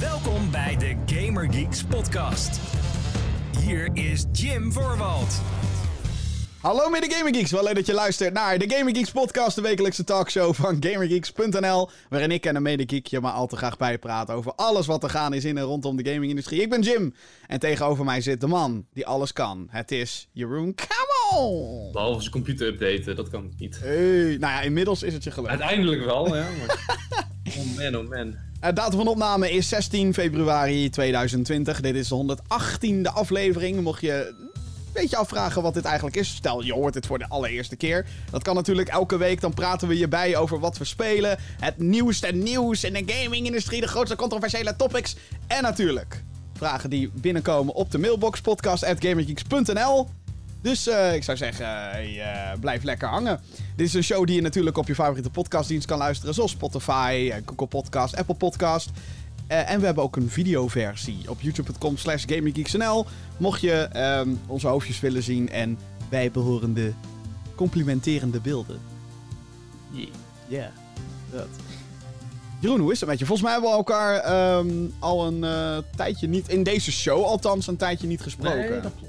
Welkom bij de Gamer Geeks podcast. Hier is Jim Voorwald. Hallo mede Gamer Geeks, wel leuk dat je luistert naar de Gamer Geeks podcast, de wekelijkse talkshow van GamerGeeks.nl, waarin ik en een mede geek je maar al te graag bijpraten over alles wat er gaan is in en rondom de gamingindustrie. Ik ben Jim en tegenover mij zit de man die alles kan. Het is Jeroen Kamel. Behalve zijn computer updaten, dat kan niet. Hey, nou ja, inmiddels is het je gelukt. Uiteindelijk wel, ja. Maar... oh man, oh. De datum van opname is 16 februari 2020. Dit is de 118e aflevering. Mocht je een beetje afvragen wat dit eigenlijk is. Stel, je hoort het voor de allereerste keer. Dat kan natuurlijk elke week. Dan praten we je bij over wat we spelen. Het nieuwste nieuws in de gaming-industrie. De grootste controversiële topics. En natuurlijk vragen die binnenkomen op de mailbox podcast.gamergeeks.nl. Dus uh, ik zou zeggen, uh, blijf lekker hangen. Dit is een show die je natuurlijk op je favoriete podcastdienst kan luisteren. Zoals Spotify, Google Podcast, Apple Podcast. Uh, en we hebben ook een videoversie op youtube.com slash gaminggeeksnl. Mocht je um, onze hoofdjes willen zien en bijbehorende complimenterende beelden. Yeah. Ja, yeah, dat. Jeroen, hoe is het met je? Volgens mij hebben we elkaar um, al een uh, tijdje niet, in deze show althans, een tijdje niet gesproken. Nee, dat klopt.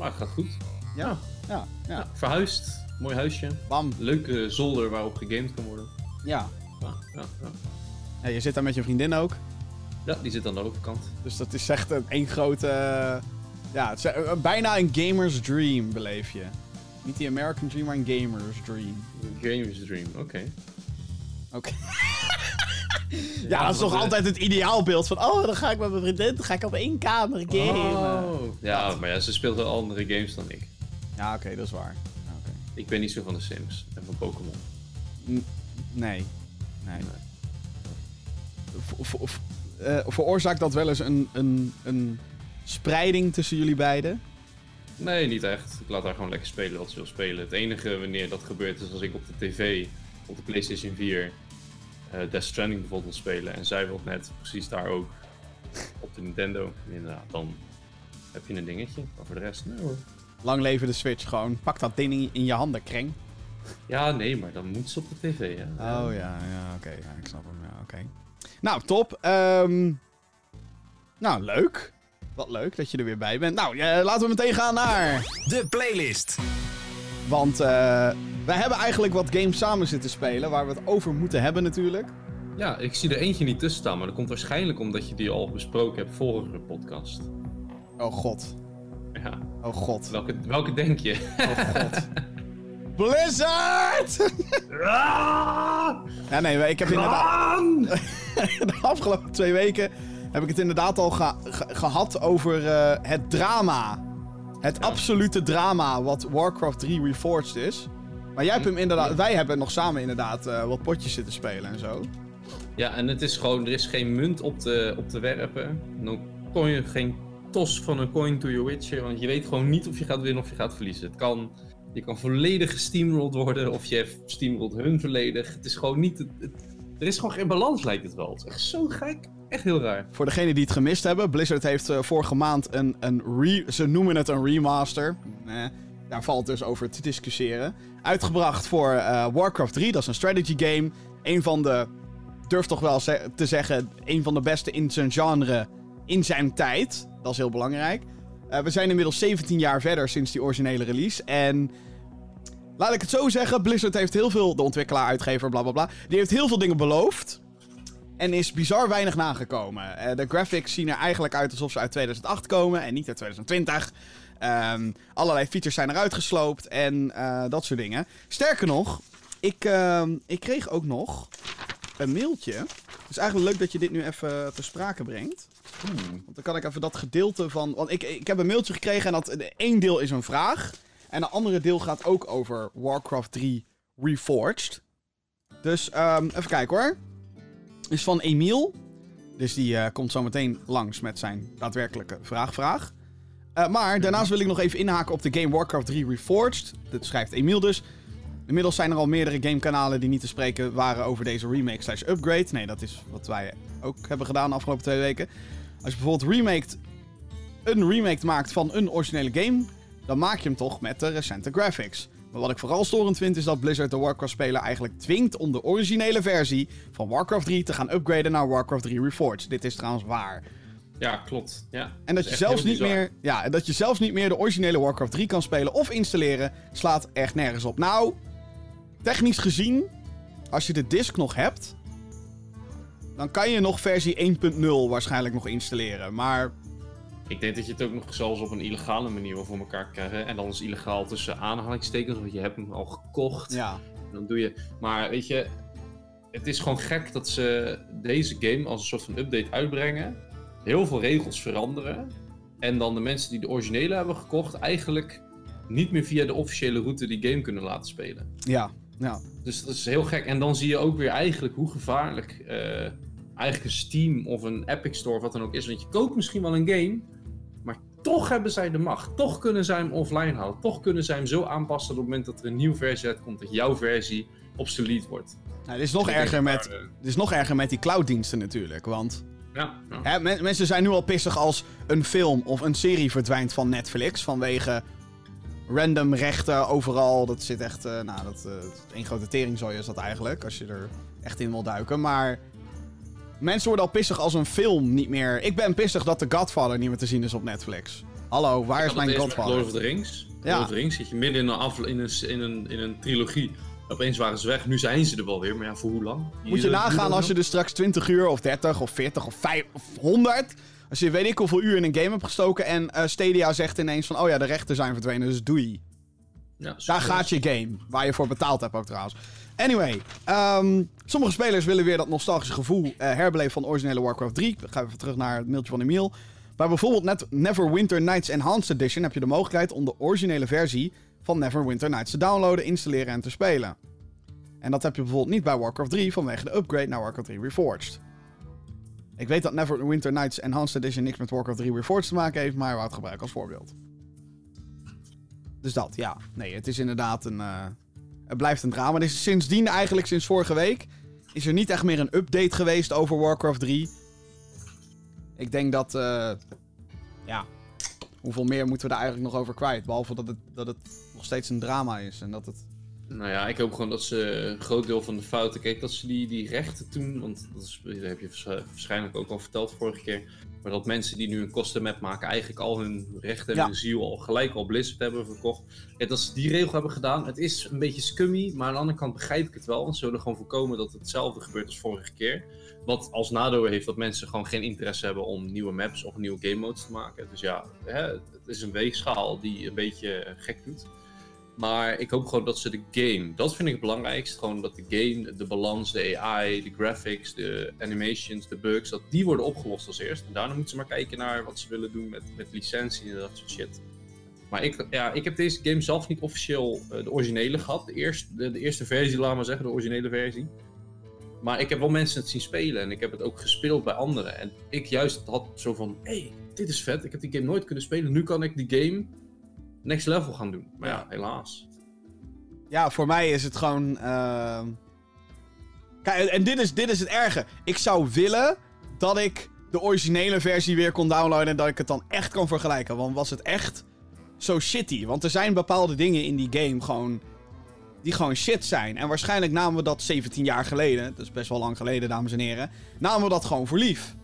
Maar het gaat goed. Ja, ja, ja. ja verhuisd. Mooi huisje. Bam. Leuke zolder waarop gegamed kan worden. Ja. Ja, ja, ja. ja je zit daar met je vriendin ook. Ja, die zit aan de overkant. Dus dat is echt een, een grote... Uh, ja, het is, bijna een gamer's dream beleef je. Niet die American dream, maar een gamer's dream. Een gamer's dream, oké. Okay. Oké. Okay. ja, dat is toch altijd het ideaalbeeld van... Oh, dan ga ik met mijn vriendin, dan ga ik op één kamer gamen. Oh. Ja, maar ja, ze speelt wel andere games dan ik. Ja, oké, okay, dat is waar. Ja. Ik ben niet zo van de Sims en van Pokémon. Nee. Nee. uh, veroorzaakt dat wel eens een, een, een spreiding tussen jullie beiden? Nee, niet echt. Ik laat haar gewoon lekker spelen wat ze wil spelen. Het enige wanneer dat gebeurt is als ik op de tv, op de PlayStation 4, uh, Death Stranding bijvoorbeeld wil spelen. En zij wil net precies daar ook op de Nintendo. En inderdaad, dan heb je een dingetje. Maar voor de rest, nee hoor. Lang leven de Switch gewoon. Pak dat ding in je handen, kreng. Ja, nee, maar dan moet ze op de tv, hè. Oh ja, ja, oké. Okay. Ja, ik snap hem, ja, oké. Okay. Nou, top. Um, nou, leuk. Wat leuk dat je er weer bij bent. Nou, uh, laten we meteen gaan naar... De playlist. Want uh, wij hebben eigenlijk wat games samen zitten spelen, waar we het over moeten hebben natuurlijk. Ja, ik zie er eentje niet tussen staan, maar dat komt waarschijnlijk omdat je die al besproken hebt vorige podcast. Oh god. Ja. Oh god. Welke, welke denk je? Oh god. Blizzard! ja, nee, ik heb inderdaad... de afgelopen twee weken heb ik het inderdaad al ge ge gehad over uh, het drama. Het ja. absolute drama wat Warcraft 3 Reforged is. Maar jij hebt hem inderdaad... Wij hebben nog samen inderdaad uh, wat potjes zitten spelen en zo. Ja, en het is gewoon... Er is geen munt op te, op te werpen. Dan kon je geen tos van een coin to your witcher. Want je weet gewoon niet of je gaat winnen of je gaat verliezen. Het kan... Je kan volledig gesteamrolled worden of je steamrolled hun volledig. Het is gewoon niet... Het, het, er is gewoon geen balans, lijkt het wel. Het is echt zo gek. Echt heel raar. Voor degenen die het gemist hebben, Blizzard heeft uh, vorige maand een, een re... Ze noemen het een remaster. Eh, daar valt dus over te discussiëren. Uitgebracht voor uh, Warcraft 3, dat is een strategy game. Een van de, durf toch wel te zeggen, een van de beste in zijn genre in zijn tijd. Dat is heel belangrijk. Uh, we zijn inmiddels 17 jaar verder sinds die originele release. En laat ik het zo zeggen, Blizzard heeft heel veel, de ontwikkelaar, uitgever, bla bla bla, die heeft heel veel dingen beloofd. En is bizar weinig nagekomen. Uh, de graphics zien er eigenlijk uit alsof ze uit 2008 komen en niet uit 2020. Um, allerlei features zijn eruit gesloopt en uh, dat soort dingen. Sterker nog, ik, uh, ik kreeg ook nog een mailtje. Het is eigenlijk leuk dat je dit nu even ter sprake brengt. Hmm. Want dan kan ik even dat gedeelte van. Want ik, ik heb een mailtje gekregen en dat één deel is een vraag. En een andere deel gaat ook over Warcraft 3 Reforged. Dus um, even kijken hoor. Is van Emiel. Dus die uh, komt zo meteen langs met zijn daadwerkelijke vraagvraag. Uh, maar daarnaast wil ik nog even inhaken op de game Warcraft 3 Reforged. Dat schrijft Emiel dus. Inmiddels zijn er al meerdere gamekanalen die niet te spreken waren over deze remake slash upgrade. Nee, dat is wat wij ook hebben gedaan de afgelopen twee weken. Als je bijvoorbeeld een remake maakt van een originele game, dan maak je hem toch met de recente graphics. Maar wat ik vooral storend vind is dat Blizzard de Warcraft-speler eigenlijk dwingt om de originele versie van Warcraft 3 te gaan upgraden naar Warcraft 3 Reforged. Dit is trouwens waar. Ja, klopt. Ja. En dat, je zelfs niet bizar. meer, ja, en dat je zelfs niet meer de originele Warcraft 3 kan spelen of installeren, slaat echt nergens op. Nou, technisch gezien, als je de disc nog hebt, dan kan je nog versie 1.0 waarschijnlijk nog installeren. Maar Ik denk dat je het ook nog zelfs op een illegale manier wel voor elkaar krijgt. En dan is illegaal tussen aanhalingstekens, want je hebt hem al gekocht. ja, dan doe je. Maar weet je, het is gewoon gek dat ze deze game als een soort van update uitbrengen. Heel veel regels veranderen. En dan de mensen die de originele hebben gekocht, eigenlijk niet meer via de officiële route die game kunnen laten spelen. ja, ja. Dus dat is heel gek. En dan zie je ook weer eigenlijk hoe gevaarlijk eh, eigenlijk een Steam of een Epic Store of wat dan ook is. Want je koopt misschien wel een game, toch hebben zij de macht. Toch kunnen zij hem offline houden. Toch kunnen zij hem zo aanpassen op het moment dat er een nieuwe versie uitkomt, dat jouw versie obsolete wordt. Nou, dit, is nog erger met, daar, eh, dit is nog erger met die clouddiensten natuurlijk. Want Ja, ja. hè, men- mensen zijn nu al pissig als een film of een serie verdwijnt van Netflix. Vanwege random rechten overal. Dat zit echt. eh, nou, dat, eh, één grote teringzooi is dat eigenlijk. Als je er echt in wil duiken. Maar. Mensen worden al pissig als een film niet meer. Ik ben pissig dat The Godfather niet meer te zien is op Netflix. Hallo, waar is mijn Godfather? Lord of the Rings. Ja. Lord of the Rings zit je midden in een, afle- in een, in een, in een trilogie. Opeens waren ze weg, nu zijn ze er wel weer. Maar ja, voor hoe lang? Moet je nagaan als je dus straks 20 uur of 30 of 40 of 5 of 100. Als je weet ik hoeveel uur in een game hebt gestoken. En eh, Stadia zegt ineens van: Oh ja, de rechten zijn verdwenen, dus doei. Ja, Daar gaat je game. Waar je voor betaald hebt ook trouwens. Anyway, ehm, sommige spelers willen weer dat nostalgische gevoel eh, herbeleven van de originele Warcraft 3. Ik ga even terug naar het mailtje van Emiel. Bij bijvoorbeeld net Neverwinter Nights Enhanced Edition heb je de mogelijkheid om de originele versie van Neverwinter Nights te downloaden, installeren en te spelen. En dat heb je bijvoorbeeld niet bij Warcraft 3 vanwege de upgrade naar Warcraft 3 Reforged. Ik weet dat Neverwinter Nights Enhanced Edition niks met Warcraft 3 Reforged te maken heeft, maar wou het gebruiken als voorbeeld. Dus dat, ja. Nee, het is inderdaad een... eh, het blijft een drama. Dus sindsdien, eigenlijk sinds vorige week, is er niet echt meer een update geweest over Warcraft 3. Ik denk dat... eh, ja... Hoeveel meer moeten we daar eigenlijk nog over kwijt? Behalve dat het, dat het nog steeds een drama is. En dat het... Nou ja, ik hoop gewoon dat ze een groot deel van de fouten. Kijk, dat ze die, die rechten toen. Want dat, is, dat heb je waarsch- waarschijnlijk ook al verteld vorige keer. Maar dat mensen die nu een kostenmap maken. eigenlijk al hun rechten en Ja. hun ziel al gelijk al Blizzard hebben verkocht. Ja, dat ze die regel hebben gedaan. Het is een beetje scummy. Maar aan de andere kant begrijp ik het wel. Want ze willen gewoon voorkomen dat hetzelfde gebeurt als vorige keer. Wat als nadeel heeft dat mensen gewoon geen interesse hebben om nieuwe maps of nieuwe game modes te maken. Dus ja, hè, het is een weegschaal die een beetje gek doet. Maar ik hoop gewoon dat ze de game, dat vind ik het belangrijkst. Gewoon dat de game, de balans, de AI, de graphics, de animations, de bugs, dat die worden opgelost als eerst. En daarna moeten ze maar kijken naar wat ze willen doen met, met licentie en dat soort shit. Maar ik, ja, ik heb deze game zelf niet officieel eh, de originele gehad. De eerste, de eerste versie, laat maar zeggen, de originele versie. Maar ik heb wel mensen het zien spelen en ik heb het ook gespeeld bij anderen. En ik juist had zo van, hé, hey, dit is vet. Ik heb die game nooit kunnen spelen. Nu kan ik die game next level gaan doen. Maar ja, Ja. helaas. Ja, voor mij is het gewoon... ehm, Kijk, en dit is, dit is het erge. Ik zou willen dat ik de originele versie weer kon downloaden... en dat ik het dan echt kan vergelijken. Want was het echt zo shitty? Want er zijn bepaalde dingen in die game gewoon... die gewoon shit zijn. En waarschijnlijk namen we dat 17 jaar geleden... dat is best wel lang geleden, dames en heren... namen we dat gewoon voor lief.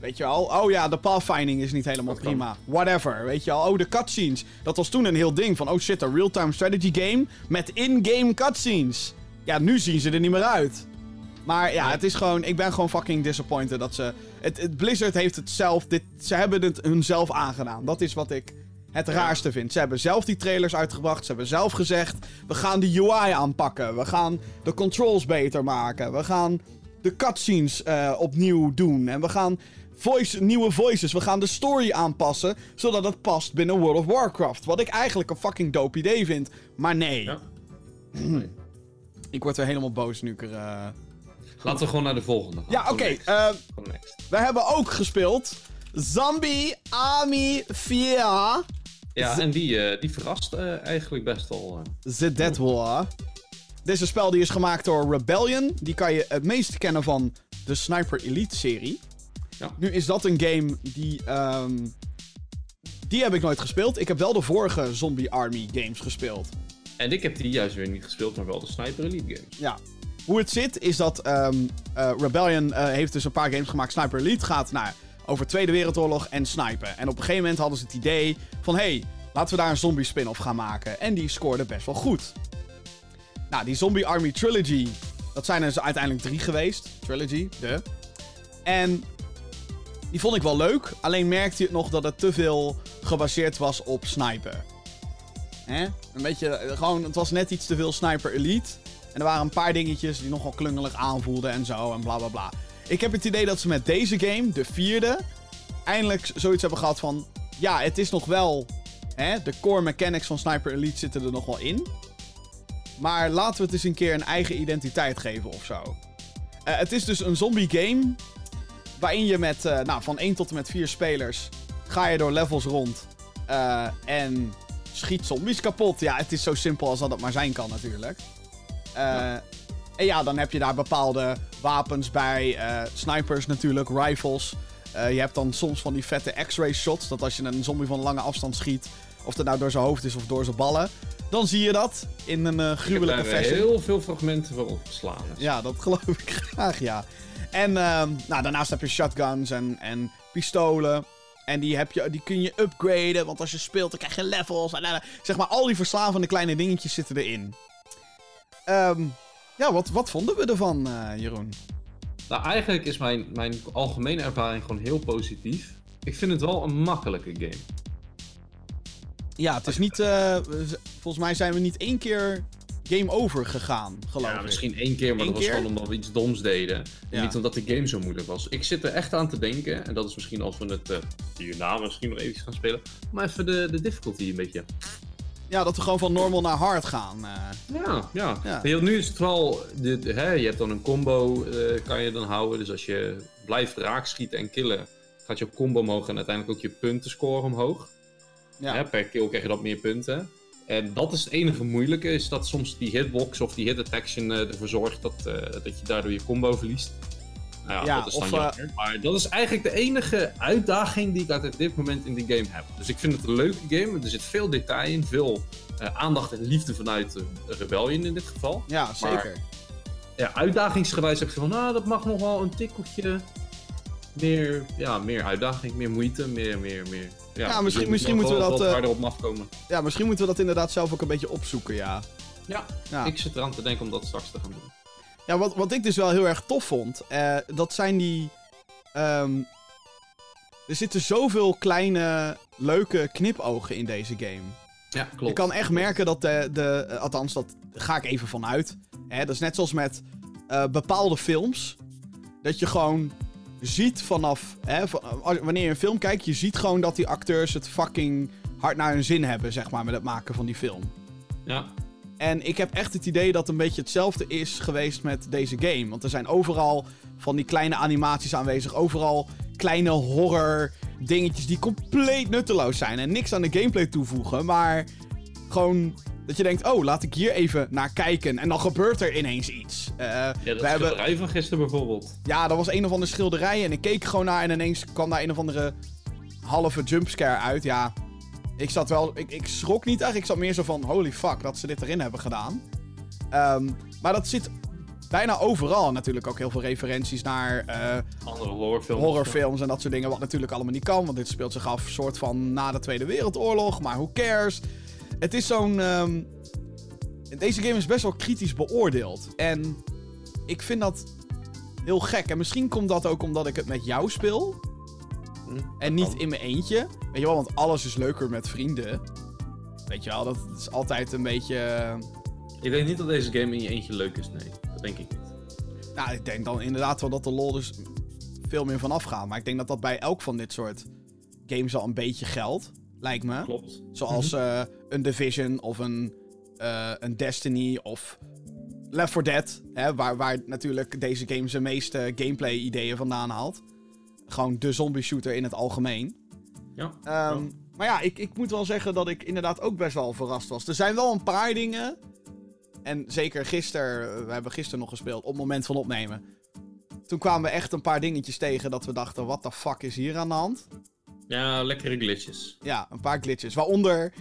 Weet je al? Oh ja, de pathfinding is niet helemaal Dat kan. prima. Whatever. Weet je al? Oh, de cutscenes. Dat was toen een heel ding van... Oh shit, een real-time strategy game met in-game cutscenes. Ja, nu zien ze er niet meer uit. Maar ja, het is gewoon... Ik ben gewoon fucking disappointed dat ze... Het, het- Blizzard heeft het zelf... Dit, ze hebben het hunzelf aangedaan. Dat is wat ik het raarste vind. Ze hebben zelf die trailers uitgebracht. Ze hebben zelf gezegd... We gaan de UI aanpakken. We gaan de controls beter maken. We gaan de cutscenes eh, opnieuw doen. En we gaan voice, nieuwe voices. We gaan de story aanpassen. Zodat het past binnen World of Warcraft. Wat ik eigenlijk een fucking dope idee vind. Maar nee. Ja. Ik word er helemaal boos nu ik er... eh, Laten we gewoon naar de volgende gaan. Ja, oké. next. eh, we hebben ook gespeeld... Zombie Army 4... Ja, en die, eh, die verrast eigenlijk best wel. The Dead War. Dit is een spel die is gemaakt door Rebellion. Die kan je het meest kennen van de Sniper Elite serie. Ja. Nu is dat een game die... ehm, die heb ik nooit gespeeld. Ik heb wel de vorige Zombie Army games gespeeld. En ik heb die juist weer niet gespeeld, maar wel de Sniper Elite games. Ja. Hoe het zit is dat ehm, eh, Rebellion eh, heeft dus een paar games gemaakt. Sniper Elite gaat nou, over Tweede Wereldoorlog en snipen. En op een gegeven moment hadden ze het idee van... hey, laten we daar een zombie spin-off gaan maken. En die scoorde best wel goed. Nou, die Zombie Army Trilogy... dat zijn er dus uiteindelijk drie geweest. Trilogy, de. En die vond ik wel leuk. Alleen merkte je nog dat het te veel gebaseerd was op snipen. Hè? Een beetje, eh, gewoon, het was net iets te veel Sniper Elite. En er waren een paar dingetjes die nogal klungelig aanvoelden en zo en bla bla bla. Ik heb het idee dat ze met deze game, de vierde, eindelijk zoiets hebben gehad van... Ja, het is nog wel... Hè, de core mechanics van Sniper Elite zitten er nog wel in. Maar laten we het eens een keer een eigen identiteit geven of zo. Eh, het is dus een zombie game. Waarin je met, eh, nou, van 1 tot en met 4 spelers. ga je door levels rond. eh, en schiet zombies kapot. Ja, het is zo simpel als dat het maar zijn kan, natuurlijk. Eh, En ja, dan heb je daar bepaalde wapens bij. snipers natuurlijk, rifles. Je hebt dan soms van die vette x-ray shots. Dat als je een zombie van lange afstand schiet. Of dat nou door zijn hoofd is of door zijn ballen. Dan zie je dat in een Ik heb gruwelijke daar eh, fashion. heel veel fragmenten van opgeslagen. Ja, dat geloof ik graag, ja. En ehm, nou, daarnaast heb je shotguns en, en pistolen. En die, heb je, die kun je upgraden, want als je speelt, dan krijg je levels. En, en, zeg maar, al die verslavende kleine dingetjes zitten erin. Ehm, ja, wat, wat vonden we ervan, eh, Jeroen? Nou, eigenlijk is mijn, mijn algemene ervaring gewoon heel positief. Ik vind het wel een makkelijke game. Ja, het is niet... eh, volgens mij zijn we niet één keer game over gegaan, geloof Ja, ik. misschien één keer, maar Eén dat was gewoon omdat we iets doms deden. En Ja. niet omdat de game zo moeilijk was. Ik zit er echt aan te denken, en dat is misschien als we het uh, hierna misschien nog even gaan spelen, maar even de, de difficulty een beetje. Ja, dat we gewoon van normal naar hard gaan. eh. Ja, ja. Ja. Heel, nu is het vooral, de, de- hè, je hebt dan een combo, eh, kan je dan houden. Dus als je blijft raakschieten en killen, gaat je combo omhoog en uiteindelijk ook je punten scoren omhoog. ja. Hè, per kill krijg je dat meer punten. En dat is het enige moeilijke, is dat soms die hitbox of die hit detection eh, ervoor zorgt dat, eh, dat je daardoor je combo verliest. Nou ja, Ja, dat is dan of, eh, jammer. Maar dat is eigenlijk de enige uitdaging die ik uit dit moment in die game heb. Dus ik vind het een leuke game. Er zit veel detail in, veel aandacht en liefde vanuit de Rebellion in dit geval. ja, zeker. Ja, uitdagingsgewijs heb ik van, nou, dat mag nog wel een tikkeltje meer, ja, meer uitdaging, meer moeite, meer, meer, meer. Ja, misschien- misschien moeten we dat, eh, harder op afkomen. Ja, misschien moeten we dat inderdaad zelf ook een beetje opzoeken, ja. Ja, Ja. ik zit eraan te denken om dat straks te gaan doen. Ja, wat, wat ik dus wel heel erg tof vond, eh, dat zijn die. ehm, er zitten zoveel kleine, leuke knipogen in deze game. Ja, klopt. Je kan echt merken dat de, de. Althans, dat ga ik even vanuit. Hè, dat is net zoals met eh, bepaalde films. Dat je gewoon ziet vanaf. Hè, wanneer je een film kijkt, je ziet gewoon dat die acteurs het fucking hard naar hun zin hebben, zeg maar, met het maken van die film. Ja, En ik heb echt het idee dat een beetje hetzelfde is geweest met deze game. Want er zijn overal van die kleine animaties aanwezig. Overal kleine horror dingetjes die compleet nutteloos zijn. En niks aan de gameplay toevoegen. Maar gewoon dat je denkt, oh, laat ik hier even naar kijken. En dan gebeurt er ineens iets. Ja dat we hebben, schilderij van gisteren bijvoorbeeld. ja, dat was een of andere schilderij. En ik keek gewoon naar en ineens kwam daar een of andere halve jumpscare uit. Ja, ik zat wel... Ik, ik schrok niet echt. Ik zat meer zo van, holy fuck, dat ze dit erin hebben gedaan. Ehm, maar dat zit bijna overal. Natuurlijk ook heel veel referenties naar eh, Andere horrorfilms. horrorfilms en dat soort dingen. Wat natuurlijk allemaal niet kan, want dit speelt zich af soort van na de Tweede Wereldoorlog. Maar who cares? Het is zo'n... ehm, Deze game is best wel kritisch beoordeeld. En ik vind dat heel gek. En misschien komt dat ook omdat ik het met jou speel. Hm, En niet kan. in mijn eentje. Weet je wel, want alles is leuker met vrienden. Weet je wel, dat is altijd een beetje... eh, Ik denk niet dat deze game in je eentje leuk is, nee. Dat denk ik niet. Nou, ik denk dan inderdaad wel dat de lol dus veel meer vanaf gaat. Maar ik denk dat dat bij elk van dit soort games al een beetje geldt. Lijkt me. Klopt. Zoals eh, een Division of een, eh, een Destiny of Left 4 Dead. Hè, waar, waar natuurlijk deze game zijn meeste gameplay ideeën vandaan haalt. Gewoon de zombie shooter in het algemeen. Ja. Ehm, Maar ja, ik, ik moet wel zeggen dat ik inderdaad ook best wel verrast was. Er zijn wel een paar dingen. En zeker gisteren, we hebben gisteren nog gespeeld, op het moment van opnemen. Toen kwamen we echt een paar dingetjes tegen dat we dachten, wat de fuck is hier aan de hand? Ja, lekkere glitches. Ja, een paar glitches. Waaronder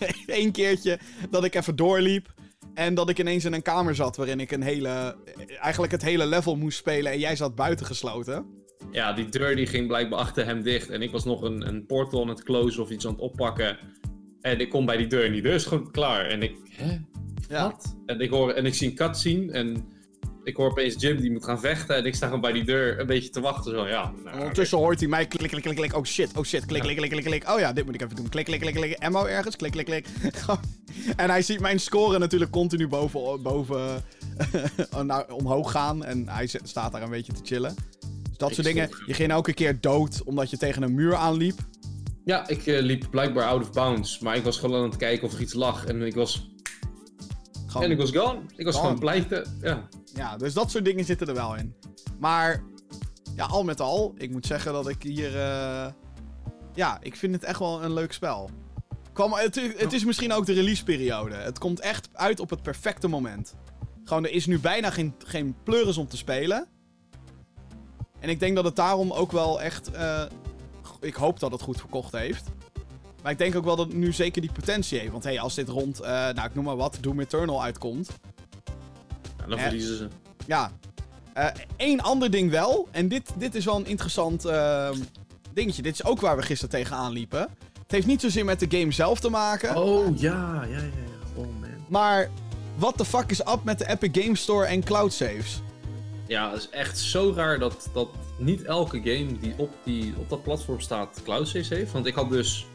Eén keertje dat ik even doorliep. En dat ik ineens in een kamer zat waarin ik een hele. Eigenlijk het hele level moest spelen. En jij zat buitengesloten. Ja, die deur die ging blijkbaar achter hem dicht. En ik was nog een, een portal aan het closen of iets aan het oppakken. En ik kom bij die deur en die deur is gewoon klaar. En ik, hè? Ja. Wat? En ik, hoor, en ik zie een cutscene en ik hoor opeens Jim die moet gaan vechten. En ik sta gewoon bij die deur een beetje te wachten. Zo, ja, nou, Ondertussen hoort hij mij klik, klik, klik, klik. Oh shit, oh shit, klik, klik, klik, klik, klik. Oh ja, dit moet ik even doen. Klik, klik, klik, klik. Ammo ergens, klik, klik, klik. en hij ziet mijn score natuurlijk continu boven, boven naar, omhoog gaan. En hij staat daar een beetje te chillen. Dus dat Ik soort dingen. Je ging elke keer dood omdat je tegen een muur aanliep. Ja, ik eh, liep blijkbaar out of bounds. Maar ik was gewoon aan het kijken of er iets lag. En ik was, Gewoon- en ik was gone. Ik was Gone. gewoon pleiten. Ja. Ja, dus dat soort dingen zitten er wel in. Maar ja, al met al, ik moet zeggen dat ik hier. eh, ja, ik vind het echt wel een leuk spel. Het, het is misschien ook de releaseperiode. Het komt echt uit op het perfecte moment. Gewoon, er is nu bijna geen, geen pleuris om te spelen. En ik denk dat het daarom ook wel echt. eh, ik hoop dat het goed verkocht heeft. Maar ik denk ook wel dat het nu zeker die potentie heeft. Want hey, als dit rond, eh, nou ik noem maar wat, Doom Eternal uitkomt. Ja, dan Eh. verliezen ze. Ja. Eén ander ding wel. En dit, dit is wel een interessant ehm, dingetje. Dit is ook waar we gisteren tegenaan liepen. Het heeft niet zozeer met de game zelf te maken. Oh, ja, ja, ja. ja. Oh, man. Maar what the fuck is up met de Epic Game Store en cloud saves? Ja, het is echt zo raar dat, dat niet elke game die op, die op dat platform staat cloud saves heeft. Want ik had dus,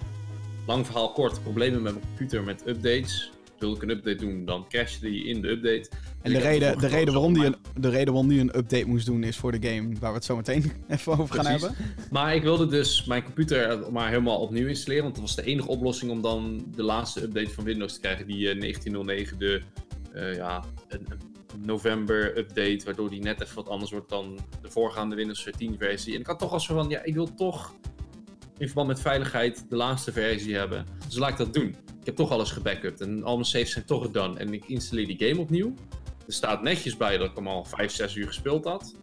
lang verhaal kort, problemen met mijn computer met updates. Wilde ik een update doen, dan crashte die in de update. En de reden, de, reden waarom om die een, de reden waarom die een update moest doen is voor de game waar we het zo meteen even over gaan hebben. Maar ik wilde dus mijn computer maar helemaal opnieuw installeren. Want dat was de enige oplossing om dan de laatste update van Windows te krijgen. Die eh, 1909, de eh, ja, een november update. Waardoor die net even wat anders wordt dan de voorgaande Windows 10 versie. En ik had toch als van, ja, ik wil toch in verband met veiligheid de laatste versie hebben. Dus laat ik dat doen. Ik heb toch alles gebackupt en al mijn saves zijn toch gedaan. En ik installeer die game opnieuw. Er staat netjes bij dat ik hem al 5, 6 uur gespeeld had.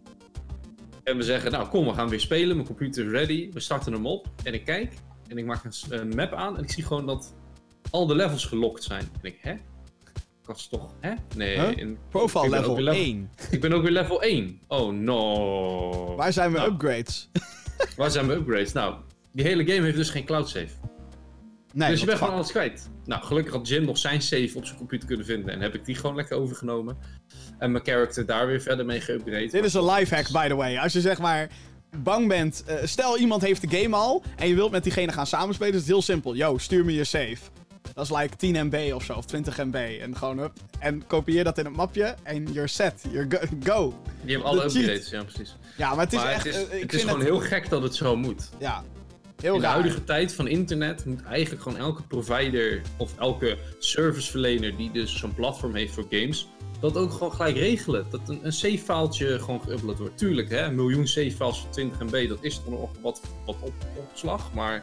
En we zeggen, nou kom, we gaan weer spelen. Mijn computer is ready. We starten hem op. En ik kijk. En ik maak een, map aan. En ik zie gewoon dat al de levels gelokt zijn. En ik, hè? Ik was toch, hè? Nee. Huh? Profile level 1. Ik ben ook weer level 1. Oh no. Waar zijn mijn Nou, upgrades? Waar zijn mijn upgrades? Nou, die hele game heeft dus geen cloud save. Nee, dus je bent gewoon alles kwijt. Nou, gelukkig had Jim nog zijn save op zijn computer kunnen vinden. En heb ik die gewoon lekker overgenomen. En mijn character daar weer verder mee geüpgrade. Dit is een lifehack, by the way. Als je zeg maar bang bent. eh, stel iemand heeft de game al. En je wilt met diegene gaan samenspelen. is het heel simpel. Yo, stuur me je save. Dat is like 10 MB of zo. Of 20 MB. En gewoon hup. En kopieer dat in het mapje. En you're set. You're go. go. Die hebben alle upgrades, ja precies. Ja, maar het is maar echt. het is, eh, ik het is vind gewoon heel gek dat het zo moet. Ja. Heel In de raar. huidige tijd van internet moet eigenlijk gewoon elke provider of elke serviceverlener die dus zo'n platform heeft voor games, dat ook gewoon gelijk regelen. Dat een, een save-faaltje gewoon geüpload wordt. Tuurlijk, hè, een miljoen save-files van 20 MB, dat is toch nog wat, wat op, opslag, maar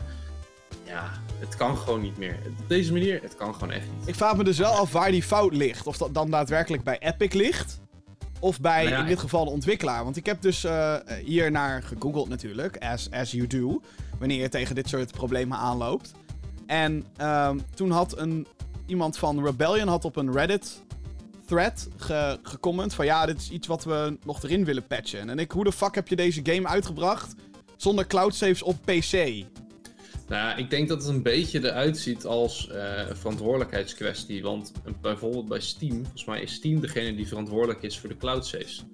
ja, het kan gewoon niet meer. Op deze manier, het kan gewoon echt niet. Ik vraag me dus wel af waar die fout ligt. Of dat dan daadwerkelijk bij Epic ligt. Of bij, Nou ja, in dit geval, de ontwikkelaar. Want ik heb dus eh, hier naar gegoogeld natuurlijk. As, as you do. Wanneer je tegen dit soort problemen aanloopt. En ehm, toen had een, iemand van Rebellion had op een Reddit thread ge, gecomment van... Ja, dit is iets wat we nog erin willen patchen. En ik, hoe de fuck heb je deze game uitgebracht zonder cloud saves op PC? Nou, ik denk dat het een beetje eruit ziet als eh, een verantwoordelijkheidskwestie. Want bijvoorbeeld bij Steam, volgens mij is Steam degene die verantwoordelijk is voor de cloud saves.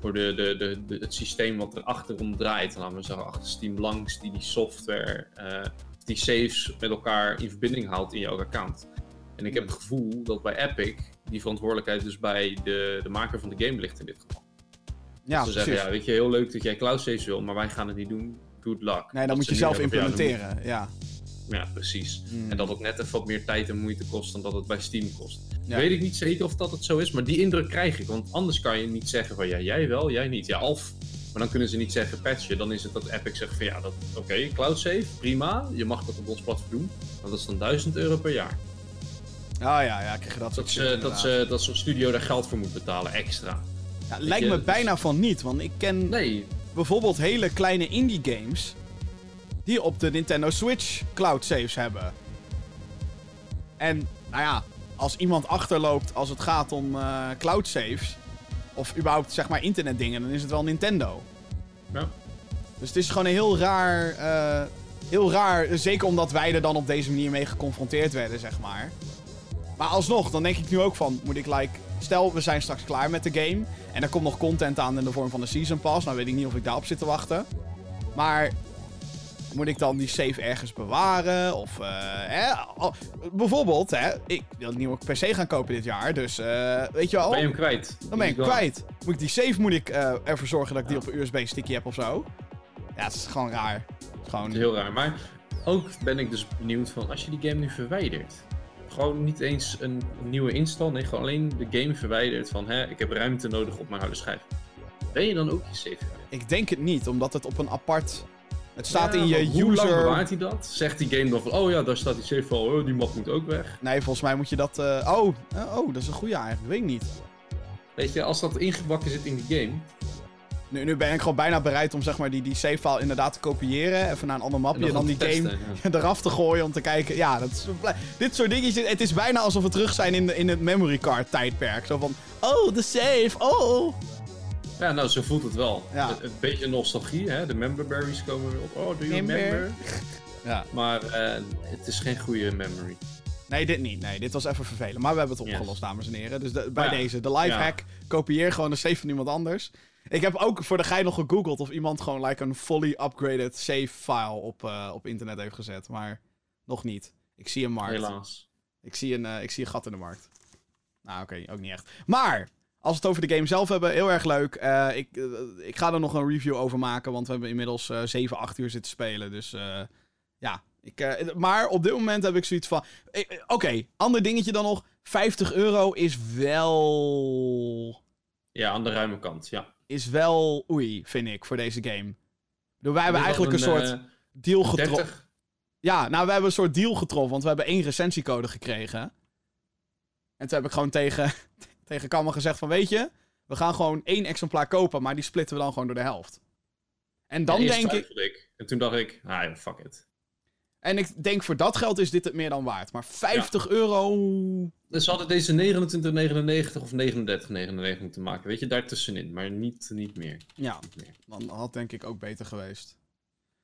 Voor de, de, de, de- het systeem wat er achterom draait. Laten we zeggen, achter Steam langs, die die software, eh, die saves met elkaar in verbinding houdt in jouw account. En ik heb het gevoel dat bij Epic die verantwoordelijkheid dus bij de, de maker van de game ligt in dit geval. Ja, Ze precies. zeggen, ja, weet je, heel leuk dat jij cloud saves wil, maar wij gaan het niet doen. Good luck. nee, dan Dat moet je zelf implementeren. Ja. Ja, precies. Hmm. En dat het net even wat meer tijd en moeite kost dan dat het bij Steam kost. Ja. Weet ik niet zeker of dat het zo is, maar die indruk krijg ik. Want anders kan je niet zeggen van ja, jij wel, jij niet. Ja, of. Maar dan kunnen ze niet zeggen patchen. Dan is het dat Epic zegt van ja, dat- oké, cloud save, prima. Je mag dat op ons platform doen. Maar dat is dan 1000 euro per jaar. Oh ja, ja, krijg je dat Dat, ze, dat, ze, dat zo'n studio daar geld voor moet betalen, extra. Ja, lijkt je, me dus- bijna van niet, want ik ken Nee, bijvoorbeeld hele kleine indie games die op de Nintendo Switch cloud saves hebben. En, nou ja, als iemand achterloopt als het gaat om eh, cloud saves, of überhaupt zeg maar internetdingen, dan is het wel Nintendo. Ja. Dus het is gewoon een heel raar, eh, heel raar, zeker omdat wij er dan op deze manier mee geconfronteerd werden, zeg maar. Maar alsnog, dan denk ik nu ook van, moet ik like, stel we zijn straks klaar met de game en er komt nog content aan in de vorm van de season pass, nou weet ik niet of ik daarop zit te wachten. Maar moet ik dan die save ergens bewaren? Of, eh, hè? al- bijvoorbeeld, hè, ik wil een nieuwe PC gaan kopen dit jaar, dus eh, weet je wel. Ben je hem kwijt? Dan ben ik is kwijt. Moet ik die save moet ik eh, ervoor zorgen dat ik die op een USB-stickje heb of zo? Ja, het is gewoon raar. Het is gewoon... Dat is heel raar. Maar ook ben ik dus benieuwd van als je die game nu verwijdert. Gewoon niet eens een nieuwe install. Nee, gewoon alleen de game verwijdert van hè, ik heb ruimte nodig op mijn harde schijf. Ben je dan ook je save kwijt? Ik denk het niet, omdat het op een apart... Het staat in je maar Hoe lang user... bewaart hij dat? Zegt die game dan van oh ja, daar staat die save al. Oh, die map moet ook weg. Nee, volgens mij moet je dat... eh, Oh, eh, oh, dat is een goede eigenlijk. Weet ik niet. Weet je, als dat ingebakken zit in die game. Nu, nu ben ik gewoon bijna bereid om zeg maar, die, die save-file inderdaad te kopiëren. Even naar een ander mapje. En dan, die game ja. eraf te gooien om te kijken. Ja, dat is, dit soort dingetjes. Het is bijna alsof we terug zijn in, de, in het memory card tijdperk. Zo van, oh, de save, oh. Ja, nou, zo voelt het wel. Ja. Een beetje nostalgie, hè? De member berries komen weer op. Oh, do you Member. remember? Ja. Maar eh, het is geen goede memory. Nee, dit niet. Nee, dit was even vervelend. Maar we hebben het Yes. opgelost, dames en heren. Dus de- bij ja, deze, de live ja. hack. Kopieer gewoon de save van iemand anders. Ik heb ook voor de gein nog gegoogeld of iemand gewoon like een fully upgraded save file op, eh, op internet heeft gezet. Maar nog niet. Ik zie een markt. Helaas. Ik zie een, eh, ik zie een gat in de markt. Nou, oké, ook niet echt. Maar, als we het over de game zelf hebben, heel erg leuk. Eh, ik, eh, ik ga er nog een review over maken, want we hebben inmiddels eh 7, 8 uur zitten spelen. Dus eh, ja. Ik, eh, maar op dit moment heb ik zoiets van... eh, eh, Oké, ander dingetje dan nog. 50 euro is wel... Ja, aan de ruime kant, ja. Is wel oei, vind ik, voor deze game. Wij hebben eigenlijk een, soort eh, deal getroffen. 30. Ja, nou, we hebben een soort deal getroffen, want we hebben één recensiecode gekregen. En toen heb ik gewoon tegen, tegen Kammer gezegd van, weet je, we gaan gewoon één exemplaar kopen, maar die splitten we dan gewoon door de helft. En dan Ja, denk ik. En toen dacht ik, ah fuck it. en ik denk voor dat geld is dit het meer dan waard. Maar 50 euro, Dus ze hadden deze 29,99 of 39,99 moeten maken. Weet je, daartussenin. Maar niet, niet meer. ja, Niet meer. dan had denk ik ook beter geweest.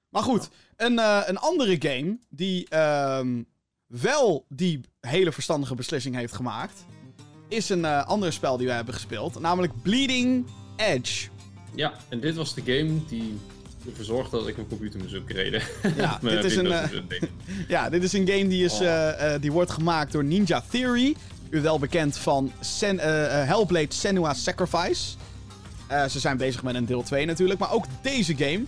Maar goed, een, eh, een andere game die ehm, wel die hele verstandige beslissing heeft gemaakt, is een eh, ander spel die we hebben gespeeld, namelijk Bleeding Edge. Ja, en dit was de game die ervoor zorgde dat ik mijn computer moest upgraden. Ja, dit is een, eh. Ja, dit is een game die, is, Oh. eh, die wordt gemaakt door Ninja Theory. U wel bekend van Sen, Hellblade Senua Sacrifice. Ze zijn bezig met een deel 2 natuurlijk, maar ook deze game.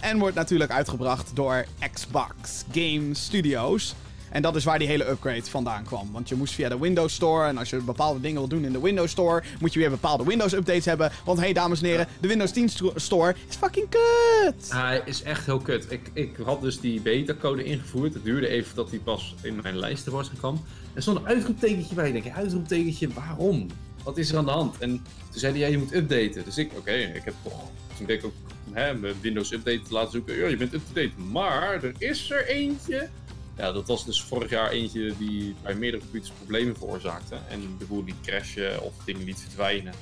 En wordt natuurlijk uitgebracht door Xbox Game Studios. En dat is waar die hele upgrade vandaan kwam. Want je moest via de Windows Store. En als je bepaalde dingen wil doen in de Windows Store. moet je weer bepaalde Windows updates hebben. Want hey, dames en heren, de Windows 10 sto- Store is fucking kut. Hij is echt heel kut. Ik, ik had dus die beta-code ingevoerd. Het duurde even dat die pas in mijn lijst tevoorschijn kwam. Er stond een uitroeptekentje bij. Ik denk, uitroeptekentje, waarom? Wat is er aan de hand? En toen zei hij, ja, je moet updaten. Dus ik, oké, ik heb toch... Toen deed ik ook hè, mijn Windows Update te laten zoeken. Ja, je bent up-to-date. Maar er is er eentje. Ja, dat was dus vorig jaar eentje die bij meerdere computers problemen veroorzaakte. En de boel die crashen of dingen liet verdwijnen.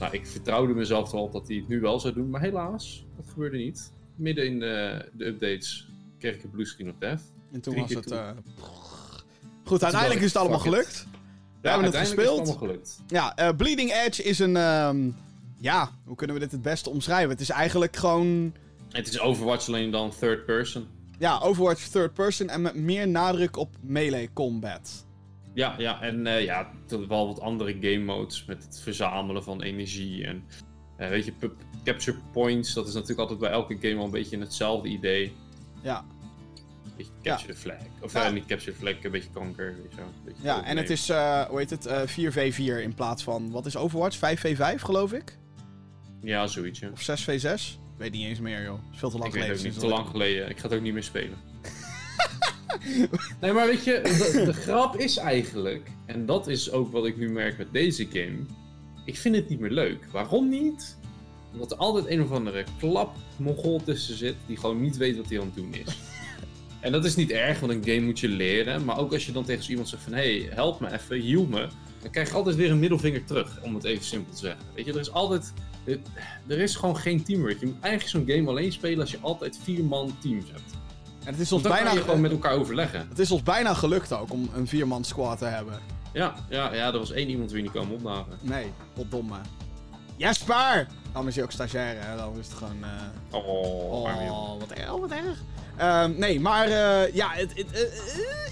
Nou, ik vertrouwde mezelf wel dat hij het nu wel zou doen. Maar helaas, dat gebeurde niet. Midden in de, de updates kreeg ik een blue screen of death. En toen Drie was het... eh, Goed, uiteindelijk is het allemaal gelukt. We hebben het gespeeld. Is het allemaal gelukt. Ja, eh, Bleeding Edge is een... ehm, ja, hoe kunnen we dit het beste omschrijven? Het is eigenlijk gewoon... Het is Overwatch alleen dan third person. Ja, Overwatch third person en met meer nadruk op melee combat. Ja, ja en eh, ja, wel wat andere game modes met het verzamelen van energie en eh, weet je, capture points, dat is natuurlijk altijd bij elke game wel een beetje hetzelfde idee. Ja, Beetje capture the flag. Of Ja. eh, niet capture the flag, een beetje kanker, weet je zo. Een beetje ja en het is, hoe heet het, eh 4v4 in plaats van, wat is Overwatch? 5v5 geloof ik? Ja, zoiets, ja. Of 6v6? Ik weet niet eens meer joh, is veel te lang Ik geleden. ook niet, te lang geleden. Ik ga het ook niet meer spelen. nee, maar weet je, de, de grap is eigenlijk, en dat is ook wat ik nu merk met deze game, ik vind het niet meer leuk. Waarom niet? Omdat er altijd een of andere klap mongool tussen zit, die gewoon niet weet wat hij aan het doen is. En dat is niet erg, want een game moet je leren. Maar ook als je dan tegen zo iemand zegt van... Hé, hey, help me even, heal me. Dan krijg je altijd weer een middelvinger terug, om het even simpel te zeggen. Weet je, er is altijd... Er is gewoon geen teamwork. Je moet eigenlijk zo'n game alleen spelen als je altijd vier man teams hebt. En het is ons bijna kan je gewoon met elkaar overleggen. Het is ons bijna gelukt ook om een vierman squad te hebben. Ja, ja, ja, er was één iemand die niet kwam opdagen. Nee, potdomme. Jesper! Dan is hij ook stagiair, hè? Dan is het gewoon... Uh... Oh, oh wat erg. Oh, wat erg. Uh, nee, maar uh, ja, het, het,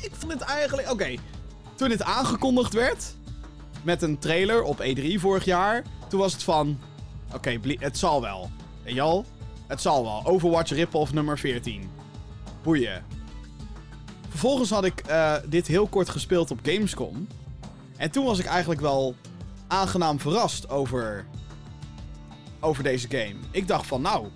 ik vond het eigenlijk... Oké, toen het aangekondigd werd, met een trailer op E3 vorig jaar, toen was het van... Oké, het zal wel. En het zal wel. Overwatch rip-off nummer 14. Boeien. Vervolgens had ik dit heel kort gespeeld op Gamescom. En toen was ik eigenlijk wel aangenaam verrast over, over deze game. Ik dacht van, nou,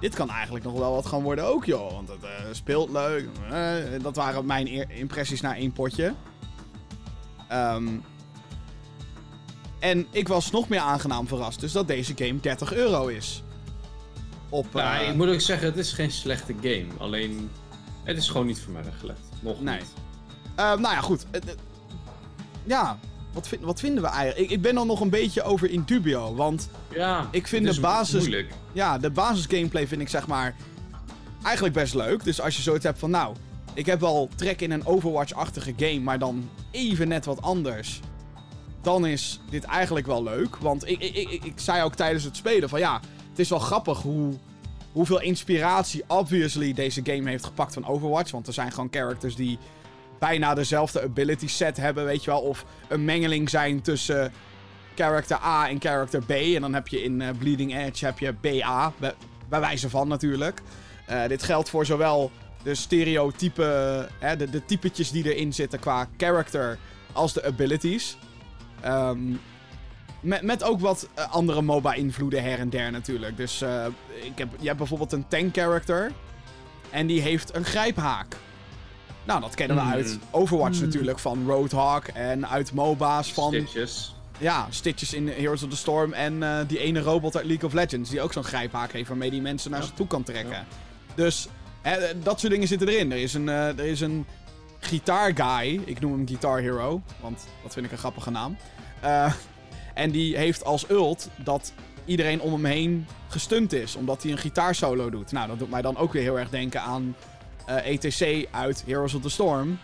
dit kan eigenlijk nog wel wat gaan worden ook, joh. Want het uh, speelt leuk. Uh, dat waren mijn impressies na één potje. Um, en ik was nog meer aangenaam verrast, dus dat deze game 30 euro is. Op, uh, ik moet ook zeggen, het is geen slechte game. Alleen, het is gewoon niet voor mij weggelegd. Nog nee. niet. nou ja, goed ja, wat, vind, wat vinden we eigenlijk? Ik, ik ben er nog een beetje over in dubio, want ja, ik vind de basis... Moeilijk. Ja, de basis gameplay vind ik zeg maar eigenlijk best leuk. Dus als je zoiets hebt van, nou, ik heb wel trek in een Overwatch-achtige game, maar dan even net wat anders. Dan is dit eigenlijk wel leuk. Want ik, ik, ik, ik zei ook tijdens het spelen van ja, het is wel grappig hoe, hoeveel inspiratie obviously deze game heeft gepakt van Overwatch. Want er zijn gewoon characters die bijna dezelfde ability set hebben, weet je wel. Of een mengeling zijn tussen character A en character B. En dan heb je in uh, Bleeding Edge heb je BA, bij, bij wijze van natuurlijk. Uh, dit geldt voor zowel de stereotype, hè, de, de typetjes die erin zitten qua character, als de abilities. Um, met, met ook wat uh, andere MOBA-invloeden her en der natuurlijk. Dus ik heb, je hebt bijvoorbeeld een tank character. En die heeft een grijphaak. Nou, dat kennen we mm. uit Overwatch mm. natuurlijk van Roadhog en uit MOBA's van... Stitches. Ja, Stitches in Heroes of the Storm en uh, die ene robot uit League of Legends die ook zo'n grijphaak heeft waarmee die mensen naar ja. ze toe kan trekken. Ja. Dus hè, dat soort dingen zitten erin. Er is een, uh, er is een gitaarguy, ik noem hem Guitar Hero, want dat vind ik een grappige naam. Uh, en die heeft als ult dat iedereen om hem heen gestunt is, omdat hij een gitaarsolo doet. Nou, dat doet mij dan ook weer heel erg denken aan ETC eh, e uit Heroes of the Storm.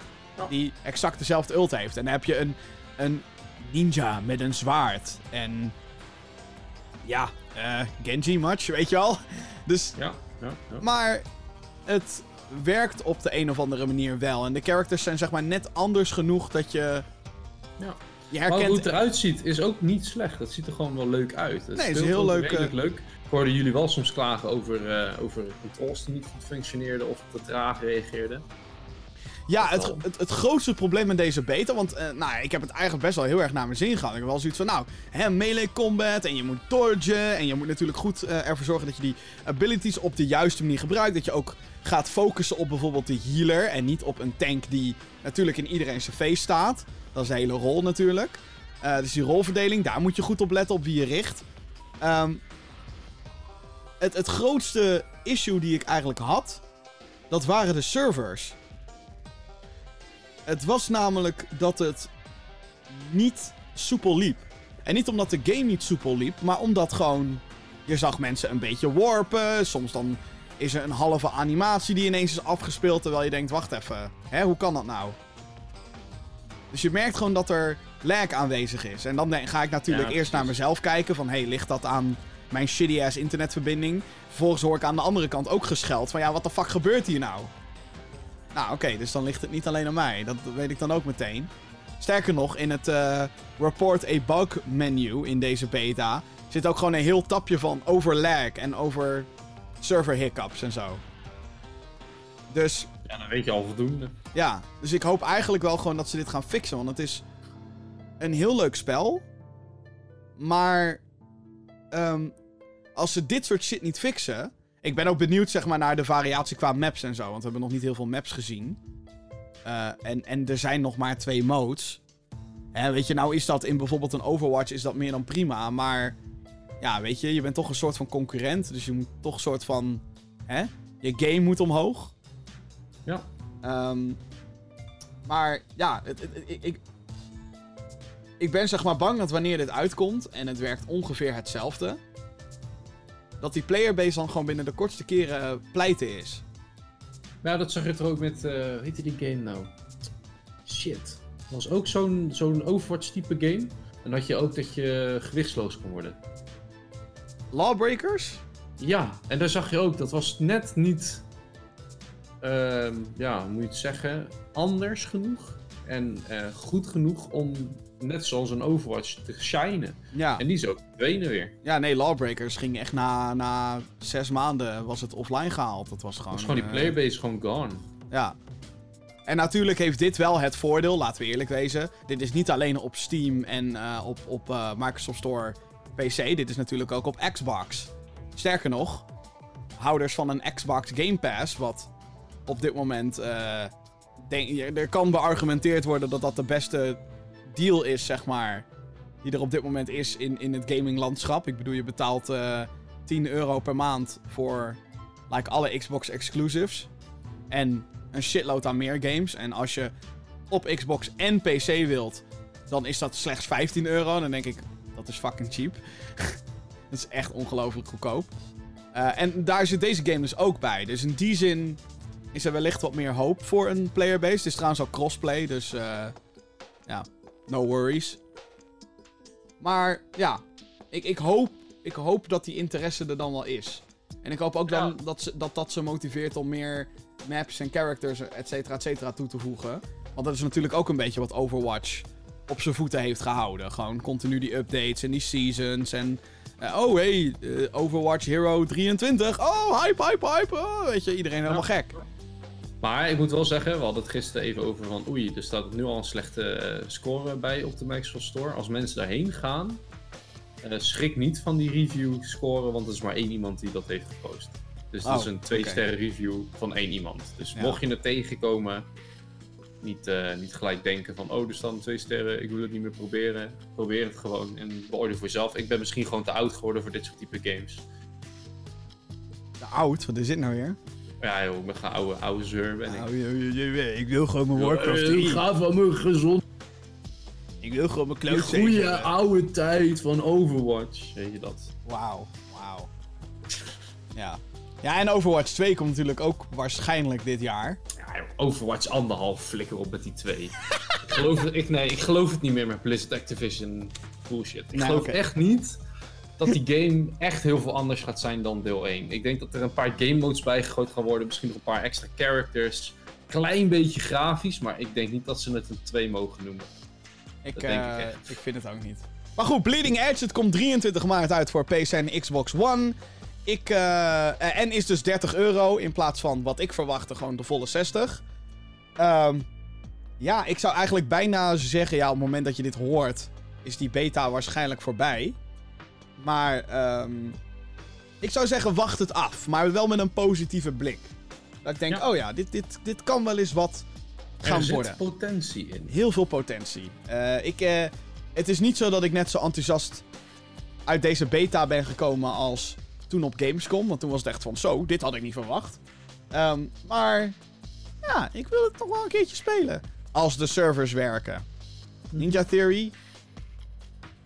Die exact dezelfde ult heeft. En dan heb je een, een ninja met een zwaard. En ja, uh, Genji match, weet je wel. Dus, ja, ja, ja. Maar het werkt op de een of andere manier wel. En de characters zijn zeg maar net anders genoeg dat je... Ja. Je herkent... Maar hoe het eruit ziet is ook niet slecht. Het ziet er gewoon wel leuk uit. Het nee, het is heel leuk. Uh... leuk hoorde jullie wel soms klagen over, uh, over controls die niet goed functioneerden of te traag reageerden. Ja, het, het, het, grootste probleem met deze beta, want uh, nou, ik heb het eigenlijk best wel heel erg naar mijn zin gehad. Ik heb wel zoiets van, nou, hè, melee combat en je moet dodgen en je moet natuurlijk goed uh, ervoor zorgen dat je die abilities op de juiste manier gebruikt. Dat je ook gaat focussen op bijvoorbeeld de healer en niet op een tank die natuurlijk in iedereen zijn face staat. Dat is de hele rol natuurlijk. Uh, dus die rolverdeling, daar moet je goed op letten op wie je richt. Um, het, het grootste issue die ik eigenlijk had, dat waren de servers. Het was namelijk dat het niet soepel liep. En niet omdat de game niet soepel liep, maar omdat gewoon... Je zag mensen een beetje warpen. Soms dan is er een halve animatie die ineens is afgespeeld. Terwijl je denkt, wacht even. Hè, hoe kan dat nou? Dus je merkt gewoon dat er lag aanwezig is. En dan ga ik natuurlijk eerst naar mezelf kijken. Van, hey, ligt dat aan mijn shitty-ass internetverbinding. Vervolgens hoor ik aan de andere kant ook gescheld van ja, wat de fuck gebeurt hier nou? Nou, oké, dus dan ligt het niet alleen aan mij. Dat weet ik dan ook meteen. Sterker nog, in het uh, Report a Bug menu in deze beta zit ook gewoon een heel tapje van over lag en over server hiccups en zo. Dus. Ja, dan weet je al voldoende. Ja, dus ik hoop eigenlijk wel gewoon dat ze dit gaan fixen. Want het is een heel leuk spel. Maar um, als ze dit soort shit niet fixen. Ik ben ook benieuwd zeg maar, naar de variatie qua maps en zo. Want we hebben nog niet heel veel maps gezien. Uh, en, en er zijn nog maar twee modes. Hè, weet je, nou is dat in bijvoorbeeld een Overwatch is dat meer dan prima. Maar ja, weet je, je bent toch een soort van concurrent. Dus je moet toch een soort van. Hè? Je game moet omhoog. Ja. Ehm, maar ja, het, ik, ik ben zeg maar bang dat wanneer dit uitkomt en het werkt ongeveer hetzelfde, dat die playerbase dan gewoon binnen de kortste keren eh, pleiten is. Ja, dat zag je toch ook met, eh hoe heette die game nou? Shit. Dat was ook zo'n zo'n Overwatch-type game. En had je ook dat je gewichtsloos kon worden. Lawbreakers? Ja, en daar zag je ook, dat was net niet, ehm, ja, hoe moet je het zeggen, anders genoeg. En eh, goed genoeg om, net zoals een Overwatch, te shinen. Ja. En die is ook verdwenen weer. ja, nee, Lawbreakers ging echt na, na zes maanden was het offline gehaald. Dat was gewoon... was gewoon die eh, playerbase gewoon gone. Ja. En natuurlijk heeft dit wel het voordeel, laten we eerlijk wezen. Dit is niet alleen op Steam en eh, op, op eh, Microsoft Store PC. Dit is natuurlijk ook op Xbox. Sterker nog, houders van een Xbox Game Pass, wat op dit moment. denk, er kan beargumenteerd worden dat dat de beste deal is, zeg maar. Die er op dit moment is in, in het gaminglandschap. Ik bedoel, je betaalt eh 10 euro per maand voor like, alle Xbox exclusives. En een shitload aan meer games. En als je op Xbox en PC wilt, dan is dat slechts 15 euro. Dan denk ik, dat is fucking cheap. dat is echt ongelooflijk goedkoop. Eh, en daar zit deze game dus ook bij. Dus in die zin is er wellicht wat meer hoop voor een playerbase. Het is trouwens ook crossplay, dus eh, ja, no worries. Maar ja, ik, ik, hoop, ik hoop dat die interesse er dan wel is. En ik hoop ook dan dat, ze, dat dat ze motiveert om meer maps en characters, et cetera, et cetera, toe te voegen. Want dat is natuurlijk ook een beetje wat Overwatch op zijn voeten heeft gehouden. Gewoon continu die updates en die seasons en... eh, oh, hey, eh, Overwatch Hero 23. Oh, hype, hype, hype. Oh, weet je, iedereen helemaal gek. Maar ik moet wel zeggen, we hadden het gisteren even over van oei, er staat nu al een slechte eh, score bij op de Microsoft Store. Als mensen daarheen gaan, eh, schrik niet van die review scoren, want er is maar één iemand die dat heeft gepost. Dus het is Oh, een twee oké. sterren review van één iemand. Dus Ja. mocht je het tegenkomen, niet, eh, niet gelijk denken van oh, er staan twee sterren, ik wil het niet meer proberen. Probeer het gewoon en beoordeel voor jezelf. Ik ben misschien gewoon te oud geworden voor dit soort type games. De oud, wat is dit nou weer? Ja joh, ik ben gewoon oude, oude zeur ben ik. Nou, je- je- je- ik wil gewoon mijn Warcraft Eh, 3. Ga van mijn gezond Ik wil gewoon mijn De cloud goede oude tijd van Overwatch. Weet je dat? Wauw, wauw. Ja. Ja, en Overwatch 2 komt natuurlijk ook waarschijnlijk dit jaar. Ja, joh, Overwatch anderhalf flikker op met die twee. ik, geloof het, ik, nee, ik geloof het niet meer met Blizzard Activision bullshit. Ik Nee, geloof echt niet dat die game echt heel veel anders gaat zijn dan deel 1. Ik denk dat er een paar game modes bijgegooid gaan worden. Misschien nog een paar extra characters. Klein beetje grafisch, maar ik denk niet dat ze het een 2 mogen noemen. Ik, Dat denk ik eh, echt. ik vind het ook niet. Maar goed, Bleeding Edge, het komt 23 maart uit voor PC en Xbox One. Ik, eh, eh, en is dus 30 euro in plaats van wat ik verwachtte, gewoon de volle 60. Ehm, ja, ik zou eigenlijk bijna zeggen, ja, op het moment dat je dit hoort, is die beta waarschijnlijk voorbij. Maar ehm, ik zou zeggen, wacht het af. Maar wel met een positieve blik. Dat ik denk, Ja. oh ja, dit, dit, dit kan wel eens wat gaan er zit worden potentie in. heel veel potentie. Eh, ik, eh, het is niet zo dat ik net zo enthousiast uit deze beta ben gekomen als toen op Gamescom. Want toen was het echt van, zo, dit had ik niet verwacht. Ehm, maar ja, ik wil het toch wel een keertje spelen. Als de servers werken. Ninja Theory,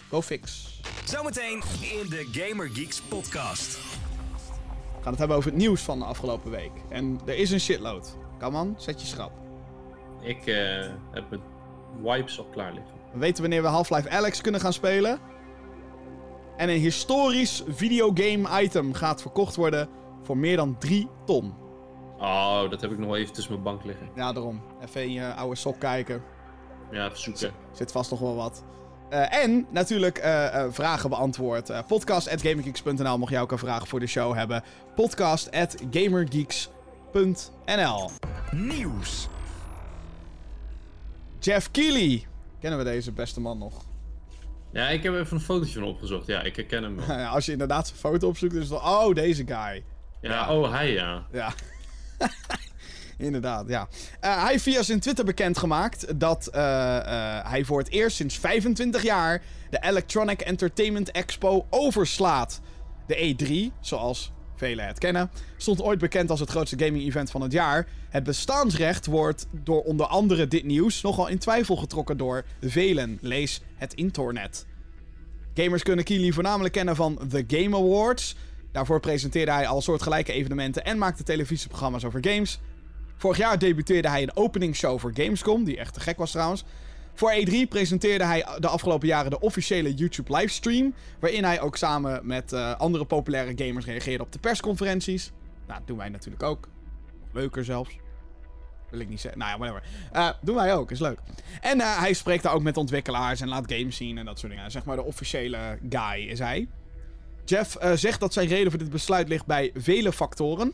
go fix. Zometeen in de Gamer Geeks podcast. We gaan het hebben over het nieuws van de afgelopen week. En er is een shitload. On, zet je schrap. Ik eh, heb mijn wipes al klaar liggen. We weten wanneer we Half-Life Alex kunnen gaan spelen. En een historisch videogame item gaat verkocht worden voor meer dan 3 ton. Oh, dat heb ik nog wel even tussen mijn bank liggen. Ja, daarom. Even in je oude sok kijken. Ja, even zoeken. Zit vast nog wel wat. Eh, en natuurlijk eh, eh, vragen beantwoord. Eh podcast at gamergeeks.nl mocht jij ook een vraag voor de show hebben. Podcast at gamergeeks.nl Nieuws. Jeff Keighley. Kennen we deze beste man nog? Ja, ik heb even een fotootje van opgezocht. Ja, ik herken hem wel. Als je inderdaad zijn foto opzoekt, is het dan... Oh, deze guy. Ja, oh, hij ja. Ja. Inderdaad, ja. Eh, hij heeft via zijn Twitter bekendgemaakt dat eh, eh, hij voor het eerst sinds 25 jaar de Electronic Entertainment Expo overslaat. De E3, zoals velen het kennen, stond ooit bekend als het grootste gaming-event van het jaar. Het bestaansrecht wordt door onder andere dit nieuws nogal in twijfel getrokken door velen. Lees het internet. Gamers kunnen Keely voornamelijk kennen van The Game Awards. Daarvoor presenteerde hij al soortgelijke evenementen en maakte televisieprogramma's over games. Vorig jaar debuteerde hij een openingsshow voor Gamescom, die echt te gek was trouwens. Voor E3 presenteerde hij de afgelopen jaren de officiële YouTube livestream, waarin hij ook samen met uh, andere populaire gamers reageerde op de persconferenties. Nou, dat doen wij natuurlijk ook. Leuker zelfs. Wil ik niet zeggen. Nou ja, whatever. Uh, doen wij ook, is leuk. En uh, hij spreekt daar ook met ontwikkelaars en laat games zien en dat soort dingen. Zeg maar de officiële guy is hij. Jeff zegt dat zijn reden voor dit besluit ligt bij vele factoren.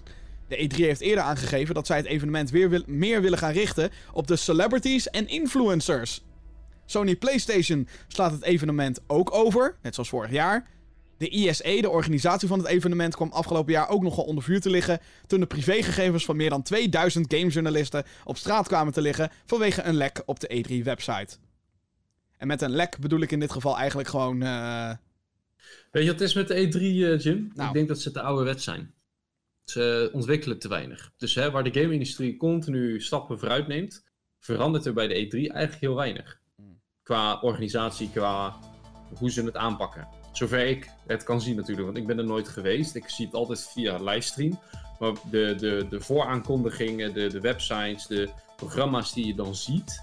De E3 heeft eerder aangegeven dat zij het evenement weer wil meer willen gaan richten op de celebrities en influencers. Sony PlayStation slaat het evenement ook over, net zoals vorig jaar. De ISE, de organisatie van het evenement, kwam afgelopen jaar ook nogal onder vuur te liggen. toen de privégegevens van meer dan 2000 gamejournalisten op straat kwamen te liggen. vanwege een lek op de E3-website. En met een lek bedoel ik in dit geval eigenlijk gewoon. Uh... Weet je wat het is met de E3, uh, Jim? Nou. Ik denk dat ze te ouderwet zijn. Ze ontwikkelen te weinig. Dus hè, waar de game-industrie continu stappen vooruit neemt, verandert er bij de E3 eigenlijk heel weinig. Qua organisatie, qua hoe ze het aanpakken. Zover ik het kan zien natuurlijk, want ik ben er nooit geweest. Ik zie het altijd via livestream. Maar de, de, de vooraankondigingen, de, de websites, de programma's die je dan ziet,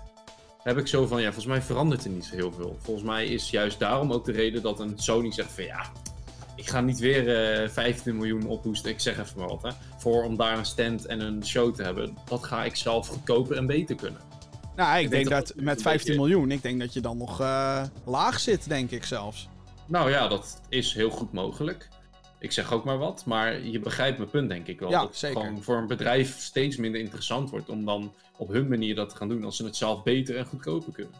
heb ik zo van, ja, volgens mij verandert er niet zo heel veel. Volgens mij is juist daarom ook de reden dat een Sony zegt van, ja, ik ga niet weer uh, eh, 15 miljoen ophoesten, ik zeg even maar wat, hè, voor om daar een stand en een show te hebben. Dat ga ik zelf goedkoper en beter kunnen. Nou, ik, denk, dat, met 15 miljoen, ik denk dat je dan nog uh, laag zit, denk ik zelfs. Nou ja, dat is heel goed mogelijk. Ik zeg ook maar wat, maar je begrijpt mijn punt denk ik wel. Ja, dat zeker. het gewoon voor een bedrijf steeds minder interessant wordt om dan op hun manier dat te gaan doen als ze het zelf beter en goedkoper kunnen.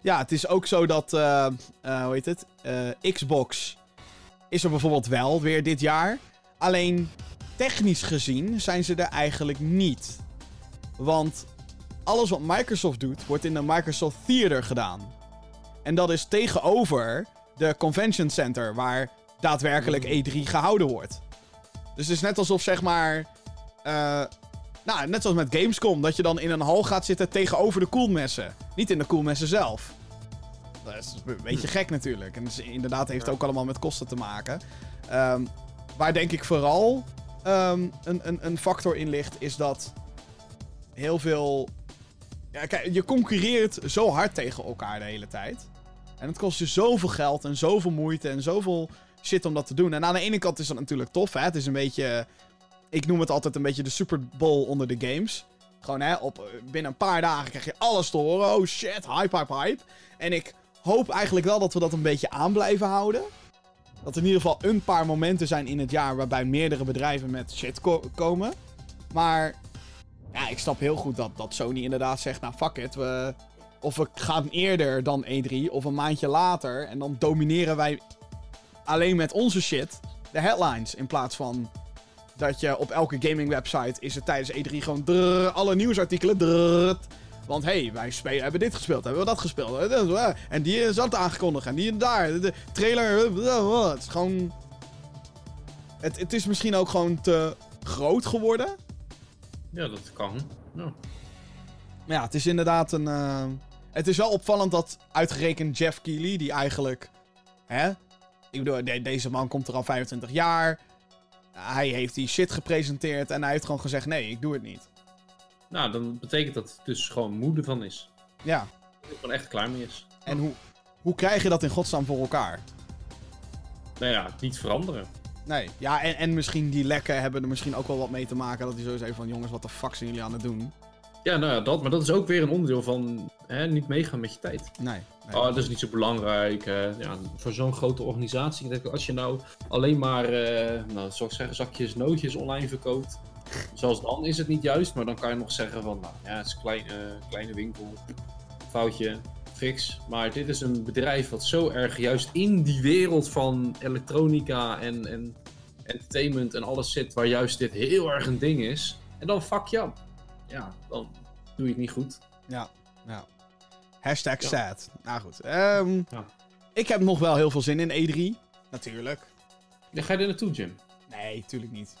Ja, het is ook zo dat, uh, uh, hoe heet het, Xbox is er bijvoorbeeld wel weer dit jaar. Alleen technisch gezien zijn ze er eigenlijk niet. Want alles wat Microsoft doet, wordt in de Microsoft Theater gedaan. En dat is tegenover de Convention Center, waar daadwerkelijk E3 gehouden wordt. Dus het is net alsof, zeg maar. Uh, nou, net zoals met Gamescom, dat je dan in een hal gaat zitten tegenover de koelmessen. Niet in de koelmessen zelf. Dat is een beetje gek natuurlijk. En dus inderdaad heeft het ook allemaal met kosten te maken. Um, waar denk ik vooral um, een, een, een factor in ligt, is dat heel veel. Ja, kijk, je concurreert zo hard tegen elkaar de hele tijd. En het kost je zoveel geld en zoveel moeite en zoveel shit om dat te doen. En aan de ene kant is dat natuurlijk tof, hè. Het is een beetje... Ik noem het altijd een beetje de Super Bowl onder de games. Gewoon, hè, op, binnen een paar dagen krijg je alles te horen. Oh shit, hype, hype, hype. En ik hoop eigenlijk wel dat we dat een beetje aan blijven houden. Dat er in ieder geval een paar momenten zijn in het jaar waarbij meerdere bedrijven met shit komen. Maar ja, ik snap heel goed dat, dat Sony inderdaad zegt, nou fuck it, we, of we gaan eerder dan E3 of een maandje later. En dan domineren wij alleen met onze shit de headlines. In plaats van dat je op elke gaming website is het tijdens E3 gewoon drrr, alle nieuwsartikelen. Drrr, want hé, hey, wij spelen, hebben dit gespeeld, hebben we dat gespeeld. En die is dat aangekondigd en die en daar. De trailer. Het is gewoon. Het, het is misschien ook gewoon te groot geworden. Ja, dat kan. Ja. Maar ja, het is inderdaad een. Uh, het is wel opvallend dat uitgerekend Jeff Keighley, die eigenlijk. Hè? Ik bedoel, de, deze man komt er al 25 jaar. Hij heeft die shit gepresenteerd en hij heeft gewoon gezegd: nee, ik doe het niet. Nou, dan betekent dat het dus gewoon moede van is. Ja. Dat hij gewoon echt klaar mee is. En hoe, hoe krijg je dat in godsnaam voor elkaar? Nou ja, niet veranderen. Nee, ja, en, en misschien die lekken hebben er misschien ook wel wat mee te maken. Dat hij zo zei van, jongens, wat de fuck zijn jullie aan het doen? Ja, nou ja, dat. Maar dat is ook weer een onderdeel van hè, niet meegaan met je tijd. Nee. nee. Oh, dat is niet zo belangrijk. Ja, voor zo'n grote organisatie. Denk ik, als je nou alleen maar, uh, nou, zou ik zeggen, zakjes nootjes online verkoopt. Zoals dan is het niet juist. Maar dan kan je nog zeggen van, nou ja, het is een kleine, kleine winkel. Foutje, fix. Maar dit is een bedrijf wat zo erg juist in die wereld van elektronica en, en entertainment en alles zit. Waar juist dit heel erg een ding is. En dan fuck je up ja, dan doe je het niet goed. Ja, ja. Hashtag sad. Nou goed. Um, ja. Ik heb nog wel heel veel zin in E3. Natuurlijk. Ja, ga je er naartoe, Jim? Nee, tuurlijk niet.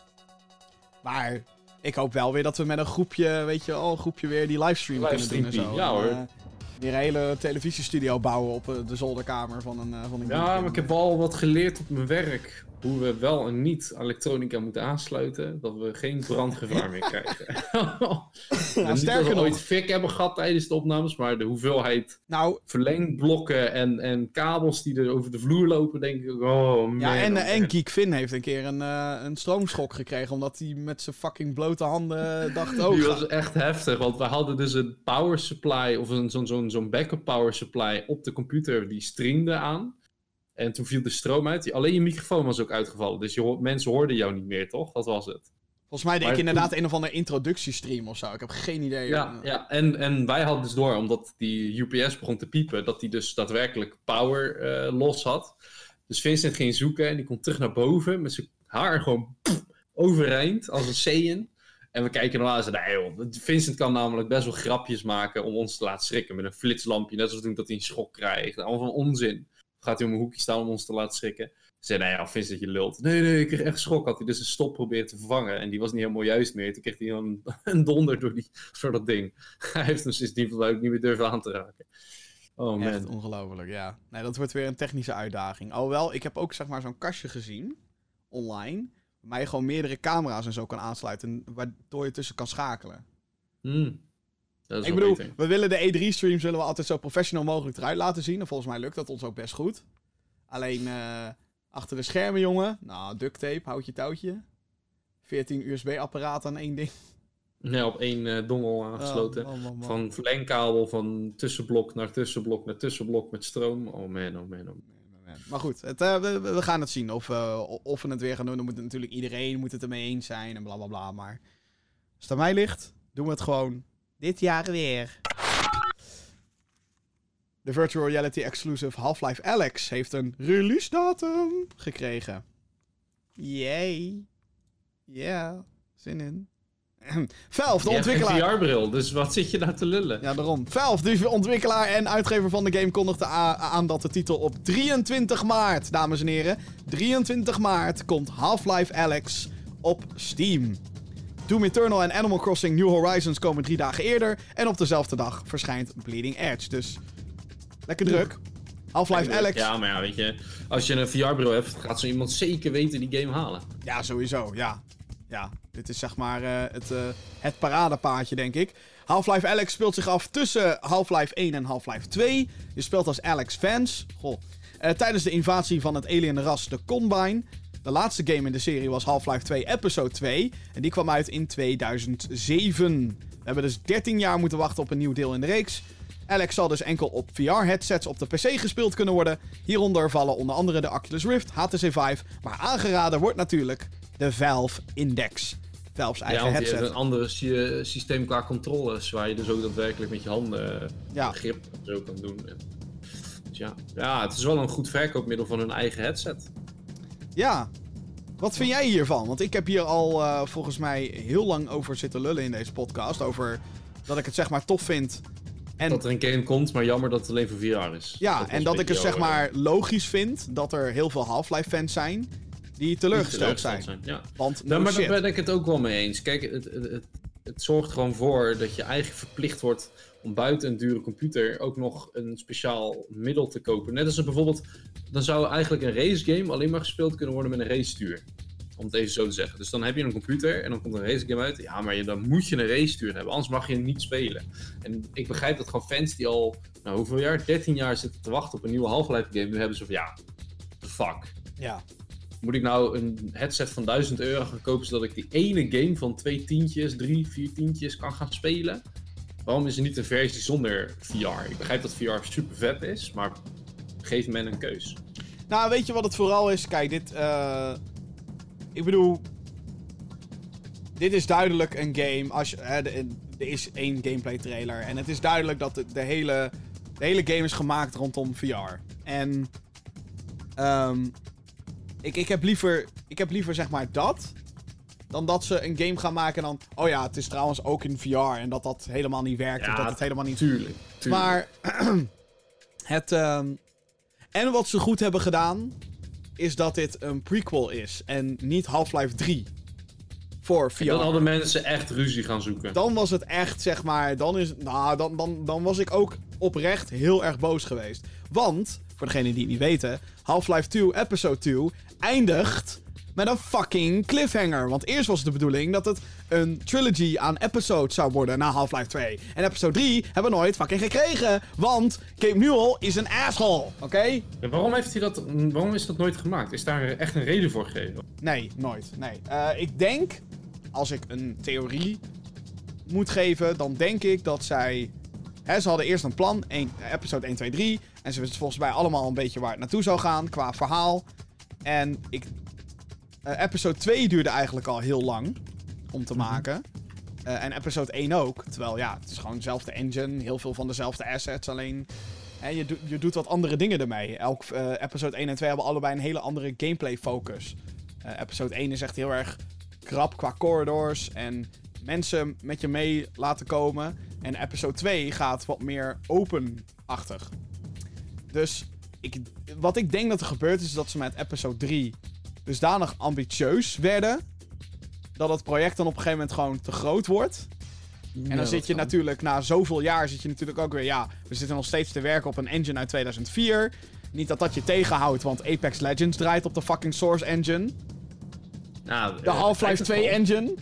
Maar ik hoop wel weer dat we met een groepje, weet je wel, een groepje weer die livestream kunnen doen en zo. Ja, hoor. En, eh, weer een hele televisiestudio bouwen op eh, de zolderkamer van een, eh, van een Ja, maar ik heb wel wat geleerd op mijn werk. Hoe we wel en niet elektronica moeten aansluiten. Dat we geen brandgevaar meer krijgen. Ja, sterker dat we nog. ooit fik hebben gehad tijdens de opnames. Maar de hoeveelheid Nou, verlengblokken en, en kabels die er over de vloer lopen. Denk ik, oh man. ja, en, oh, eh, en. Geek Finn heeft een keer een, eh, een stroomschok gekregen. Omdat hij met zijn fucking blote handen dacht, oh, Die was echt heftig, want we hadden dus een power supply, of een- zo'n zo'n zo'n backup power supply op de computer, die streamde aan. En toen viel de stroom uit. Alleen je microfoon was ook uitgevallen, dus je mensen hoorden jou niet meer, toch? Dat was het. volgens mij deed ik maar inderdaad een of andere introductiestream of zo. Ik heb geen idee. Ja, ja. En, en wij hadden dus door, omdat die UPS begon te piepen, dat die dus daadwerkelijk power eh, los had. Dus Vincent ging zoeken en die komt terug naar boven met zijn haar gewoon pff, overeind als een zeeën. En we kijken normaal en zeiden, nee joh, Vincent kan namelijk best wel grapjes maken om ons te laten schrikken met een flitslampje. Net zoals toen dat hij een schok krijgt. Allemaal van onzin. Gaat hij om een hoekje staan om ons te laten schrikken. Ze zei, nee ja, Vincent je lult. Nee, nee, ik kreeg echt schok. Had hij dus een stop proberen te vervangen. En die was niet helemaal juist meer. Toen kreeg hij een, een donder door, die, door dat ding. Hij heeft hem sindsdien mij ook niet meer durven aan te raken. Oh man. Echt ongelooflijk, ja. Nee, dat wordt weer een technische uitdaging. Alhoewel, ik heb ook zeg maar zo'n kastje gezien, online, waar je gewoon meerdere camera's en zo kan aansluiten, waardoor je tussen kan schakelen. Hmm. Ik bedoel, beter. we willen de E3-streams willen we altijd zo professioneel mogelijk eruit laten zien. En volgens mij lukt dat ons ook best goed. Alleen eh, achter de schermen, jongen. Nou, duct tape, houtje touwtje. 14 USB-apparaten aan één ding. Nee, op één eh, dongel aangesloten. Oh, man, man, man. Van verlengkabel van tussenblok naar tussenblok naar tussenblok met stroom. Oh man, oh man, oh man. Maar goed, het, eh, we, we gaan het zien of, of we het weer gaan doen. Dan moet het natuurlijk iedereen moet het ermee eens zijn en bla bla bla. Maar als het aan mij ligt, doen we het gewoon dit jaar weer. De virtual reality exclusive Half-Life Alex heeft een release datum gekregen. Yay. Ja, zin in. Valve, de ontwikkelaar. VR-bril, dus wat zit je daar te lullen? Ja, daarom. Valve, de ontwikkelaar en uitgever van de game, kondigde aan dat de titel op 23 maart, dames en heren, 23 maart komt Half-Life Alex op Steam. Doom Eternal en Animal Crossing New Horizons komen drie dagen eerder. En op dezelfde dag verschijnt Bleeding Edge. Dus lekker druk. Half-Life Alex. Ja. Ja, maar ja, weet je, als je een VR-bril hebt, gaat zo iemand zeker weten die game halen. sowieso. Ja. Ja, dit is zeg maar eh, het, eh, het paradepaadje, denk ik. Half-Life Alex speelt zich af tussen Half-Life 1 en Half-Life 2. Je speelt als Alex Vance. Goh. Eh, tijdens de invasie van het alienras de Combine. De laatste game in de serie was Half-Life 2 Episode 2. En die kwam uit in 2007. We hebben dus 13 jaar moeten wachten op een nieuw deel in de reeks. Alex zal dus enkel op VR-headsets op de PC gespeeld kunnen worden. Hieronder vallen onder andere de Oculus Rift, HTC Vive. Maar aangeraden wordt natuurlijk de Valve Index. Valve's Ja, eigen want je hebt headset. een ander sy- systeem qua controles, waar je dus ook daadwerkelijk met je handen eh, Ja. grip zo kan doen. En- Dus ja. ja, het is wel een goed verkoopmiddel van hun eigen headset. Ja. Wat vind jij hiervan? Want ik heb hier al eh, volgens mij heel lang over zitten lullen in deze podcast. Over dat ik het zeg maar tof vind. En, Dat er een game komt, maar jammer dat het alleen voor VR is. ja, en dat ik het zeg maar logisch vind dat er heel veel Half-Life fans zijn die teleurgesteld zijn. Ja. Want Nou, no maar daar ben ik het ook wel mee eens. Kijk, het, het, het, het zorgt gewoon voor dat je eigenlijk verplicht wordt om buiten een dure computer ook nog een speciaal middel te kopen. Net als er bijvoorbeeld, dan zou eigenlijk een racegame alleen maar gespeeld kunnen worden met een racestuur. Om het even zo te zeggen. Dus dan heb je een computer en dan komt een racegame uit. Ja, maar je, dan moet je een racestuur hebben, anders mag je niet spelen. En ik begrijp dat gewoon fans die al, nou hoeveel jaar? 13 jaar zitten te wachten op een nieuwe Half-Life game. Nu hebben ze van, ja, fuck. Ja. Moet ik nou een headset van 1000 euro gaan kopen zodat ik die ene game van twee tientjes, drie, vier tientjes kan gaan spelen? Waarom is er niet een versie zonder VR? Ik begrijp dat VR super vet is, maar geef men een keus. Nou, weet je wat het vooral is? Kijk, dit. eh ik bedoel. Dit is duidelijk een game. Als je, hè, er is één gameplay trailer. En het is duidelijk dat de, de, hele, de hele game is gemaakt rondom VR. En. ehm, ik, ik, heb liever, ik heb liever zeg maar dat. Dan dat ze een game gaan maken en dan. Oh ja, het is trouwens ook in VR. En dat dat helemaal niet werkt. of dat het helemaal niet Tuurlijk. tuurlijk. maar het. ehm, en wat ze goed hebben gedaan. is dat dit een prequel is en niet Half-Life 3 voor VR. Dan hadden mensen echt ruzie gaan zoeken. Dan was het echt, zeg maar, dan, is, nou, dan, dan, dan was ik ook oprecht heel erg boos geweest. Want, voor degenen die het niet weten, Half-Life 2 Episode 2 eindigt met een fucking cliffhanger. Want eerst was het de bedoeling dat het een trilogy aan episodes zou worden na Half-Life 2. En episode 3 hebben we nooit fucking gekregen. Want Cape Newell is een asshole, oké? Waarom, heeft hij dat, waarom is dat nooit gemaakt? Is daar echt een reden voor gegeven? Nee, nooit. Nee. Eh, ik denk, als ik een theorie moet geven, dan denk ik dat zij. Hè, ze hadden eerst een plan, één- episode 1, 2, 3. En ze wisten volgens mij allemaal een beetje waar het naartoe zou gaan qua verhaal. En ik. Eh, episode 2 duurde eigenlijk al heel lang om te maken. Eh, en episode 1 ook. Terwijl ja, het is gewoon dezelfde engine, heel veel van dezelfde assets. Alleen hè, je, doet je doet wat andere dingen ermee. Elk, eh, episode 1 en 2 hebben allebei een hele andere gameplay focus. Episode 1 is echt heel erg krap qua corridors en mensen met je mee laten komen. En episode 2 gaat wat meer open-achtig. Dus ik, wat ik denk dat er gebeurd is, is dat ze met episode 3 dusdanig ambitieus werden. Dat het project dan op een gegeven moment gewoon te groot wordt. En dan zit je natuurlijk, na zoveel jaar, zit je natuurlijk ook weer, ja, we zitten nog steeds te werken op een engine uit 2004. Niet dat dat je tegenhoudt, want Apex Legends draait op de fucking Source Engine. Nou, De Half-Life 2 engine.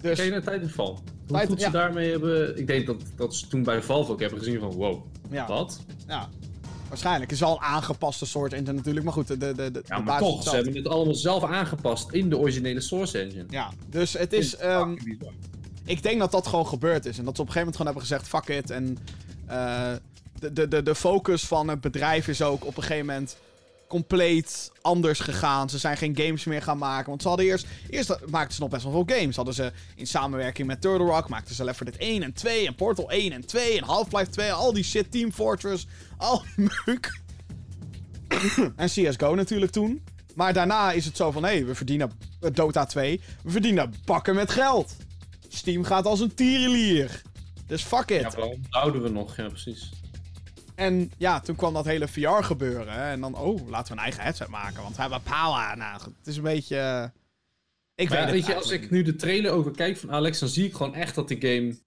Dus, Ken je naar Titanfall? Hoe Titan- goed ze ja. daarmee hebben... Ik denk dat, dat ze toen bij Valve ook hebben gezien van... Wow, ja, wat? ja. Waarschijnlijk. Het is wel een aangepaste Source Engine natuurlijk, maar goed, de, de, de, Ja, maar toch, ze hebben het allemaal zelf aangepast in de originele Source Engine. Ja, dus het is... ehm, ik denk dat dat gewoon gebeurd is. En dat ze op een gegeven moment gewoon hebben gezegd, fuck it. En eh, de, de, de, de focus van het bedrijf is ook op een gegeven moment compleet anders gegaan. Ze zijn geen games meer gaan maken. Want ze hadden eerst... Eerst maakten ze nog best wel veel games. Hadden ze in samenwerking met Turtle Rock... maakten ze Left 4 Dead 1 en 2 en Portal 1 en 2 en Half-Life 2. Al die shit, Team Fortress. Al die en CSGO natuurlijk toen. Maar daarna is het zo van... Hé, hey, we verdienen... eh, Dota 2. We verdienen bakken met geld. Steam gaat als een tierenlier. Dus fuck it. Ja, waarom houden we nog? Ja, precies. En ja, toen kwam dat hele VR gebeuren. hè. En dan, oh, laten we een eigen headset maken. Want we hebben power. Nou, het is een beetje... eh, Ik Maar weet ja, het weet je, als ik nu de trailer over kijk van Alex, dan zie ik gewoon echt dat de game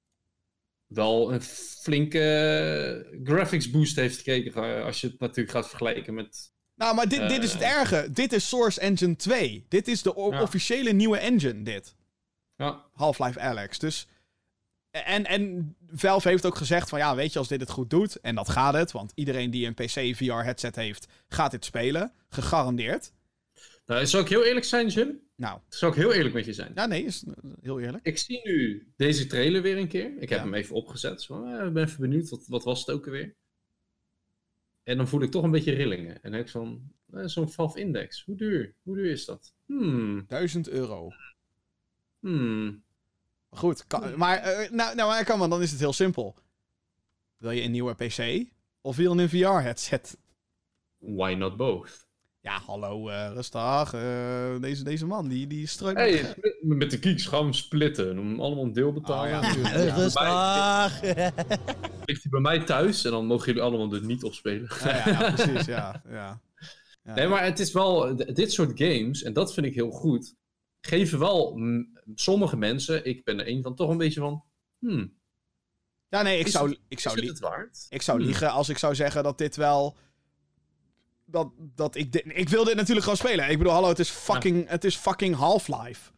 wel een flinke graphics boost heeft gekregen. eh, Als je het natuurlijk gaat vergelijken met... Nou, maar dit, dit is het Eh. erge. Dit is Source Engine 2. Dit is de Ja. officiële nieuwe engine, dit. Ja, Half-Life Alex. Dus... En, en Valve heeft ook gezegd van, ja, weet je, als dit het goed doet... En dat gaat het, want iedereen die een PC VR-headset heeft... gaat dit spelen. Gegarandeerd. nou, zou ik heel eerlijk zijn, Jim? Nou, Zou ik heel eerlijk met je zijn? ja, nee, is heel eerlijk. Ik zie nu deze trailer weer een keer. Ik heb Ja. hem even opgezet. Zo, eh, ik ben even benieuwd, wat, wat was het ook alweer? En dan voel ik toch een beetje rillingen. En dan heb ik zo'n eh, zo'n Valve Index. Hoe duur? Hoe duur is dat? Hmm, 1000 euro. hmm. Goed, kan- maar, eh, nou, nou, maar kan, dan is het heel simpel. Wil je een nieuwe PC of wil je een VR-headset? Why not both? Ja, hallo, eh rustig. eh, deze, deze man, die, die strooit... Hey, met de we hem splitten. Om allemaal een deel betalen. Oh, ja. Ja, Ja, bij mij- Ligt hij bij mij thuis en dan mogen jullie allemaal dus niet opspelen. Ja, ja, ja, precies, ja. ja. Ja. Nee, maar het is wel, dit soort games, en dat vind ik heel goed, geven wel mm, sommige mensen, ik ben er een van, toch een beetje van, hmm, Ja, nee, ik Is zou, het- ik zou, li- ik zou Hmm. liegen als ik zou zeggen dat dit wel... Dat, dat ik dit... Ik wil dit natuurlijk gewoon spelen. Ik bedoel, hallo, het is fucking, het is fucking Half-Life.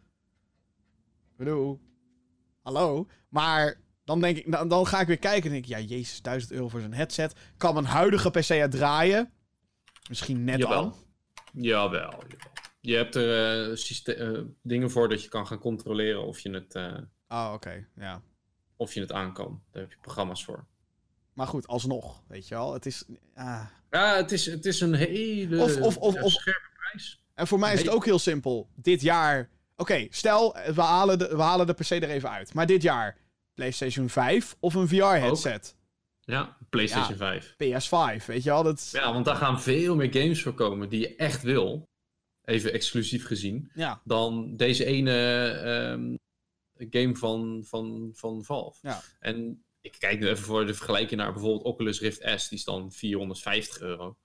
Ik bedoel... Hallo? Maar dan denk ik... Dan, dan ga ik weer kijken en denk ik... Ja, jezus, 1000 euro voor zo'n headset. Kan mijn huidige PC het draaien? Misschien net Jawel. al. Jawel, jawel. Je hebt er eh, eh, dingen voor dat je kan gaan controleren of je het, eh, Oh, oké. Ja. of je het aan kan. Daar heb je programma's voor. Maar goed, alsnog. Weet je wel. Het is... ah. Ja, het is, het is een hele Of- of- of- of- scherpe prijs. En voor mij is het ook heel simpel. Dit jaar. Oké, stel, we halen, de, we halen de PC er even uit. Maar dit jaar. PlayStation 5 of een VR-headset. Ja, PlayStation 5. PS5, weet je wel? Dat. Ja, want daar gaan veel meer games voor komen die je echt wil. Even exclusief gezien. ja. dan deze ene ehm, game van, van, van Valve. Ja. En ik kijk nu even voor de vergelijking naar bijvoorbeeld Oculus Rift S, die is dan 450 euro.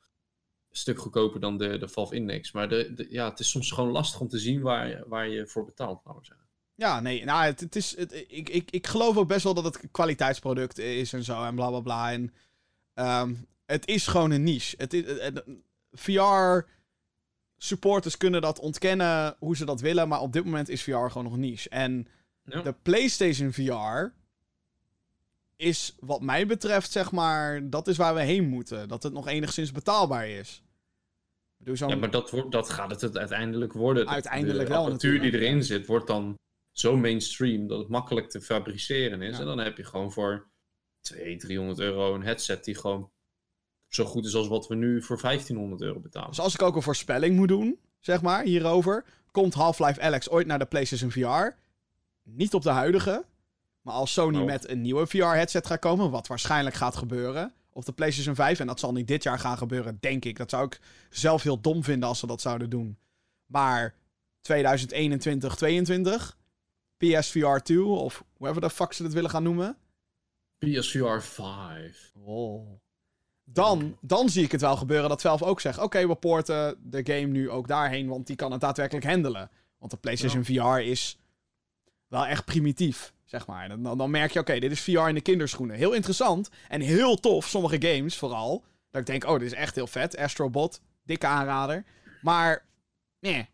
stuk goedkoper dan de, de Valve Index. Maar de, de, ja, het is soms gewoon lastig om te zien waar, waar je voor betaalt, laten we zeggen. Ja, nee, nou, het, het is, het, ik, ik, ik geloof ook best wel dat het een kwaliteitsproduct is en zo en bla bla bla. En ehm, het is gewoon een niche. Het is, het- VR supporters kunnen dat ontkennen hoe ze dat willen, maar op dit moment is VR gewoon nog niche. En Ja. de PlayStation VR is wat mij betreft, zeg maar, dat is waar we heen moeten. Dat het nog enigszins betaalbaar is. Ja, maar dat, wordt, dat gaat het uiteindelijk worden. Uiteindelijk de wel apparatuur die erin zit, wordt dan zo mainstream dat het makkelijk te fabriceren is. Ja. En dan heb je gewoon voor 200, 300 euro een headset die gewoon zo goed is als wat we nu voor 1500 euro betalen. Dus als ik ook een voorspelling moet doen, zeg maar, hierover. Komt Half-Life Alex ooit naar de PlayStation VR? Niet op de huidige. Maar als Sony Oh. met een nieuwe VR-headset gaat komen, wat waarschijnlijk gaat gebeuren op de PlayStation 5, en dat zal niet dit jaar gaan gebeuren, denk ik. Dat zou ik zelf heel dom vinden als ze dat zouden doen. Maar 2021, 22, PSVR 2, of whoever the fuck ze het willen gaan noemen. PSVR 5. Oh. Dan, dan zie ik het wel gebeuren dat Valve ook zegt: Oké, we poorten de game nu ook daarheen, want die kan het daadwerkelijk handelen. Want de PlayStation VR is wel echt primitief, zeg maar. Dan, dan- dan merk je: Oké, dit is VR in de kinderschoenen. Heel interessant en heel tof, sommige games vooral. Dat ik denk: Oh, dit is echt heel vet. Astrobot, dikke aanrader. Maar, nee.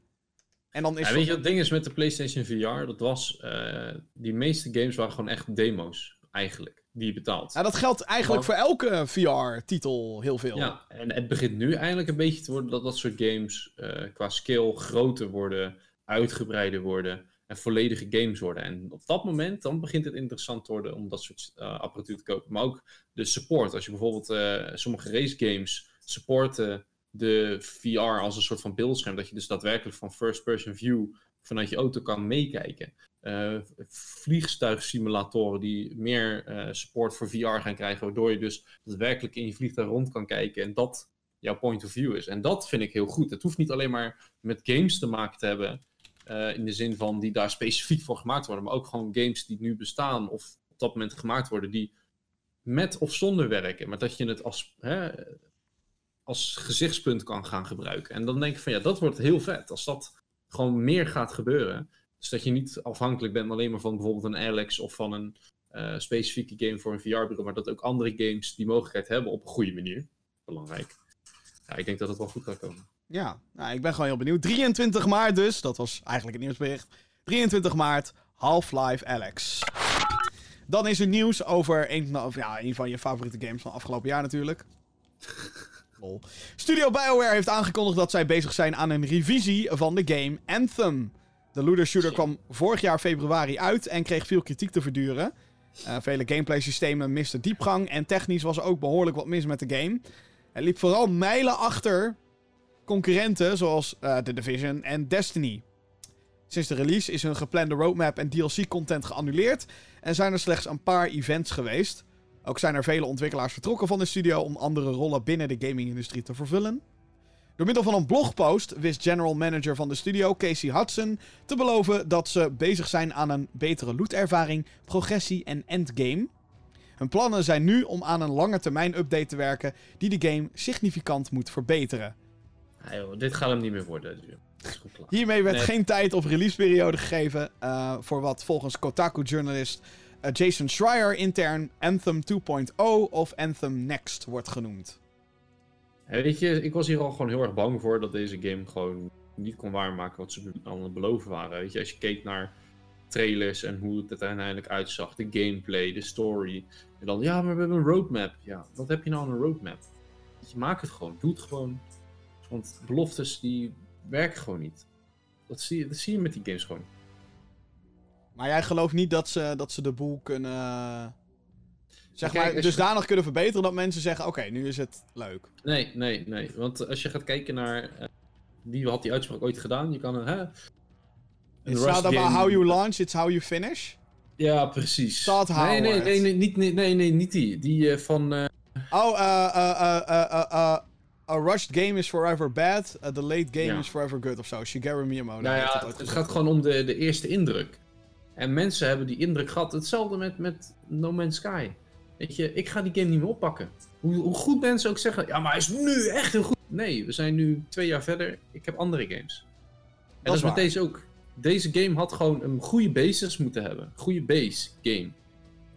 En dan is Ja, weet je het ding is met de PlayStation VR? Dat was, eh, die meeste games waren gewoon echt demo's, eigenlijk, die je betaalt. Ja, dat geldt eigenlijk voor elke VR-titel heel veel. Ja, en het begint nu eindelijk een beetje te worden dat dat soort games eh, qua skill groter worden, uitgebreider worden en volledige games worden. En op dat moment dan begint het interessant te worden om dat soort eh, apparatuur te kopen. Maar ook de support. Als je bijvoorbeeld eh, sommige race games supporten de VR als een soort van beeldscherm, dat je dus daadwerkelijk van first person view vanuit je auto kan meekijken. Eh, vliegtuigsimulatoren die meer eh, support voor VR gaan krijgen, waardoor je dus daadwerkelijk in je vliegtuig rond kan kijken en dat jouw point of view is. En dat vind ik heel goed. Het hoeft niet alleen maar met games te maken te hebben, eh, in de zin van die daar specifiek voor gemaakt worden, maar ook gewoon games die nu bestaan of op dat moment gemaakt worden, die met of zonder werken, maar dat je het als, hè, als gezichtspunt kan gaan gebruiken. En dan denk ik van ja, dat wordt heel vet. Als dat gewoon meer gaat gebeuren. Dus dat je niet afhankelijk bent alleen maar van bijvoorbeeld een Alex of van een eh, specifieke game voor een VR-bureau, maar dat ook andere games die mogelijkheid hebben op een goede manier. Belangrijk. Ja, ik denk dat het wel goed gaat komen. Ja, nou, ik ben gewoon heel benieuwd. 23 maart dus, dat was eigenlijk het nieuwsbericht. 23 maart, Half-Life Alex. Dan is er nieuws over een, ja, een van je favoriete games van afgelopen jaar natuurlijk. Lol. Studio BioWare heeft aangekondigd dat zij bezig zijn aan een revisie van de game Anthem. De looter shooter kwam vorig jaar februari uit en kreeg veel kritiek te verduren. Eh, vele gameplay systemen misten diepgang en technisch was er ook behoorlijk wat mis met de game. Het liep vooral mijlen achter concurrenten zoals eh, The Division en Destiny. Sinds de release is hun geplande roadmap en DLC-content geannuleerd en zijn er slechts een paar events geweest. Ook zijn er vele ontwikkelaars vertrokken van de studio om andere rollen binnen de gaming-industrie te vervullen. Door middel van een blogpost wist general manager van de studio, Casey Hudson, te beloven dat ze bezig zijn aan een betere lootervaring, progressie en endgame. Hun plannen zijn nu om aan een lange termijn update te werken die de game significant moet verbeteren. Ja, joh, dit gaat hem niet meer worden. dus. Hiermee werd Nee. geen tijd of releaseperiode gegeven eh, voor wat volgens Kotaku-journalist eh, Jason Schreier intern Anthem 2.0 of Anthem Next wordt genoemd. Weet je, ik was hier al gewoon heel erg bang voor dat deze game gewoon niet kon waarmaken wat ze het beloven waren. Weet je, als je keek naar trailers en hoe het uiteindelijk uitzag, de gameplay, de story. En dan, ja, maar we hebben een roadmap. Ja, wat heb je nou aan een roadmap? Je, maak het gewoon. Doe het gewoon. Want beloftes, die werken gewoon niet. Dat zie je, dat zie je met die games gewoon. Maar jij gelooft niet dat ze, dat ze de boel kunnen. Eh, zeg Kijk, maar, je- dusdanig kunnen verbeteren dat mensen zeggen: Oké, nu is het leuk. Nee, nee, nee. Want als je gaat kijken naar... eh, wie had die uitspraak ooit gedaan? Je kan een... Hè, een It's Rust not about how you launch, it's how you finish. Ja, precies. Todd nee, nee, nee, nee, niet, nee, nee, nee, niet die. Die eh, van... eh, Oh, eh, eh, eh, eh, eh, eh, A rushed game is forever bad. A delayed game Ja. is forever good of zo. Shigeru Miyamoto. nou ja, het, het gaat gewoon om de, de eerste indruk. En mensen hebben die indruk gehad. Hetzelfde met, met No Man's Sky. Weet je, ik ga die game niet meer oppakken. Hoe, hoe goed mensen ook zeggen, ja, maar hij is nu echt heel goed. Nee, we zijn nu twee jaar verder. Ik heb andere games. En dat, is met deze ook. Deze game had gewoon een goede basis moeten hebben. Goede base game.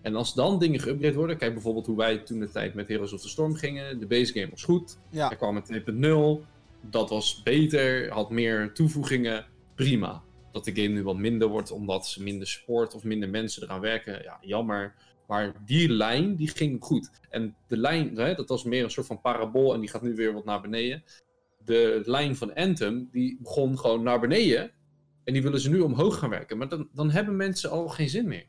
En als dan dingen geüpgrade worden, kijk bijvoorbeeld hoe wij toen de tijd met Heroes of the Storm gingen. De base game was goed. Ja. Er kwam een 2.0. Dat was beter, had meer toevoegingen. Prima. Dat de game nu wat minder wordt omdat ze minder sport of minder mensen eraan werken. Ja, jammer. Maar die lijn, die ging goed. En de lijn, hè, dat was meer een soort van parabool en die gaat nu weer wat naar beneden. De lijn van Anthem, die begon gewoon naar beneden. En die willen ze nu omhoog gaan werken. Maar dan, dan hebben mensen al geen zin meer.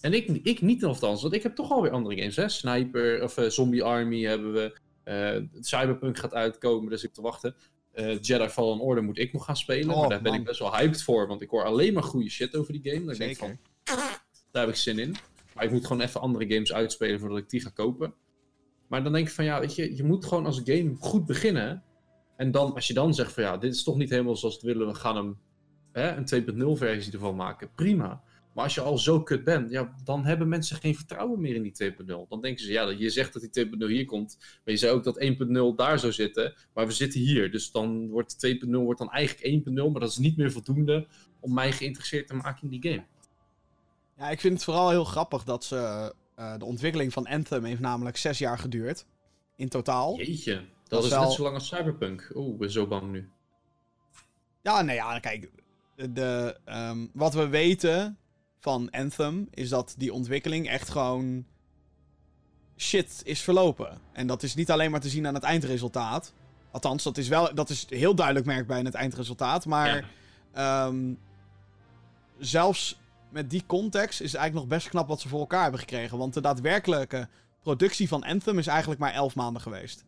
En ik, ik niet althans, want ik heb toch alweer andere games. Hè? Sniper of eh, Zombie Army hebben we. Eh, Cyberpunk gaat uitkomen, dus ik te wachten. Eh, Jedi Fallen Order moet ik nog gaan spelen. Oh, maar daar ben ik best wel hyped voor, want ik hoor alleen maar goede shit over die game. Dan denk ik van, daar heb ik zin in. Maar ik moet gewoon even andere games uitspelen voordat ik die ga kopen. Maar dan denk ik van ja, weet je, je moet gewoon als game goed beginnen. En dan, als je dan zegt van ja, dit is toch niet helemaal zoals we willen, we gaan hem hè, een 2.0 versie ervan maken. Prima. Maar als je al zo kut bent, ja, dan hebben mensen geen vertrouwen meer in die 2.0. Dan denken ze, ja, je zegt dat die 2.0 hier komt. Maar je zei ook dat 1.0 daar zou zitten. Maar we zitten hier. Dus dan wordt 2.0 wordt dan eigenlijk 1.0. Maar dat is niet meer voldoende om mij geïnteresseerd te maken in die game. Ja, ik vind het vooral heel grappig dat ze. eh, de ontwikkeling van Anthem heeft namelijk zes jaar geduurd. In totaal. Jeetje, dat, Dat is wel- net zo lang als Cyberpunk. Oeh, ik ben zo bang nu. Ja, nee, ja, kijk. De, ehm, wat we weten van Anthem is dat die ontwikkeling echt gewoon shit is verlopen. En dat is niet alleen maar te zien aan het eindresultaat. Althans, dat is, wel, dat is heel duidelijk merkbaar in het eindresultaat. Maar Ja. ehm, zelfs met die context is het eigenlijk nog best knap wat ze voor elkaar hebben gekregen. Want de daadwerkelijke productie van Anthem is eigenlijk maar 11 maanden geweest.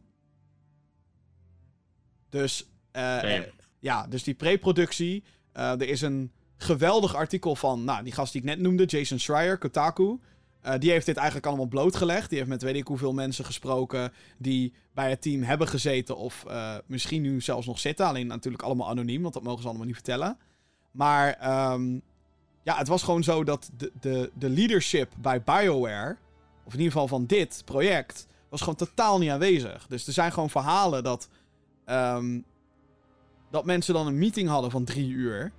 Dus, eh, eh, ja, dus die pre-productie. eh, er is een geweldig artikel van, nou, die gast die ik net noemde, Jason Schreier, Kotaku. Die heeft dit eigenlijk allemaal blootgelegd. Die heeft met weet ik hoeveel mensen gesproken die bij het team hebben gezeten of misschien nu zelfs nog zitten. Alleen natuurlijk allemaal anoniem, want dat mogen ze allemaal niet vertellen. Maar ehm, ja, het was gewoon zo dat de, de, de leadership bij BioWare, of in ieder geval van dit project, was gewoon totaal niet aanwezig. Dus er zijn gewoon verhalen dat, ehm, dat mensen dan een meeting hadden van drie uur.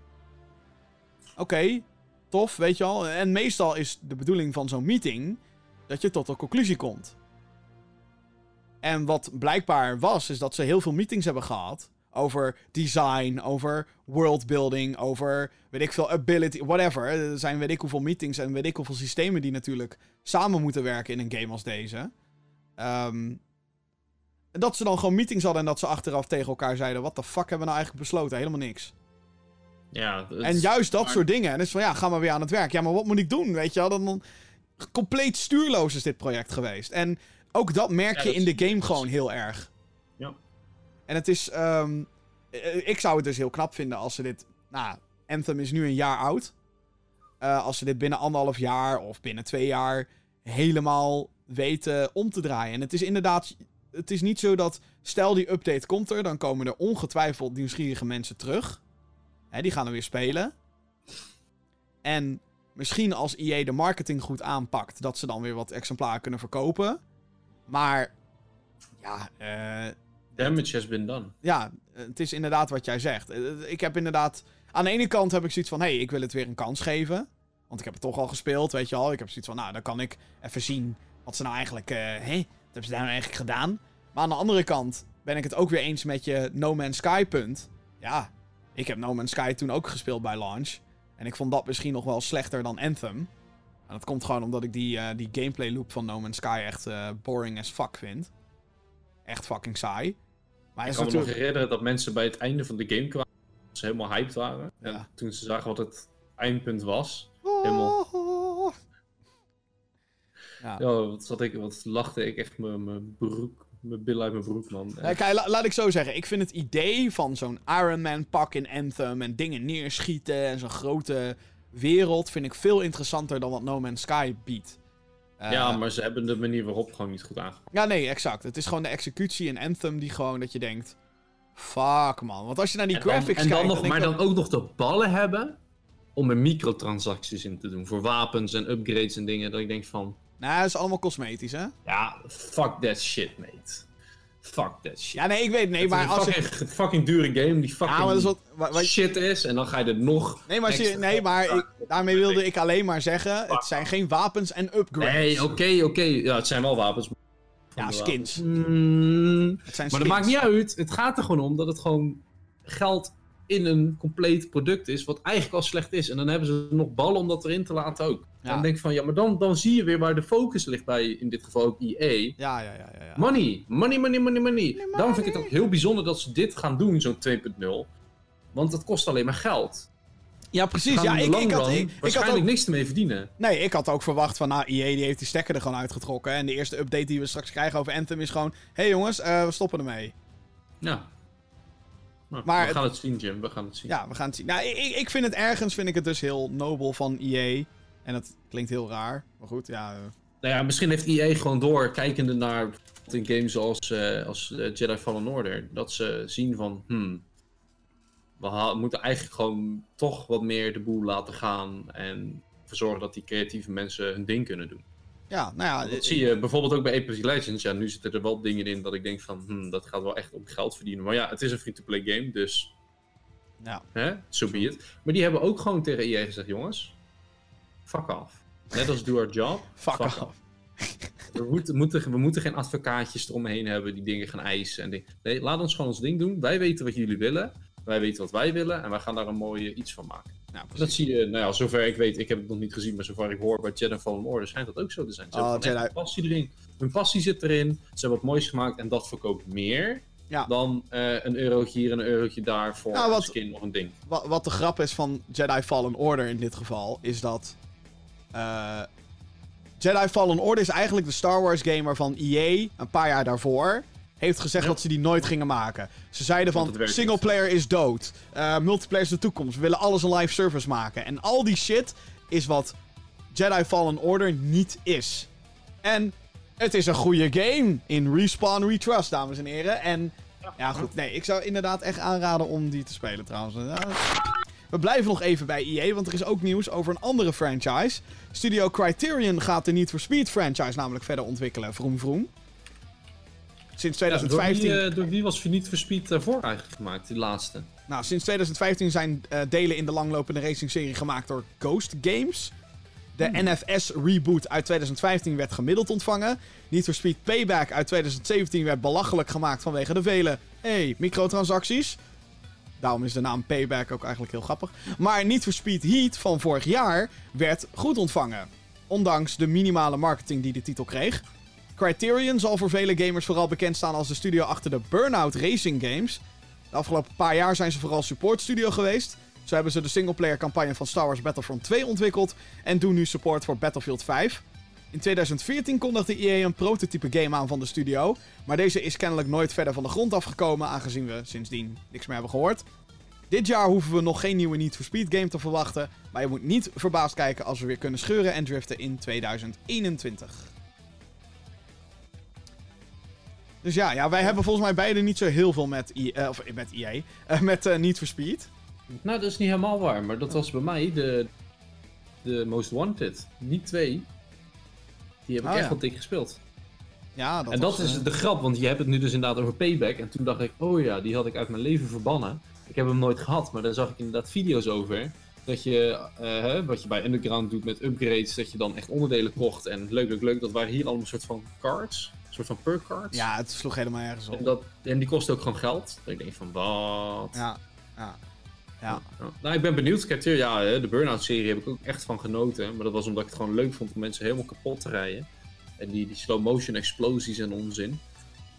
Oké, tof, weet je wel. En meestal is de bedoeling van zo'n meeting dat je tot een conclusie komt. En wat blijkbaar was, is dat ze heel veel meetings hebben gehad. Over design, over worldbuilding, over weet ik veel, ability, whatever. Er zijn weet ik hoeveel meetings en weet ik hoeveel systemen die natuurlijk samen moeten werken in een game als deze. Ehm, en dat ze dan gewoon meetings hadden en dat ze achteraf tegen elkaar zeiden: Wat de fuck hebben we nou eigenlijk besloten? Helemaal niks. Ja, En juist dat maar- soort dingen. En is van ja, ga maar weer aan het werk. Ja, maar wat moet ik doen? Weet je wel? Dan, dan compleet stuurloos is dit project geweest. En ook dat merk Ja, je dat in de game gewoon heel erg. Ja. En het is. ehm, eh, ik zou het dus heel knap vinden als ze dit. Nou, Anthem is nu een jaar oud. Eh, als ze dit binnen anderhalf jaar of binnen twee jaar helemaal weten om te draaien. En het is inderdaad. Het is niet zo dat. Stel die update komt er, dan komen er ongetwijfeld nieuwsgierige mensen terug. Hè, die gaan er weer spelen. En misschien als EA de marketing goed aanpakt, dat ze dan weer wat exemplaren kunnen verkopen. Maar. Ja, eh, Damage has been done. ja, het is inderdaad wat jij zegt. Eh, Ik heb inderdaad. Aan de ene kant heb ik zoiets van: hé, hey, ik wil het weer een kans geven. Want ik heb het toch al gespeeld, weet je al. Ik heb zoiets van: nou, dan kan ik even zien wat ze nou eigenlijk. eh hé, wat hebben ze daar nou eigenlijk gedaan? Maar aan de andere kant ben ik het ook weer eens met je No Man's Sky punt. Ja, ik heb No Man's Sky toen ook gespeeld bij launch. En ik vond dat misschien nog wel slechter dan Anthem. En dat komt gewoon omdat ik die, eh, die gameplay loop van No Man's Sky echt eh, boring as fuck vind. Echt fucking saai. Maar Ik is kan me nog natuurlijk... herinneren dat mensen bij het einde van de game kwamen. Ze helemaal hyped waren. Ja. En toen ze zagen wat het eindpunt was. helemaal- Ja. Ja, wat, zat ik, wat lachte ik echt mijn mijn broek, mijn billen uit mijn broek, man. Nee, kijk, la- laat ik zo zeggen. Ik vind het idee van zo'n Iron Man pak in Anthem en dingen neerschieten en zo'n grote wereld vind ik veel interessanter dan wat No Man's Sky biedt. Eh, ja, maar ze hebben de manier waarop gewoon niet goed aangepakt. Ja, nee, exact. Het is gewoon de executie in Anthem die gewoon dat je denkt... Fuck, man. Want als je naar die En dan, graphics en dan kijkt... nog, maar dan ook nog de ballen hebben om er microtransacties in te doen. Voor wapens en upgrades en dingen. Dat ik denk van, Nou, dat is allemaal cosmetisch, hè? ja, fuck that shit, mate. Fuck that shit. Ja, nee, ik weet, nee, Het is maar een als ik... fucking, fucking dure game die fucking Ja, maar dat is wat... wat, wat- shit is. En dan ga je er nog... nee, maar, nee, maar ik, daarmee wilde ik alleen maar zeggen, het zijn geen wapens en upgrades. Nee, oké, oké. Ja, het zijn wel wapens. Ja, skins. Mm, Het zijn maar dat maakt skins. niet uit. Het gaat er gewoon om dat het gewoon geld in een compleet product is, wat eigenlijk al slecht is. En dan hebben ze nog ballen om dat erin te laten ook. Ja. Dan denk ik van, ja, maar dan, dan zie je weer waar de focus ligt bij, in dit geval ook EA. Ja, ja, ja, ja. ja. Money, money, money, money, money. money. Dan vind ik het ook heel bijzonder dat ze dit gaan doen, zo'n 2.0. Want het kost alleen maar geld. Ja, precies. Ja, ik, ik, had, ik, ik had waarschijnlijk ook, niks ermee verdienen. nee, ik had ook verwacht van, nou, EA die heeft die stekker er gewoon uitgetrokken. En de eerste update die we straks krijgen over Anthem is gewoon... Hé hey jongens, eh, we stoppen ermee. Ja. Nou, Maar we gaan het zien, Jim. We gaan het zien. Ja, we gaan het zien. Nou, ik, ik- ik vind het ergens, vind ik het dus heel nobel van EA. En dat klinkt heel raar. Maar goed, ja... eh, Nou ja, misschien heeft EA gewoon door, kijkende naar in games als, eh, als eh, Jedi Fallen Order, dat ze zien van, hmm, we moeten eigenlijk gewoon toch wat meer de boel laten gaan en ervoor zorgen dat die creatieve mensen hun ding kunnen doen. Ja, nou ja... Dat zie je bijvoorbeeld ook bij Apex Legends. Ja, nu zitten er wel dingen in dat ik denk van, hmm, dat gaat wel echt om geld verdienen. Maar ja, het is een free-to-play game, dus Ja. hè, so be it. Maar die hebben ook gewoon tegen EA gezegd, jongens, fuck off. Net als do our job, Fuck off. we moeten, moeten, we moeten geen advocaatjes eromheen hebben die dingen gaan eisen. En. Nee, laat ons gewoon ons ding doen. Wij weten wat jullie willen. Wij weten wat wij willen. En wij gaan daar een mooie iets van maken. Precies. Dat zie je, nou ja, zover ik weet, ik heb het nog niet gezien, maar zover ik hoor bij Jedi Fallen Order schijnt dat ook zo te zijn. Ze Oh, Jedi. echt een passie erin. Hun passie zit erin. Ze hebben wat moois gemaakt en dat verkoopt meer Ja. dan eh, een eurotje hier en een eurotje daar voor Nou, wat- een skin of een ding. Wat, wat de grap is van Jedi Fallen Order in dit geval, is dat. Eh, Jedi Fallen Order is eigenlijk de Star Wars game waarvan EA een paar jaar daarvoor heeft gezegd Ja. dat ze die nooit gingen maken. Ze zeiden van het werkt single niet. player is dood, eh, multiplayer is de toekomst, we willen alles een live service maken. En al die shit is wat Jedi Fallen Order niet is. En het is een goede game in Respawn Retrust, dames en heren. En ja, goed. Nee, ik zou inderdaad echt aanraden om die te spelen trouwens. Ja, We blijven nog even bij EA, want er is ook nieuws over een andere franchise. Studio Criterion gaat de Need for Speed franchise namelijk verder ontwikkelen. Vroom vroom. Sinds Ja, door, 2015, wie, eh, door wie was Verniet for Speed daarvoor eigenlijk gemaakt, die laatste? nou, sinds 2015 zijn eh, delen in de langlopende racing-serie gemaakt door Ghost Games. De NFS reboot uit 2015 werd gemiddeld ontvangen. Need for Speed Payback uit 2017 werd belachelijk gemaakt vanwege de vele hey, microtransacties. Daarom is de naam Payback ook eigenlijk heel grappig. Maar Need for Speed Heat van vorig jaar werd goed ontvangen. Ondanks de minimale marketing die de titel kreeg. Criterion zal voor vele gamers vooral bekend staan als de studio achter de Burnout Racing Games. De afgelopen paar jaar zijn ze vooral support studio geweest. Zo hebben ze de singleplayer campagne van Star Wars Battlefront 2 ontwikkeld en doen nu support voor Battlefield 5. In 2014 kondigde EA een prototype game aan van de studio, maar deze is kennelijk nooit verder van de grond afgekomen, aangezien we sindsdien niks meer hebben gehoord. Dit jaar hoeven we nog geen nieuwe Need for Speed game te verwachten, maar je moet niet verbaasd kijken als we weer kunnen scheuren en driften in 2021. Dus ja, ja wij hebben volgens mij beide niet zo heel veel met, EA, eh, of met EA, eh, met eh, Need for Speed. Nou, dat is niet helemaal waar, maar dat was bij mij de, de Most Wanted. Die twee, die heb ik Oh, echt ja. wel dik gespeeld. Ja, dat en dat was, is eh, de grap, want je hebt het nu dus inderdaad over Payback. En toen dacht ik, oh ja, die had ik uit mijn leven verbannen. Ik heb hem nooit gehad, maar daar zag ik inderdaad video's over. Dat je, eh, wat je bij Underground doet met upgrades, dat je dan echt onderdelen kocht. En leuk, leuk, leuk, dat waren hier allemaal een soort van cards. Een soort van perk cards. Ja, het sloeg helemaal ergens op. En, dat, en die kosten ook gewoon geld. Denk ik van, wat? Ja, ja. Ja. Nou, ik ben benieuwd. Kijk, ja, de Burnout-serie heb ik ook echt van genoten. Maar dat was omdat ik het gewoon leuk vond om mensen helemaal kapot te rijden. En die, die slow-motion explosies en onzin.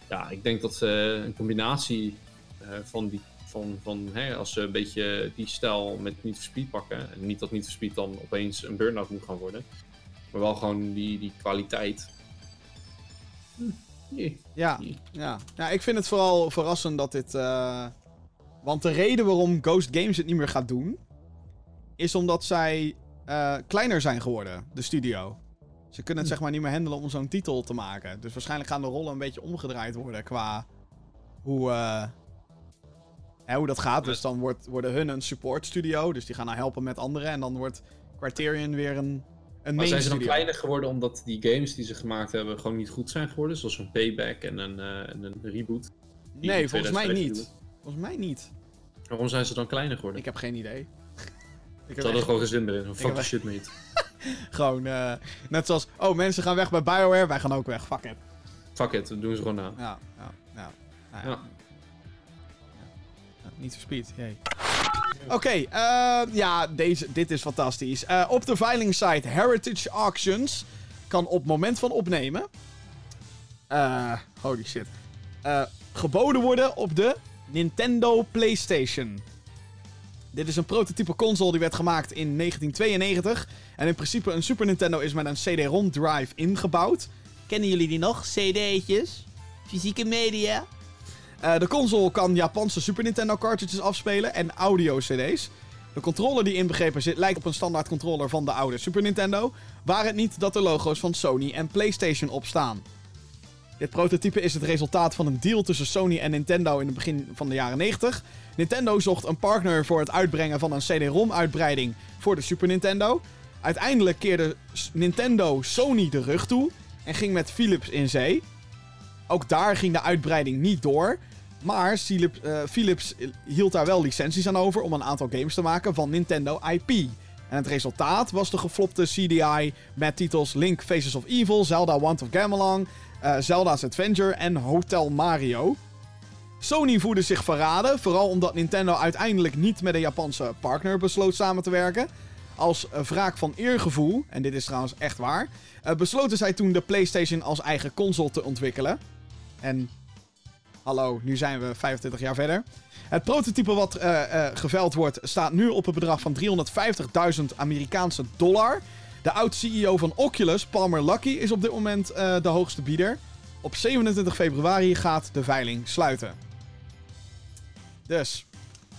Ja, ik denk dat ze een combinatie eh, van die. Van, van, hè, als ze een beetje die stijl met for Speed pakken. En niet dat for Speed dan opeens een Burnout moet gaan worden. Maar wel gewoon die, die kwaliteit. Hm. Ja, ja. ja, ik vind het vooral verrassend dat dit... eh, Want de reden waarom Ghost Games het niet meer gaat doen... is omdat zij eh, kleiner zijn geworden, de studio. Ze kunnen het zeg maar niet meer handelen om zo'n titel te maken. Dus waarschijnlijk gaan de rollen een beetje omgedraaid worden qua hoe, eh, hè, hoe dat gaat. Dus dan wordt, worden hun een support studio, dus die gaan nou helpen met anderen. En dan wordt Criterion weer een een Maar main zijn ze dan studio. kleiner geworden omdat die games die ze gemaakt hebben gewoon niet goed zijn geworden? Zoals een payback en een, eh, en een reboot. Die Nee, volgens mij 2015 niet. Volgens mij niet. Waarom zijn ze dan kleiner geworden? Ik heb geen idee. Ik hadden echt gewoon geen zin meer in. Fuck the shit, mate. gewoon, eh, net zoals, oh mensen gaan weg bij BioWare, wij gaan ook weg, fuck it. Fuck it, dat doen ze gewoon na. Ja, ja, ja. Nou ja. Ja. Niet speed, jee. Oké, eh, ja, deze, dit is fantastisch. Eh, op de veilingsite Heritage Auctions kan op moment van opnemen... eh, holy shit. geboden worden op de Nintendo PlayStation. Dit is een prototype console die werd gemaakt in 1992. En in principe een Super Nintendo is met een CD-ROM drive ingebouwd. Kennen jullie die nog? CD'tjes? Fysieke media? Eh, de console kan Japanse Super Nintendo cartridges afspelen en audio-CD's. De controller die inbegrepen zit lijkt op een standaard controller van de oude Super Nintendo, waar het niet dat de logo's van Sony en PlayStation op staan. Dit prototype is het resultaat van een deal tussen Sony en Nintendo in het begin van de jaren 90. Nintendo zocht een partner voor het uitbrengen van een CD-ROM-uitbreiding voor de Super Nintendo. Uiteindelijk keerde Nintendo Sony de rug toe en ging met Philips in zee. Ook daar ging de uitbreiding niet door. Maar Philips, eh, hield daar wel licenties aan over om een aantal games te maken van Nintendo IP. En het resultaat was de geflopte CDI met titels Link Faces of Evil, Zelda Wand of Gamelon, eh, Zelda's Adventure en Hotel Mario. Sony voelde zich verraden, vooral omdat Nintendo uiteindelijk niet met een Japanse partner besloot samen te werken. Als eh, wraak van eergevoel, en dit is trouwens echt waar, eh, besloten zij toen de PlayStation als eigen console te ontwikkelen. En hallo, nu zijn we 25 jaar verder. Het prototype wat eh, geveld wordt staat nu op een bedrag van 350.000 Amerikaanse dollar. De oud-CEO van Oculus, Palmer Luckey, is op dit moment eh, de hoogste bieder. Op 27 februari gaat de veiling sluiten. Dus,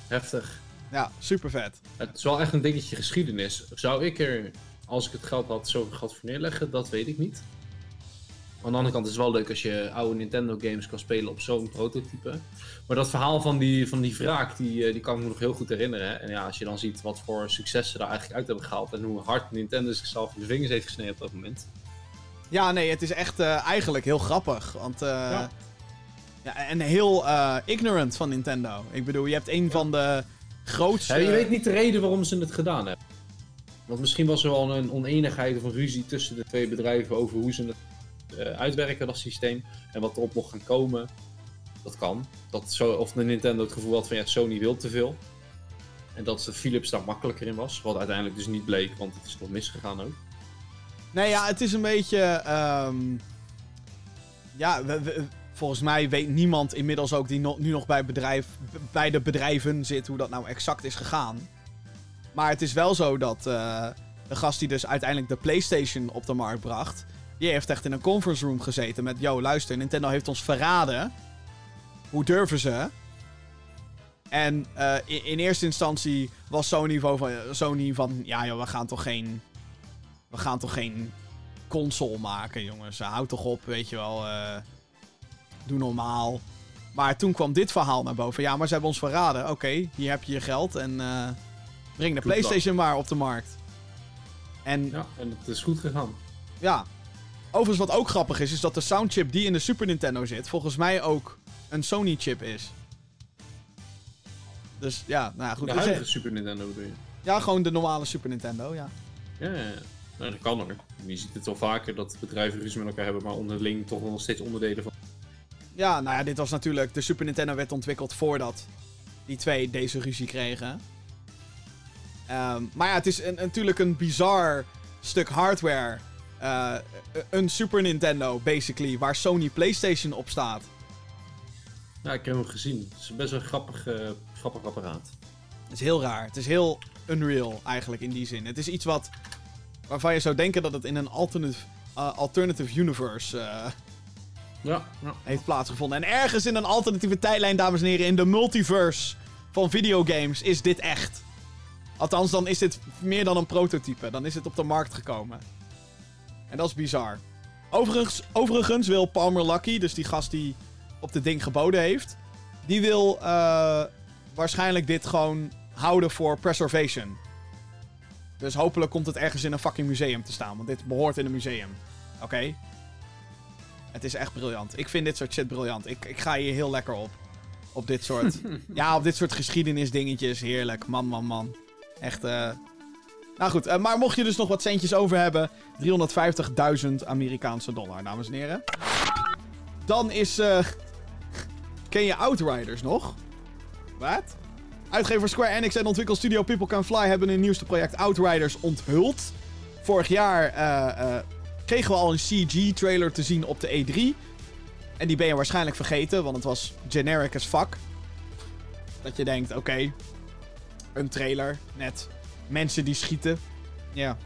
Heftig. ja, super vet. Het is wel echt een dingetje geschiedenis. Zou ik er, als ik het geld had, zoveel geld voor neerleggen? Dat weet ik niet. Aan de andere kant is het wel leuk als je oude Nintendo games kan spelen op zo'n prototype. Maar dat verhaal van die, van die wraak, die, eh, die kan ik me nog heel goed herinneren. En ja, als je dan ziet wat voor succes ze daar eigenlijk uit hebben gehaald. En hoe hard Nintendo zichzelf in de vingers heeft gesneden op dat moment. Ja, nee, het is echt eh, eigenlijk heel grappig. Want, eh, Ja. ja. en heel ignorant van Nintendo. Ik bedoel, je hebt een van de grootste... Ja, je weet niet de reden waarom ze het gedaan hebben. Want misschien was er wel een oneenigheid of een ruzie tussen de twee bedrijven over hoe ze het uitwerken, dat systeem. En wat erop mocht gaan komen. Dat kan. Dat zo, of de Nintendo het gevoel had van ja, Sony wil te veel. En dat de Philips daar makkelijker in was. Wat uiteindelijk dus niet bleek, want het is nog misgegaan ook. Nee, ja, het is een beetje. ehm, ja, volgens mij weet niemand inmiddels ook die nu nog bij, bedrijf, bij de bedrijven zit hoe dat nou exact is gegaan. Maar het is wel zo dat eh, de gast die dus uiteindelijk de PlayStation op de markt bracht, die heeft echt in een conference room gezeten met: Yo, luister, Nintendo heeft ons verraden. Hoe durven ze? En eh, in, in eerste instantie was Sony van, Sony van ja joh, we gaan toch geen we gaan toch geen console maken, jongens. Houd toch op, weet je wel. eh, doe normaal. Maar toen kwam dit verhaal naar boven. Ja, maar ze hebben ons verraden. Oké, hier heb je je geld en eh, breng de PlayStation maar op de markt. En Ja, en het is goed gegaan. ja. Overigens, wat ook grappig is, is dat de soundchip die in de Super Nintendo zit, volgens mij ook een Sony-chip is. Dus ja, nou ja, goed. De Dus, huidige Super Nintendo bedoel je? ja, gewoon de normale Super Nintendo, ja. Ja, ja, ja. Nou, dat kan er. Je ziet het wel vaker dat bedrijven ruzie met elkaar hebben, maar onderling toch nog steeds onderdelen van. Ja, nou ja, dit was natuurlijk... De Super Nintendo werd ontwikkeld voordat die twee deze ruzie kregen. Ehm, maar ja, het is een, natuurlijk een bizar stuk hardware. Eh, een Super Nintendo, basically, waar Sony PlayStation op staat. Ja, ik heb hem gezien. Het is best wel een grappig, eh, grappig apparaat. Het is heel raar. Het is heel unreal, eigenlijk, in die zin. Het is iets wat... Waarvan je zou denken dat het in een alternative, eh, alternative universe Ja, ja. heeft plaatsgevonden. En ergens in een alternatieve tijdlijn, dames en heren, in de multiverse van videogames, is dit echt. Althans, dan is dit meer dan een prototype. Dan is het op de markt gekomen. En dat is bizar. Overigens, overigens wil Palmer Lucky, dus die gast die op dit ding geboden heeft, die wil eh, waarschijnlijk dit gewoon houden voor preservation. Dus hopelijk komt het ergens in een fucking museum te staan. Want dit behoort in een museum. Oké? Het is echt briljant. Ik vind dit soort shit briljant. Ik, ik ga hier heel lekker op. Op dit soort... ja, op dit soort geschiedenisdingetjes. Heerlijk. Man, man, man. Echt, eh... Nou goed, eh, maar mocht je dus nog wat centjes over hebben... 350.000 Amerikaanse dollar, dames en heren. Dan is... eh Ken je Outriders nog? Wat? Uitgever Square Enix en ontwikkelstudio People Can Fly hebben hun nieuwste project Outriders onthuld. Vorig jaar eh, kregen we al een CG-trailer te zien op de E3. En die ben je waarschijnlijk vergeten, want het was generic as fuck. Dat je denkt, oké, een trailer, net mensen die schieten. Ja,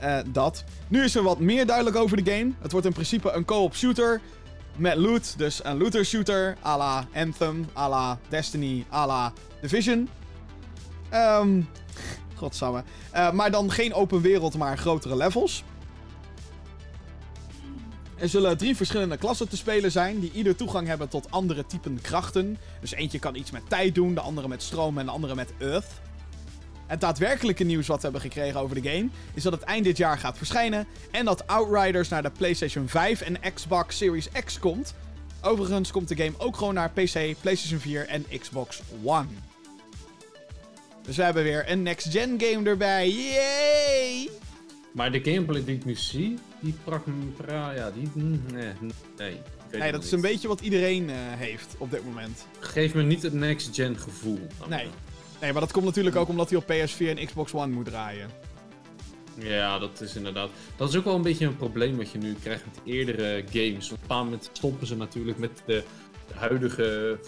Eh, dat. Nu is er wat meer duidelijk over de game. Het wordt in principe een co-op shooter met loot. Dus een looter shooter, à la Anthem, à la Destiny, à la Division. Ehm godsamme. Eh, maar dan geen open wereld, maar grotere levels. Er zullen drie verschillende klassen te spelen zijn, die ieder toegang hebben tot andere typen krachten. Dus eentje kan iets met tijd doen, de andere met stroom en de andere met earth. Het daadwerkelijke nieuws wat we hebben gekregen over de game is dat het eind dit jaar gaat verschijnen en dat Outriders naar de PlayStation 5 en Xbox Series X komt. Overigens komt de game ook gewoon naar PC, PlayStation 4 en Xbox One. Dus we hebben weer een next-gen game erbij. Yay! Maar de gameplay die ik nu zie, die prak... pra- ja, die... mm, Nee, nee. Nee, dat is een beetje wat iedereen eh, heeft op dit moment. Geef me niet het next-gen gevoel. Nee. Nee, maar dat komt natuurlijk ook omdat hij op PS4 en Xbox One moet draaien. Ja, dat is inderdaad. Dat is ook wel een beetje een probleem wat je nu krijgt met eerdere games. Op een bepaald moment stoppen ze natuurlijk met de, de huidige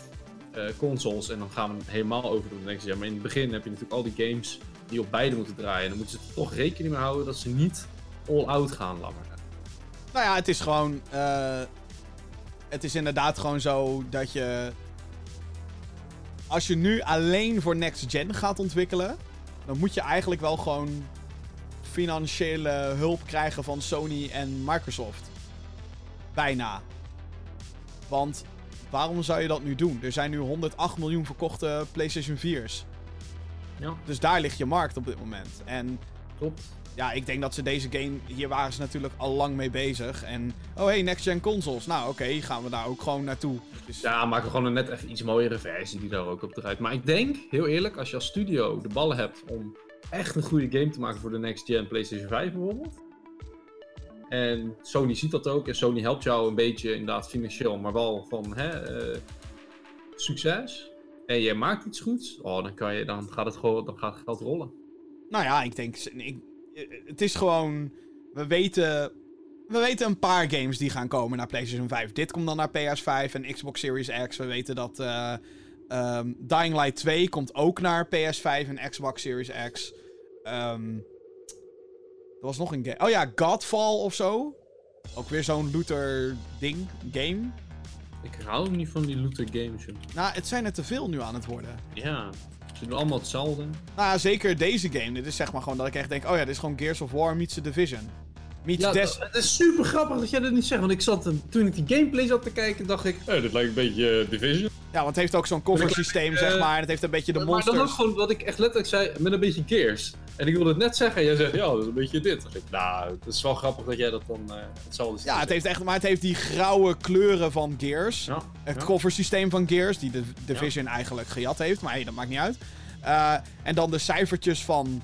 eh, consoles en dan gaan we helemaal over de next gen. Maar in het begin heb je natuurlijk al die games die op beide moeten draaien. En dan moeten ze er toch rekening mee houden dat ze niet all-out gaan langer. Nou ja, het is gewoon. eh, het is inderdaad gewoon zo dat je. Als je nu alleen voor next gen gaat ontwikkelen. dan moet je eigenlijk wel gewoon. financiële hulp krijgen van Sony en Microsoft. Bijna. Want waarom zou je dat nu doen? Er zijn nu 108 miljoen verkochte PlayStation 4's. Ja, Dus daar ligt je markt op dit moment. En klopt. Ja, ik denk dat ze deze game. Hier waren ze natuurlijk al lang mee bezig. En. Oh hey, next gen consoles. Nou oké, gaan we daar ook gewoon naartoe. Dus, Ja, maak er gewoon een net even iets mooiere versie die daar ook op draait. Maar ik denk, heel eerlijk, als je als studio de ballen hebt om echt een goede game te maken voor de next gen PlayStation 5 bijvoorbeeld. En Sony ziet dat ook en Sony helpt jou een beetje inderdaad financieel, maar wel van hè, eh, succes. En je maakt iets goeds, oh, dan, kan je, dan, gaat het gewoon, dan gaat het geld rollen. Nou ja, ik denk. Ik, het is gewoon. We weten. We weten een paar games die gaan komen naar PlayStation 5. Dit komt dan naar PS5 en Xbox Series X. We weten dat. eh, ehm, Dying Light 2 komt ook naar PS5 en Xbox Series X. Ehm, er was nog een game. Oh ja, Godfall of zo. Ook weer zo'n looter ding, game. Ik hou niet van die looter games. joh. Nou, het zijn er te veel nu aan het worden. Ja, ze doen allemaal hetzelfde. Nou zeker deze game. Dit is zeg maar gewoon dat ik echt denk... Oh ja, dit is gewoon Gears of War meets The Division. Meets Ja, Des... het is super grappig dat jij dat niet zegt. Want ik zat, eh, toen ik die gameplay zat te kijken, dacht ik... Oh, dit lijkt een beetje eh, Division. Ja, want het heeft ook zo'n cover systeem, eh, zeg maar. En het heeft een beetje de maar dan monsters. ook gewoon wat ik echt letterlijk zei, met een beetje Gears. En ik wilde het net zeggen en jij zegt, ja, dat is een beetje dit. Dan dacht ik, nou, het is wel grappig dat jij dat dan eh hetzelfde ziet. Ja, het heeft echt... Maar het heeft die grauwe kleuren van Gears. Ja, Het ja. cover systeem van Gears, die de Division eigenlijk gejat heeft. Maar hey, dat maakt niet uit. Eh, en dan de cijfertjes van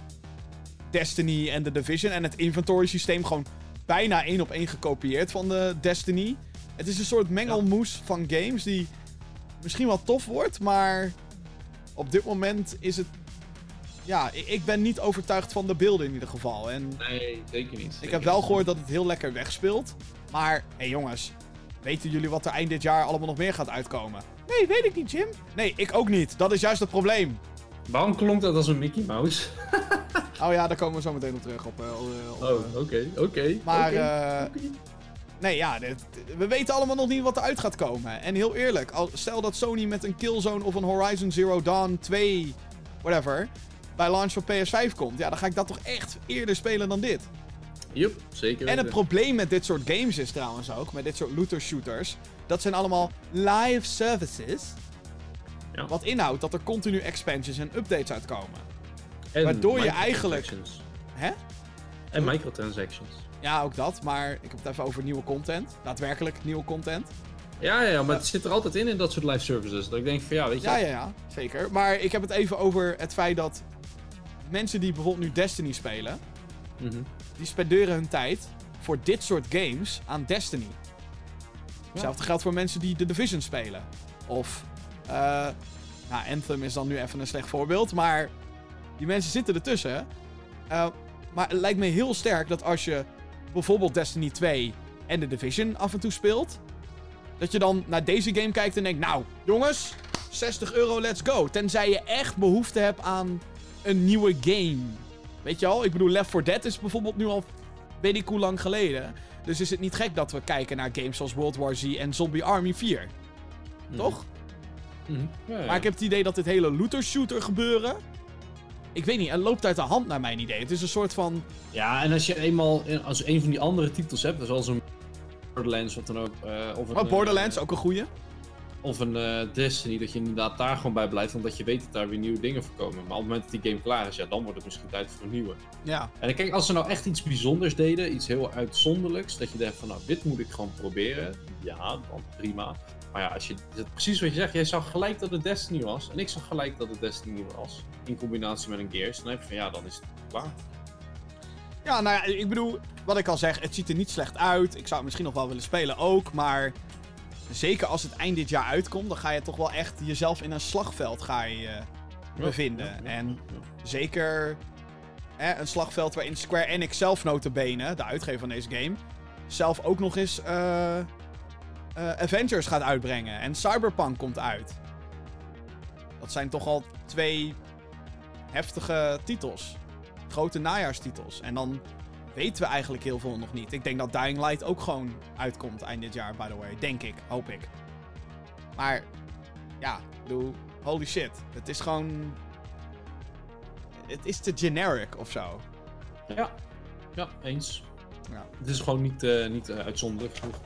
Destiny en de Division. En het inventory systeem gewoon bijna één op één gekopieerd van de Destiny. Het is een soort mengelmoes van games die misschien wel tof wordt, maar op dit moment is het... Ja, ik- ben niet overtuigd van de beelden in ieder geval. En Nee, zeker niet. ik heb wel niet. gehoord dat het heel lekker wegspeelt. Maar, hé hey jongens, weten jullie wat er eind dit jaar allemaal nog meer gaat uitkomen? Nee, weet ik niet, Jim. Nee, ik ook niet. Dat is juist het probleem. Waarom klonk dat als een Mickey Mouse? Oh ja, daar komen we zo meteen op terug. Op, eh, op, eh, Oh, oké, oké. maar, eh, nee, ja, dit- we weten allemaal nog niet wat eruit gaat komen. En heel eerlijk, stel dat Sony met een Killzone of een Horizon Zero Dawn 2, whatever, bij launch van PS5 komt. Ja, dan ga ik dat toch echt eerder spelen dan dit. Yup, zeker En het probleem met dit soort games is trouwens ook, met dit soort looter shooters, dat zijn allemaal live services. Ja. Wat inhoudt dat er continu expansions en updates uitkomen. En waardoor je eigenlijk- Hè? En microtransactions. Ja, ook dat. Maar ik heb het even over nieuwe content. Daadwerkelijk nieuwe content. Ja, ja, ja, maar het zit er altijd in in dat soort live services. Dat ik denk van ja, weet je. Ja, ja, ja. Zeker. Maar ik heb het even over het feit dat mensen die bijvoorbeeld nu Destiny spelen, Mhm. die spenderen hun tijd voor dit soort games aan Destiny. Hetzelfde geldt voor mensen die The Division spelen. Of, eh nou, Anthem is dan nu even een slecht voorbeeld, maar die mensen zitten ertussen. Eh, maar het lijkt me heel sterk dat als je bijvoorbeeld Destiny 2 en The Division af en toe speelt, dat je dan naar deze game kijkt en denkt, nou, jongens, 60 euro, let's go. Tenzij je echt behoefte hebt aan een nieuwe game. Weet je al? Ik bedoel, Left 4 Dead is bijvoorbeeld nu al weet ik hoe lang geleden. Dus is het niet gek dat we kijken naar games zoals World War Z en Zombie Army 4. Toch? Mhm. Ja, ja. Maar ik heb het idee dat dit hele looter-shooter gebeuren... Ik weet niet, het loopt uit de hand naar mijn idee. Het is een soort van... Ja, en als je eenmaal als een van die andere titels hebt, zoals een Borderlands of dan ook. eh, of een, Oh, Borderlands, eh, ook een goeie. Of een eh, Destiny, dat je inderdaad daar gewoon bij blijft, omdat je weet dat daar weer nieuwe dingen voor komen. Maar op het moment dat die game klaar is, ja, dan wordt het misschien tijd voor een nieuwe. Ja. En kijk, als ze nou echt iets bijzonders deden, iets heel uitzonderlijks, dat je denkt van, nou, dit moet ik gewoon proberen. Ja, dan prima. Maar ja, als je, precies wat je zegt, jij zag gelijk dat het Destiny was. En ik zag gelijk dat het Destiny was. In combinatie met een Gears. Dan heb je van, ja, dan is het klaar. Ja, nou ja, ik bedoel, wat ik al zeg, het ziet er niet slecht uit. Ik zou het misschien nog wel willen spelen ook, maar... Zeker als het eind dit jaar uitkomt, dan ga je toch wel echt jezelf in een slagveld ga je, eh, bevinden. Ja, ja, ja, En zeker hè, een slagveld waarin Square Enix zelf notabene, de uitgever van deze game, zelf ook nog eens eh, eh, Avengers gaat uitbrengen. En Cyberpunk komt uit. Dat zijn toch al twee heftige titels. Grote najaarstitels. En dan weten we eigenlijk heel veel nog niet. Ik denk dat Dying Light ook gewoon uitkomt eind dit jaar, by the way. Denk ik, hoop ik. Maar, ja, bedoel, holy shit. Het is gewoon... Het is te generic of zo. Ja, ja eens. Ja. Het is gewoon niet, eh, niet eh, uitzonderlijk genoeg.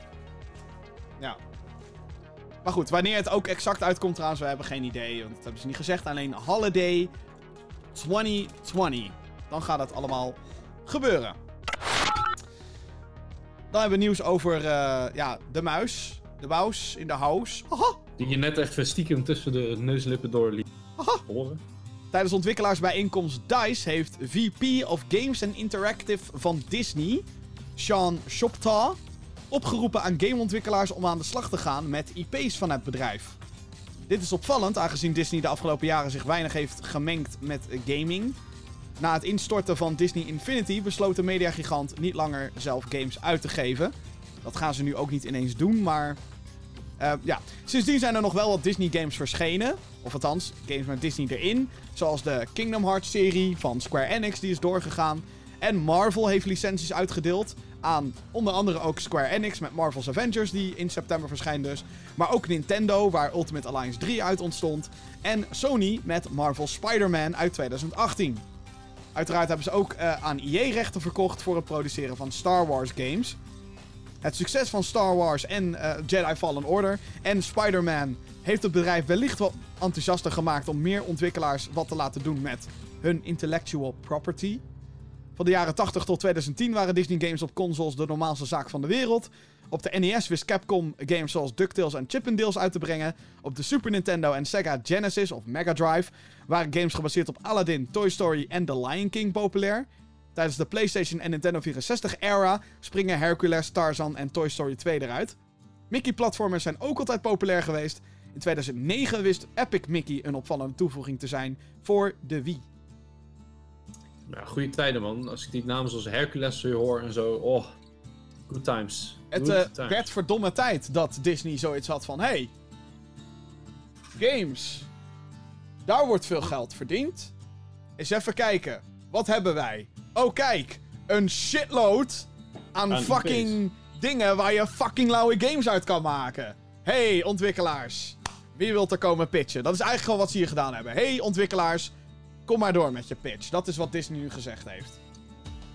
Ja. Maar goed, wanneer het ook exact uitkomt trouwens, we hebben geen idee. Want dat hebben ze niet gezegd. Alleen Holiday 2020. Dan gaat het allemaal gebeuren. Dan hebben we nieuws over eh, ja, de muis. De mouse in de house. Die je net even stiekem tussen de neuslippen door liet horen. Tijdens ontwikkelaarsbijeenkomst DICE heeft VP of Games and Interactive van Disney, Sean Shoptaw, opgeroepen aan gameontwikkelaars om aan de slag te gaan met IP's van het bedrijf. Dit is opvallend, aangezien Disney de afgelopen jaren zich weinig heeft gemengd met gaming. Na het instorten van Disney Infinity besloot de mediagigant niet langer zelf games uit te geven. Dat gaan ze nu ook niet ineens doen, maar eh, ja, sindsdien zijn er nog wel wat Disney games verschenen. Of althans, games met Disney erin. Zoals de Kingdom Hearts serie van Square Enix, die is doorgegaan. En Marvel heeft licenties uitgedeeld aan onder andere ook Square Enix met Marvel's Avengers, die in september verschijnt dus. Maar ook Nintendo, waar Ultimate Alliance 3 uit ontstond. En Sony met Marvel's Spider-Man uit 2018. Uiteraard hebben ze ook eh, aan EA rechten verkocht voor het produceren van Star Wars games. Het succes van Star Wars en eh, Jedi Fallen Order en Spider-Man heeft het bedrijf wellicht wel enthousiaster gemaakt om meer ontwikkelaars wat te laten doen met hun intellectual property. Van de jaren 80 tot 2010 waren Disney games op consoles de normaalste zaak van de wereld. Op de NES wist Capcom games zoals DuckTales en Chippendales uit te brengen. Op de Super Nintendo en Sega Genesis of Mega Drive waren games gebaseerd op Aladdin, Toy Story en The Lion King populair. Tijdens de PlayStation en Nintendo 64-era springen Hercules, Tarzan en Toy Story 2 eruit. Mickey-platformers zijn ook altijd populair geweest. In 2009 wist Epic Mickey een opvallende toevoeging te zijn voor de Wii. Ja, goede tijden man. Als ik die namen zoals Hercules weer hoor en zo. Oh, good times. Het Good eh, times. werd verdomme tijd dat Disney zoiets had van... Hey, games. Daar wordt veel geld verdiend. Eens even kijken. Wat hebben wij? Oh, kijk. Een shitload aan, Aan fucking dingen waar je fucking lauwe games uit kan maken. Hey, ontwikkelaars. Wie wilt er komen pitchen? Dat is eigenlijk gewoon wat ze hier gedaan hebben. Hey, ontwikkelaars. Kom maar door met je pitch. Dat is wat Disney nu gezegd heeft.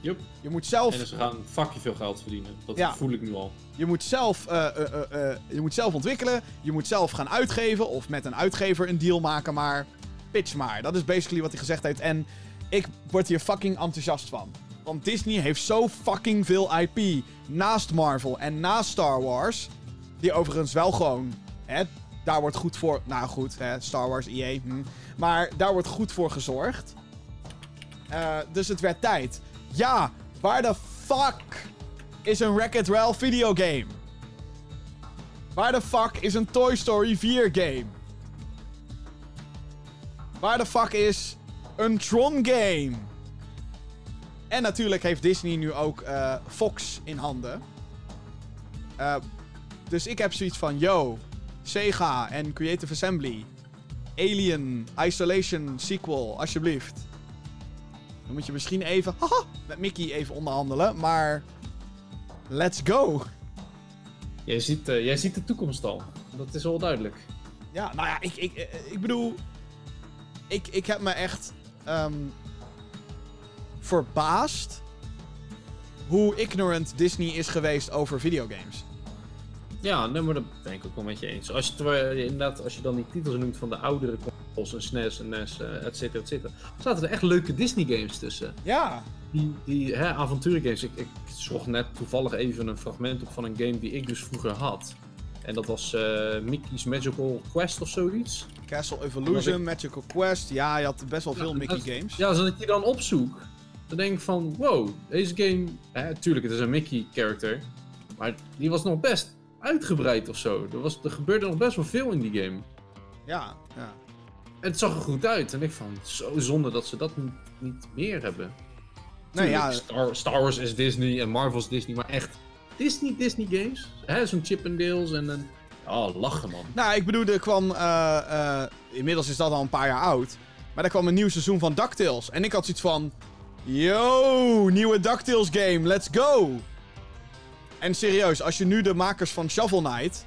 Yup. Je moet zelf... En ze gaan fucking veel geld verdienen. Dat Ja. voel ik nu al. Je moet, zelf, eh, eh, eh, je moet zelf ontwikkelen. Je moet zelf gaan uitgeven. Of met een uitgever een deal maken. Maar pitch maar. Dat is basically wat hij gezegd heeft. En ik word hier fucking enthousiast van. Want Disney heeft zo fucking veel IP. Naast Marvel en naast Star Wars. Die overigens wel gewoon. Hè, daar wordt goed voor. Nou goed, hè, Star Wars, EA. Hm, maar daar wordt goed voor gezorgd. Uh, dus het werd tijd. Ja, waar de fuck is een Wreck-It Ralph videogame? Waar de fuck is een Toy Story 4 game? Waar de fuck is een Tron game? En natuurlijk heeft Disney nu ook uh, Fox in handen. Uh, dus ik heb zoiets van, yo, Sega en Creative Assembly. Alien Isolation sequel, alsjeblieft. Dan moet je misschien even, haha, met Mickey even onderhandelen, maar let's go. Jij ziet, uh, jij ziet de toekomst al. Dat is al duidelijk. Ja, nou ja, ik, ik, ik bedoel, ik, ik heb me echt um, verbaasd hoe ignorant Disney is geweest over videogames. Ja, nee, maar dat ben ik ook wel met je eens. Als je, inderdaad, als je dan die titels noemt van de oudere consoles, een SNES, een NES, uh, et cetera, et cetera, zaten er echt leuke Disney games tussen. Ja. Die, die hè, avonturengames. Ik, ik zocht net toevallig even een fragment op van een game die ik dus vroeger had. En dat was uh, Mickey's Magical Quest of zoiets. Castle Evolution, Magical Quest. Ja, je had best wel veel Mickey games. Ja, als ik die dan opzoek, dan denk ik van, wow, deze game... Hè, tuurlijk, het is een Mickey character. Maar die was nog best uitgebreid of zo. Er, was, er gebeurde nog best wel veel in die game. Ja, ja. En het zag er goed uit. En ik van, zo zonde dat ze dat niet, niet meer hebben. Nee, ja. Star, Star, Wars is Disney en Marvel is Disney, maar echt Disney Disney games. Zo'n Chippendales en een... Oh, lachen man. Nou, ik bedoel, er kwam... Uh, uh, inmiddels is dat al een paar jaar oud. Maar er kwam een nieuw seizoen van DuckTales. En ik had zoiets van... Yo, nieuwe DuckTales game, let's go! En serieus, als je nu de makers van Shovel Knight...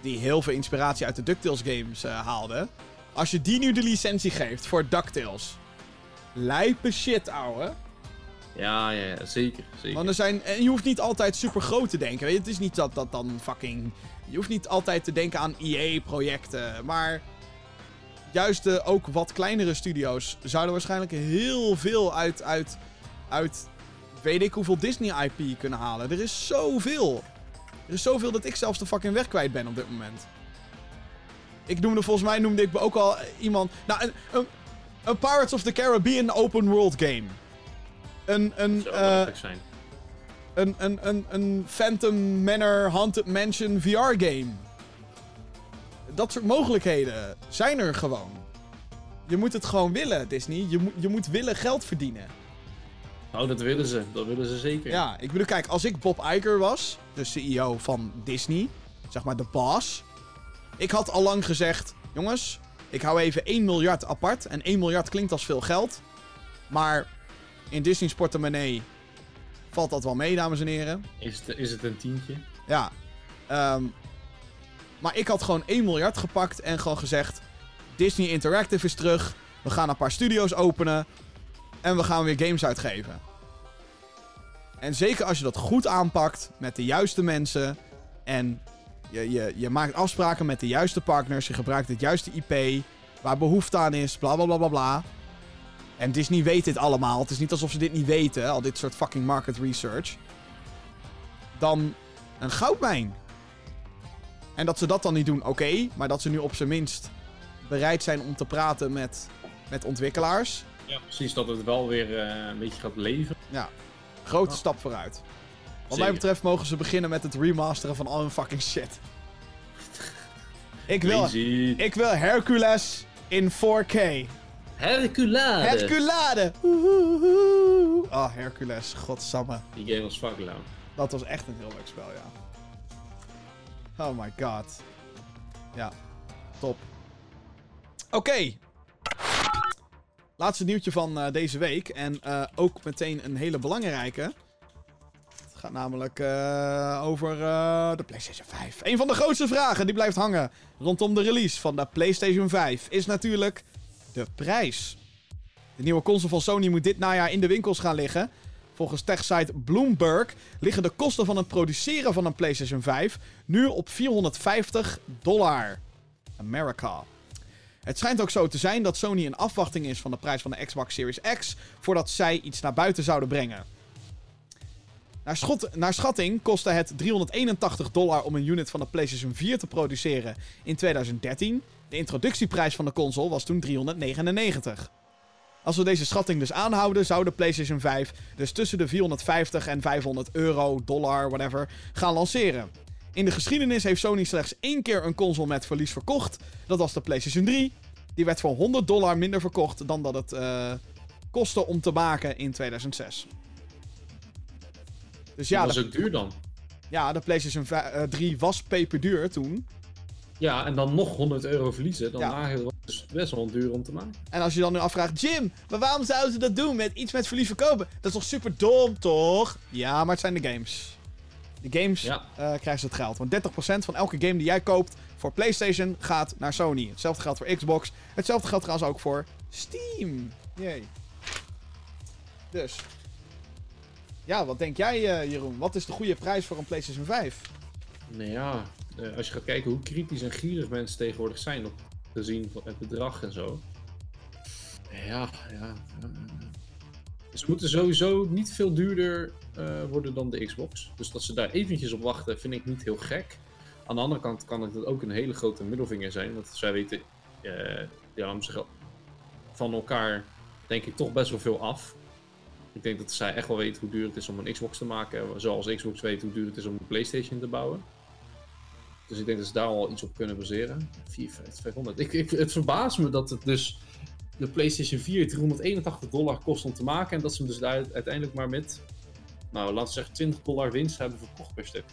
Die heel veel inspiratie uit de DuckTales games uh, haalden... Als je die nu de licentie geeft voor DuckTales... Lijpe shit, ouwe. Ja, ja, ja, zeker, zeker. Want er zijn, en je hoeft niet altijd super groot te denken. Weet je? Het is niet dat dat dan fucking. Je hoeft niet altijd te denken aan EA-projecten. Maar juist de ook wat kleinere studio's zouden waarschijnlijk heel veel uit, uit, uit weet ik hoeveel Disney-IP kunnen halen. Er is zoveel. Er is zoveel dat ik zelfs de fucking weg kwijt ben op dit moment. Ik noemde volgens mij noemde ik ook al iemand. Nou, een, een, een Pirates of the Caribbean open world game. Een, een, uh, zijn. Een, een, een, een Phantom Manor Haunted Mansion VR game. Dat soort mogelijkheden zijn er gewoon. Je moet het gewoon willen, Disney. Je, moet je moet willen geld verdienen. Nou, dat willen ze. Dat willen ze zeker. Ja, ik bedoel, kijk, als ik Bob Iger was, de CEO van Disney, zeg maar de boss. Ik had al lang gezegd, jongens, ik hou even 1 miljard apart. En 1 miljard klinkt als veel geld. Maar in Disney's portemonnee valt dat wel mee, dames en heren. Is het, is het een tientje? Ja. Um, maar ik had gewoon 1 miljard gepakt en gewoon gezegd... Disney Interactive is terug. We gaan een paar studio's openen. En we gaan weer games uitgeven. En zeker als je dat goed aanpakt met de juiste mensen. En je, je, je maakt afspraken met de juiste partners. Je gebruikt het juiste IP. Waar behoefte aan is. Bla bla bla bla bla. En Disney weet dit allemaal. Het is niet alsof ze dit niet weten. Al dit soort fucking market research. Dan een goudmijn. En dat ze dat dan niet doen, oké. maar dat ze nu op zijn minst bereid zijn om te praten met, met ontwikkelaars. Ja, precies. Dat het wel weer uh, een beetje gaat leven. Ja, grote oh. stap vooruit. Wat mij betreft mogen ze beginnen met het remasteren van al hun fucking shit. ik, wil, ik wil Hercules in 4K. Herculade. Herculade. Oh, Hercules. Godsamme. Die game was fucking lang. Dat was echt een heel leuk spel, ja. Oh my god. Ja. Top. Oké. Okay. Laatste nieuwtje van uh, deze week. En uh, ook meteen een hele belangrijke. Het gaat namelijk uh, over de PlayStation 5. Een van de grootste vragen die blijft hangen rondom de release van de PlayStation 5 is natuurlijk de prijs. De nieuwe console van Sony moet dit najaar in de winkels gaan liggen. Volgens techsite Bloomberg liggen de kosten van het produceren van een PlayStation 5 nu op 450 dollar. America. Het schijnt ook zo te zijn dat Sony in afwachting is van de prijs van de Xbox Series X voordat zij iets naar buiten zouden brengen. Naar, schatting kostte het 381 dollar om een unit van de PlayStation 4 te produceren in 2013. De introductieprijs van de console was toen 399. Als we deze schatting dus aanhouden, zou de PlayStation 5 dus tussen de 450 en 500 euro, dollar, whatever, gaan lanceren. In de geschiedenis heeft Sony slechts één keer een console met verlies verkocht. Dat was de PlayStation 3. Die werd voor 100 dollar minder verkocht dan dat het uh, kostte om te maken in 2006. Dus ja, dat was ook duur dan. Ja, de PlayStation 3 was peperduur toen. Ja, en dan nog 100 euro verliezen. Dan ja. het dus best wel duur om te maken. En als je dan nu afvraagt, Jim, maar waarom zouden ze dat doen met iets met verlies verkopen? Dat is toch super dom, toch? Ja, maar het zijn de games. De games ja. uh, krijgen ze het geld. Want 30% van elke game die jij koopt voor PlayStation gaat naar Sony. Hetzelfde geldt voor Xbox. Hetzelfde geldt trouwens ook voor Steam. Jee. Dus. Ja, wat denk jij, uh, Jeroen? Wat is de goede prijs voor een PlayStation 5? Nou ja, uh, als je gaat kijken hoe kritisch en gierig mensen tegenwoordig zijn op te zien van het bedrag en zo. Ja, ja. Ze moeten sowieso niet veel duurder uh, worden dan de Xbox. Dus dat ze daar eventjes op wachten, vind ik niet heel gek. Aan de andere kant kan het ook een hele grote middelvinger zijn. Want zij weten, uh, ja, van elkaar denk ik toch best wel veel af. Ik denk dat zij echt wel weten hoe duur het is om een Xbox te maken. Zoals Xbox weet hoe duur het is om een PlayStation te bouwen. Dus ik denk dat ze daar al iets op kunnen baseren. 4, 500. Ik, ik, het verbaast me dat het dus de PlayStation 4 381 dollar kost om te maken. En dat ze hem dus uiteindelijk maar met, nou laten we zeggen, 20 dollar winst hebben verkocht per stuk.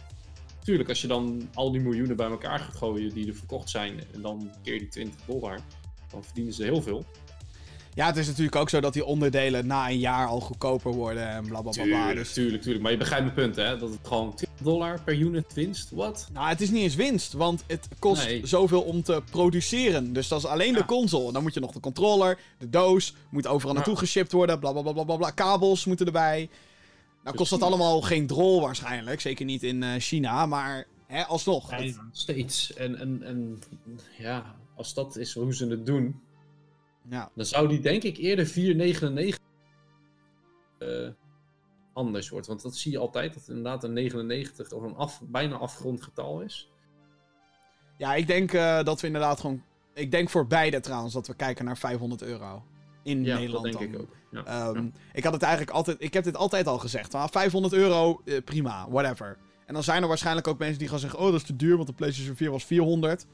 Tuurlijk, als je dan al die miljoenen bij elkaar gaat gooien die er verkocht zijn. En dan keer die 20 dollar. Dan verdienen ze heel veel. Ja, het is natuurlijk ook zo dat die onderdelen na een jaar al goedkoper worden en blablabla. Bla, bla, bla, dus... Tuurlijk, tuurlijk. Maar je begrijpt mijn punt, hè? Dat het gewoon 20 dollar per unit winst. Wat? Nou, het is niet eens winst, want het kost zoveel om te produceren. Dus dat is alleen de console. Dan moet je nog de controller, de doos, moet overal naartoe geshipped worden, blablabla. Bla, bla, Kabels moeten erbij. Nou kost dat allemaal geen drol waarschijnlijk. Zeker niet in uh, China, maar hè, alsnog. Nee, steeds. En, en, en ja, als dat is hoe ze het doen ja. Dan zou die denk ik eerder 4,99 uh, anders wordt. Want dat zie je altijd, dat het inderdaad een 99 of een af, bijna afgerond getal is. Ja, ik denk uh, dat we inderdaad gewoon... Ik denk voor beide trouwens dat we kijken naar 500 euro. In ja, Nederland dat denk ik ook. Ja, um, Ik had het eigenlijk altijd... Ik heb dit altijd al gezegd. Maar 500 euro, uh, prima, whatever. En dan zijn er waarschijnlijk ook mensen die gaan zeggen... Oh, dat is te duur, want de PlayStation 4 was 400.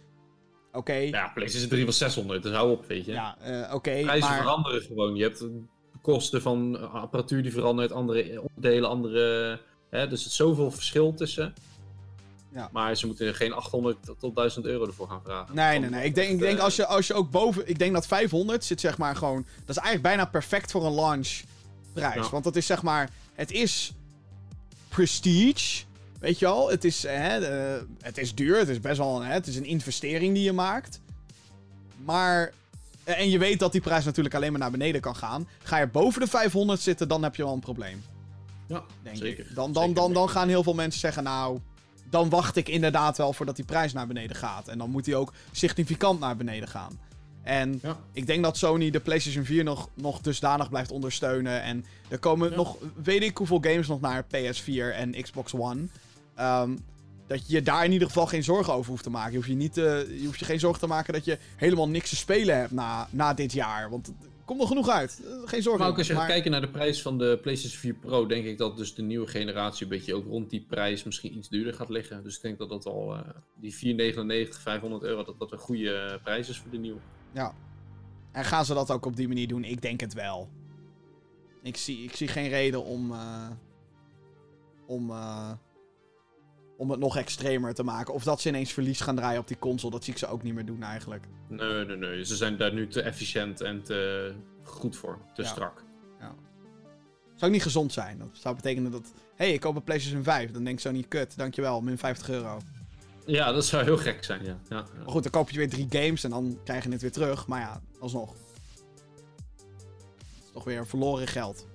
Oké. Ja, PlayStation 3 was 600, dus hou op, weet je. Ja, uh, oké. Prijzen veranderen gewoon. Je hebt kosten van apparatuur die verandert, andere onderdelen, andere. Hè, dus er is zoveel verschil tussen. Ja. Maar ze moeten geen 800 tot 1000 euro ervoor gaan vragen. Nee, nee, nee. Ik denk, ik denk als, je, als je ook boven. Ik denk dat 500 zit, zeg maar gewoon. Dat is eigenlijk bijna perfect voor een launch prijs. Want dat is zeg maar. Het is prestige. Weet je al, het is, hè, het is duur, het is best wel hè, het is een investering die je maakt. Maar, en je weet dat die prijs natuurlijk alleen maar naar beneden kan gaan. Ga je boven de 500 zitten, dan heb je wel een probleem. Ja, denk zeker. Ik. Dan, dan, dan, dan gaan heel veel mensen zeggen, nou, dan wacht ik inderdaad wel voordat die prijs naar beneden gaat. En dan moet die ook significant naar beneden gaan. En ik denk dat Sony de PlayStation 4 nog, nog dusdanig blijft ondersteunen. En er komen nog, weet ik hoeveel games nog naar PS4 en Xbox One. Um, dat je daar in ieder geval geen zorgen over hoeft te maken. Je hoeft je, niet, uh, je, hoeft je geen zorgen te maken dat je helemaal niks te spelen hebt na, na dit jaar. Want het komt er genoeg uit. Eh, geen zorgen. Maar ook als je gaat kijken naar de prijs van de PlayStation 4 Pro, denk ik dat dus de nieuwe generatie een beetje ook rond die prijs misschien iets duurder gaat liggen. Dus ik denk dat dat al uh, die 499, 500 euro, dat dat een goede prijs is voor de nieuwe. Ja. En gaan ze dat ook op die manier doen? Ik denk het wel. Ik zie, ik zie geen reden om. Uh, om om het nog extremer te maken. Of dat ze ineens verlies gaan draaien op die console, dat zie ik ze ook niet meer doen eigenlijk. Nee, nee, nee. Ze zijn daar nu te efficiënt en te goed voor. Te strak. Ja. Zou niet gezond zijn. Dat zou betekenen dat... Hé, hey, ik koop een PlayStation 5. Dan denk zo niet, kut, dankjewel, min 50 euro. Ja, dat zou heel gek zijn, ja. ja, Maar goed, dan koop je weer drie games en dan krijg je het weer terug. Maar ja, alsnog. Het is toch weer verloren geld.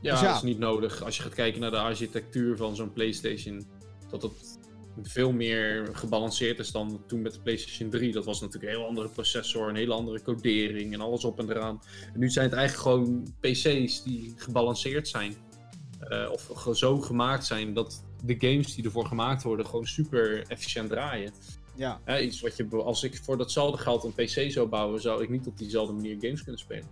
Ja, dus ja, dat is niet nodig. Als je gaat kijken naar de architectuur van zo'n PlayStation dat het veel meer gebalanceerd is dan toen met de PlayStation 3. Dat was natuurlijk een heel andere processor, een hele andere codering en alles op en eraan. En nu zijn het eigenlijk gewoon PC's die gebalanceerd zijn. eh, of zo gemaakt zijn dat de games die ervoor gemaakt worden gewoon super efficiënt draaien. Ja. Hè, iets wat je, als ik voor datzelfde geld een PC zou bouwen, zou ik niet op diezelfde manier games kunnen spelen.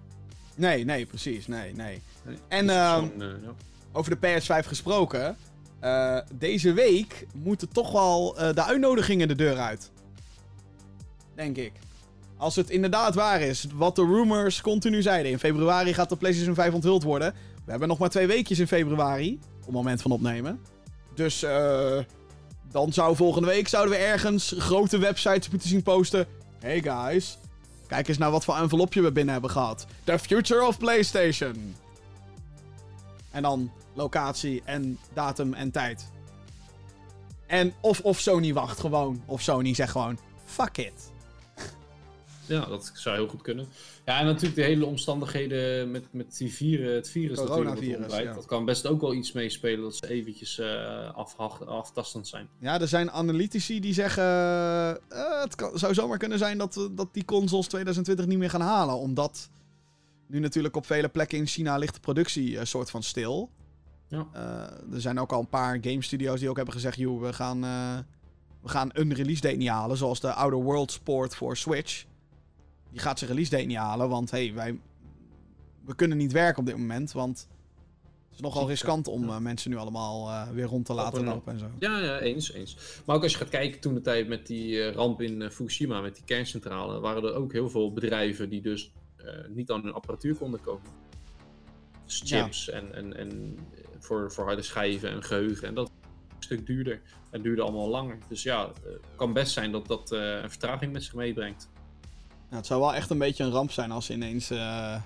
Nee, nee, precies. Nee, nee. Nee. En, Dus ehm, eh, ja. Over de PS5 gesproken. Eh, deze week moeten toch wel eh, de uitnodigingen de deur uit. Denk ik. Als het inderdaad waar is, wat de rumors continu zeiden. In februari gaat de PlayStation 5 onthuld worden. We hebben nog maar twee weekjes in februari. Op het moment van opnemen. Dus eh, dan zou volgende week zouden we ergens grote websites moeten zien posten. Hey guys, kijk eens naar wat voor envelopje we binnen hebben gehad. The future of PlayStation. En dan locatie en datum en tijd. En of, of Sony wacht gewoon. Of Sony zegt gewoon, fuck it. ja, dat zou heel goed kunnen. Ja, en natuurlijk de hele omstandigheden met, met die vieren, het virus dat Coronavirus, ja. Dat kan best ook wel iets meespelen dat ze eventjes eh, afha- aftastend zijn. Ja, er zijn analytici die zeggen... eh, het kan, zou zomaar kunnen zijn dat, eh, dat die consoles 2020 niet meer gaan halen. Omdat nu natuurlijk op vele plekken in China ligt de productie een soort van stil. Ja. Eh, er zijn ook al een paar game studios die ook hebben gezegd... Joh, we gaan, eh, we gaan een release date niet halen. Zoals de Outer Worlds port voor Switch. Die gaat zijn release date niet halen. Want hey, wij... We kunnen niet werken op dit moment. Want het is nogal riskant om ja. eh, mensen nu allemaal weer rond te laten en- lopen en zo. Ja, ja, eens, eens. Maar ook als je gaat kijken toen de tijd met die ramp in Fukushima, met die kerncentrale, waren er ook heel veel bedrijven die dus niet aan hun apparatuur konden komen. Dus Ja. chips en, en, en voor, voor harde schijven en geheugen. En dat is een stuk duurder. En duurde allemaal langer. Dus ja, het eh, kan best zijn dat dat eh, een vertraging met zich meebrengt. Nou, het zou wel echt een beetje een ramp zijn als ineens. eh,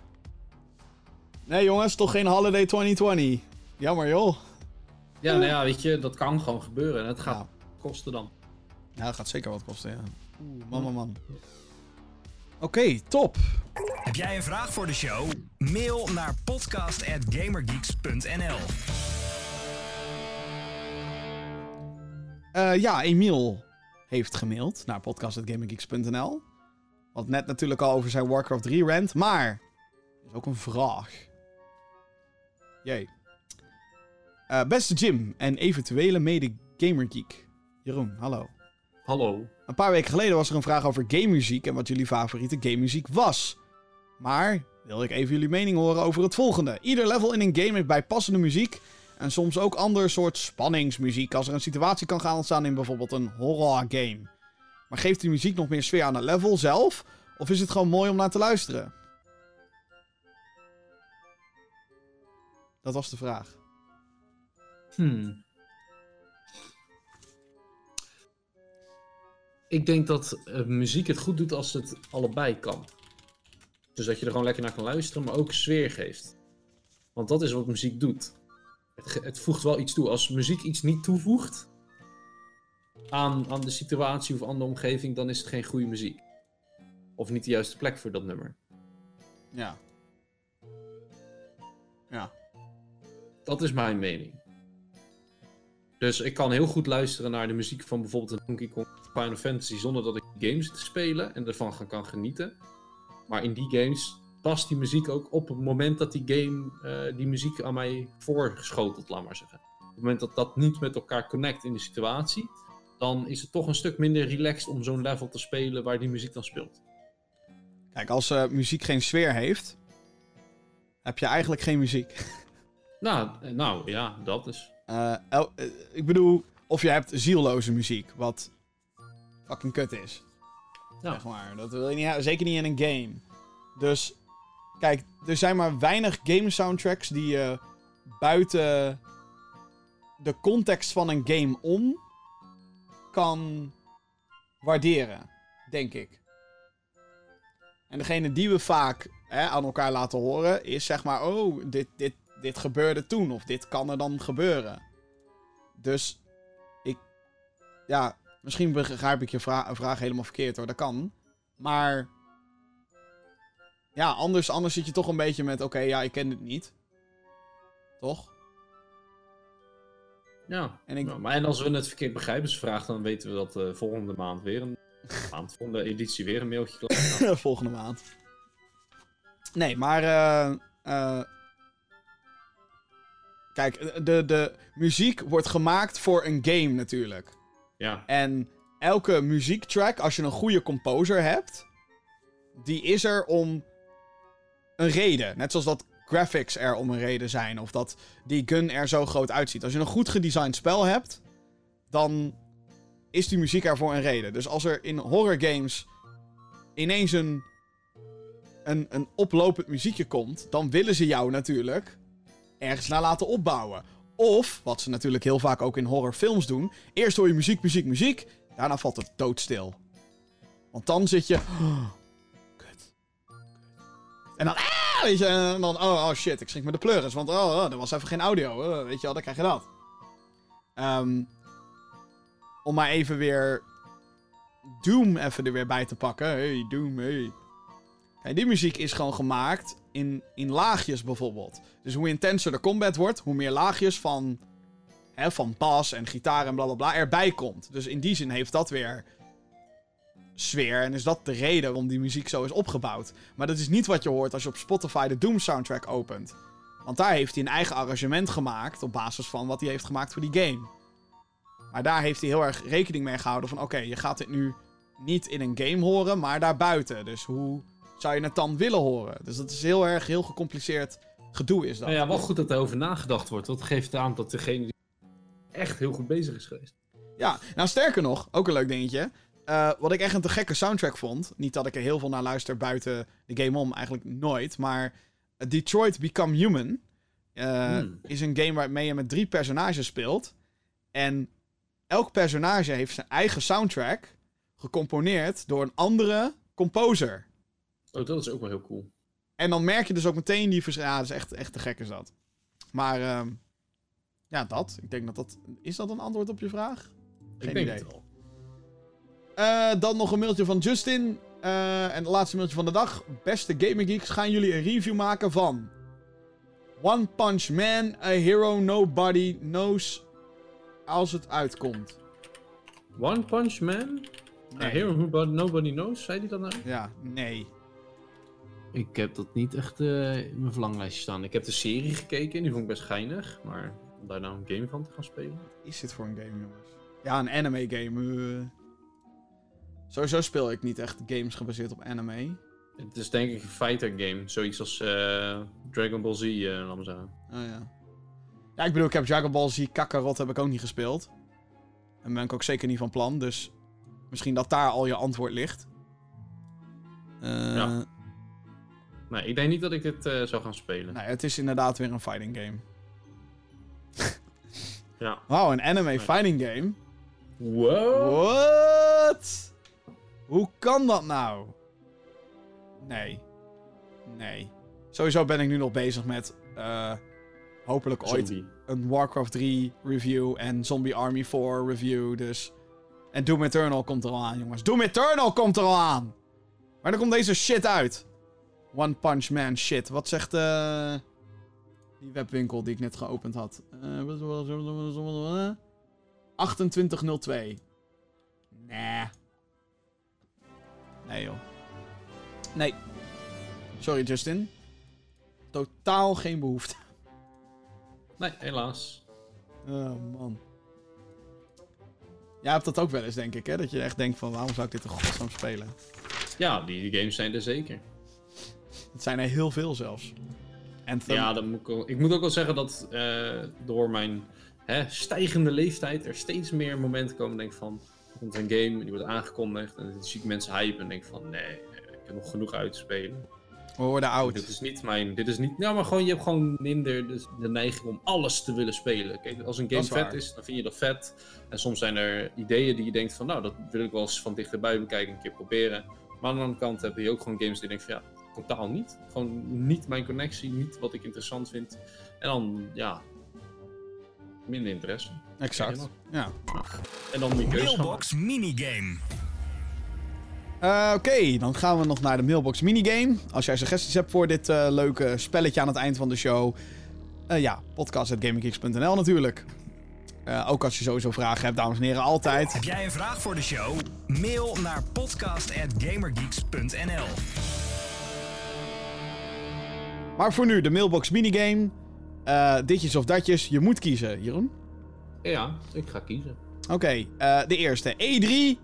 Nee, jongens, toch geen Holiday 2020. Jammer, joh. Ja, nou ja, weet je, dat kan gewoon gebeuren. En het gaat Ja. kosten dan. Ja, dat gaat zeker wat kosten, ja. Oeh, man, man, man. Oké, top. Heb jij een vraag voor de show? Mail naar podcast@gamergeeks.nl. Eh, ja, Emiel heeft gemaild naar podcast.gamergeeks.nl. Want net natuurlijk al over zijn Warcraft 3 rant, maar er is ook een vraag. Jee. Eh, beste Jim en eventuele mede gamergeek. Jeroen, hallo. Hallo. Een paar weken geleden was er een vraag over gamemuziek en wat jullie favoriete gamemuziek was. Maar wil ik even jullie mening horen over het volgende. Ieder level in een game heeft bijpassende muziek en soms ook ander soort spanningsmuziek als er een situatie kan gaan ontstaan in bijvoorbeeld een horror game. Maar geeft die muziek nog meer sfeer aan het level zelf of is het gewoon mooi om naar te luisteren? Dat was de vraag. Hmm. Ik denk dat eh, muziek het goed doet als het allebei kan. Dus dat je er gewoon lekker naar kan luisteren, maar ook sfeer geeft. Want dat is wat muziek doet. Het, het voegt wel iets toe. Als muziek iets niet toevoegt aan, aan de situatie of aan de omgeving, dan is het geen goede muziek. Of niet de juiste plek voor dat nummer. Ja. Ja. Dat is mijn mening. Dus ik kan heel goed luisteren naar de muziek van bijvoorbeeld een Donkey Kong Final Fantasy zonder dat ik games te spelen en ervan gaan- kan genieten. Maar in die games past die muziek ook op het moment dat die game eh, die muziek aan mij voorgeschotelt, laat maar zeggen. Op het moment dat dat niet met elkaar connect in de situatie, dan is het toch een stuk minder relaxed om zo'n level te spelen waar die muziek dan speelt. Kijk, als eh, muziek geen sfeer heeft, heb je eigenlijk geen muziek. Nou, eh, nou ja, dat is. El- ik bedoel, of je hebt zielloze muziek, wat fucking kut is. Ja. Zeg maar. Dat wil je niet hebben, zeker niet in een game. Dus, kijk, er zijn maar weinig game soundtracks die je buiten de context van een game om kan waarderen, denk ik. En degene die we vaak hè, aan elkaar laten horen, is zeg maar, oh, dit, dit, dit gebeurde toen, of dit kan er dan gebeuren. Dus, ik, ja, misschien begrijp ik je vra- vraag helemaal verkeerd hoor, dat kan. Maar, ja, anders, anders zit je toch een beetje met, oké, ja, ik ken dit niet. Toch? Ja, En ik- maar en als we het verkeerd begrijpen, dus vraag, dan weten we dat eh, volgende maand weer een maand, volgende editie weer een mailtje klaar. Volgende maand. Nee, maar. eh, eh, Kijk, de, de muziek wordt gemaakt voor een game natuurlijk. Ja. En elke muziektrack, als je een goede composer hebt, die is er om een reden. Net zoals dat graphics er om een reden zijn. Of dat die gun er zo groot uitziet. Als je een goed gedesigned spel hebt, dan is die muziek er voor een reden. Dus als er in horror games ineens een, een, een oplopend muziekje komt, dan willen ze jou natuurlijk ergens naar laten opbouwen. Of, wat ze natuurlijk heel vaak ook in horrorfilms doen, eerst hoor je muziek, muziek, muziek, daarna valt het doodstil. Want dan zit je... "Oh, kut. En dan... Ah, weet je, en dan... Oh, oh shit, ik schrik me de pleuris. Want oh, oh, er was even geen audio. Oh, weet je wel, dan krijg je dat. Ehm, om maar even weer... Doom even er weer bij te pakken. Hey, Doom, hey. Kijk, die muziek is gewoon gemaakt in, in laagjes bijvoorbeeld. Dus hoe intenser de combat wordt, hoe meer laagjes van, hè, van bas en gitaar en blablabla erbij komt. Dus in die zin heeft dat weer sfeer en is dat de reden waarom die muziek zo is opgebouwd. Maar dat is niet wat je hoort als je op Spotify de Doom soundtrack opent. Want daar heeft hij een eigen arrangement gemaakt op basis van wat hij heeft gemaakt voor die game. Maar daar heeft hij heel erg rekening mee gehouden van oké, je gaat dit nu niet in een game horen, maar daarbuiten. Dus hoe zou je het dan willen horen? Dus dat is heel erg, heel gecompliceerd gedoe is dat. Nou ja, wel goed dat er over nagedacht wordt. Dat geeft aan dat degene die echt heel goed bezig is geweest. Ja, nou sterker nog, ook een leuk dingetje. Eh, wat ik echt een te gekke soundtrack vond. Niet dat ik er heel veel naar luister buiten de game om, eigenlijk nooit. Maar Detroit Become Human eh, Hmm. is een game waarmee je met drie personages speelt. En elk personage heeft zijn eigen soundtrack gecomponeerd door een andere composer. Oh, dat is ook wel heel cool. En dan merk je dus ook meteen die verschil. Ja, dat is echt, echt te gek is dat. Maar ehm, ja, dat. Ik denk dat dat... Is dat een antwoord op je vraag? Geen ik denk idee. het wel. Eh, dan nog een mailtje van Justin. Eh, en het laatste mailtje van de dag. Beste Gamer Geeks, gaan jullie een review maken van... One Punch Man, a hero nobody knows als het uitkomt. One Punch Man? Nee. A hero nobody knows, zei hij dat nou? Ja, nee. Ik heb dat niet echt eh, in mijn verlanglijstje staan. Ik heb de serie gekeken, die vond ik best geinig. Maar om daar nou een game van te gaan spelen? Wat is dit voor een game, jongens? Ja, een anime game. eh. Sowieso speel ik niet echt games gebaseerd op anime. Het is denk ik een fighter game. Zoiets als eh, Dragon Ball Z, laat maar zeggen. Oh ja. Ja, ik bedoel, ik heb Dragon Ball Z Kakarot heb ik ook niet gespeeld. En ben ik ook zeker niet van plan, dus misschien dat daar al je antwoord ligt. Eh, Ja. Nee, ik denk niet dat ik dit eh, zou gaan spelen. Nee, het is inderdaad weer een fighting game. Ja. Wauw, een anime fighting game? Wow! What? Hoe kan dat nou? Nee. Nee. Sowieso ben ik nu nog bezig met eh, hopelijk ooit Zombie. een Warcraft 3 review en Zombie Army 4 review. Dus. En Doom Eternal komt er al aan, jongens. Doom Eternal komt er al aan! Maar dan komt deze shit uit. One Punch Man shit. Wat zegt eh die webwinkel die ik net geopend had? Eh 2802. Nee. Nee, joh. Nee. Sorry, Justin. Totaal geen behoefte. Nee, helaas. Oh, man. Jij hebt dat ook wel eens, denk ik, hè? Dat je echt denkt van, waarom zou ik dit in godsnaam spelen? Ja, die games zijn er zeker. Het zijn er heel veel zelfs. Anthem. Ja, moet ik, ik moet ook wel zeggen dat eh, door mijn hè, stijgende leeftijd er steeds meer momenten komen. Denk van, er komt een game, die wordt aangekondigd en dan zie ik mensen hypen en denk van, nee, ik heb nog genoeg uit te spelen. We worden oud. Dit is niet mijn, dit is niet, nou maar gewoon, je hebt gewoon minder de, de neiging om alles te willen spelen. Kijk, als een game is vet waar. is, dan vind je dat vet. En soms zijn er ideeën die je denkt van, nou, dat wil ik wel eens van dichterbij bekijken, een keer proberen. Maar aan de andere kant heb je ook gewoon games die je denkt van, ja, totaal niet. Gewoon niet mijn connectie, niet wat ik interessant vind. En dan, ja, minder interesse. Exact. Ja. En dan moet je keuze. Mailbox minigame. Eh, Oké, dan gaan we nog naar de mailbox minigame. Als jij suggesties hebt voor dit eh, leuke spelletje aan het eind van de show. eh, ja, podcast.gaminggeeks.nl natuurlijk. Eh, ook als je sowieso vragen hebt, dames en heren, altijd. Heb jij een vraag voor de show? Mail naar podcast.gamergeeks.nl Maar voor nu, de mailbox minigame. eh, ditjes of datjes. Je moet kiezen, Jeroen. Ja, ik ga kiezen. Oké, eh, de eerste. E3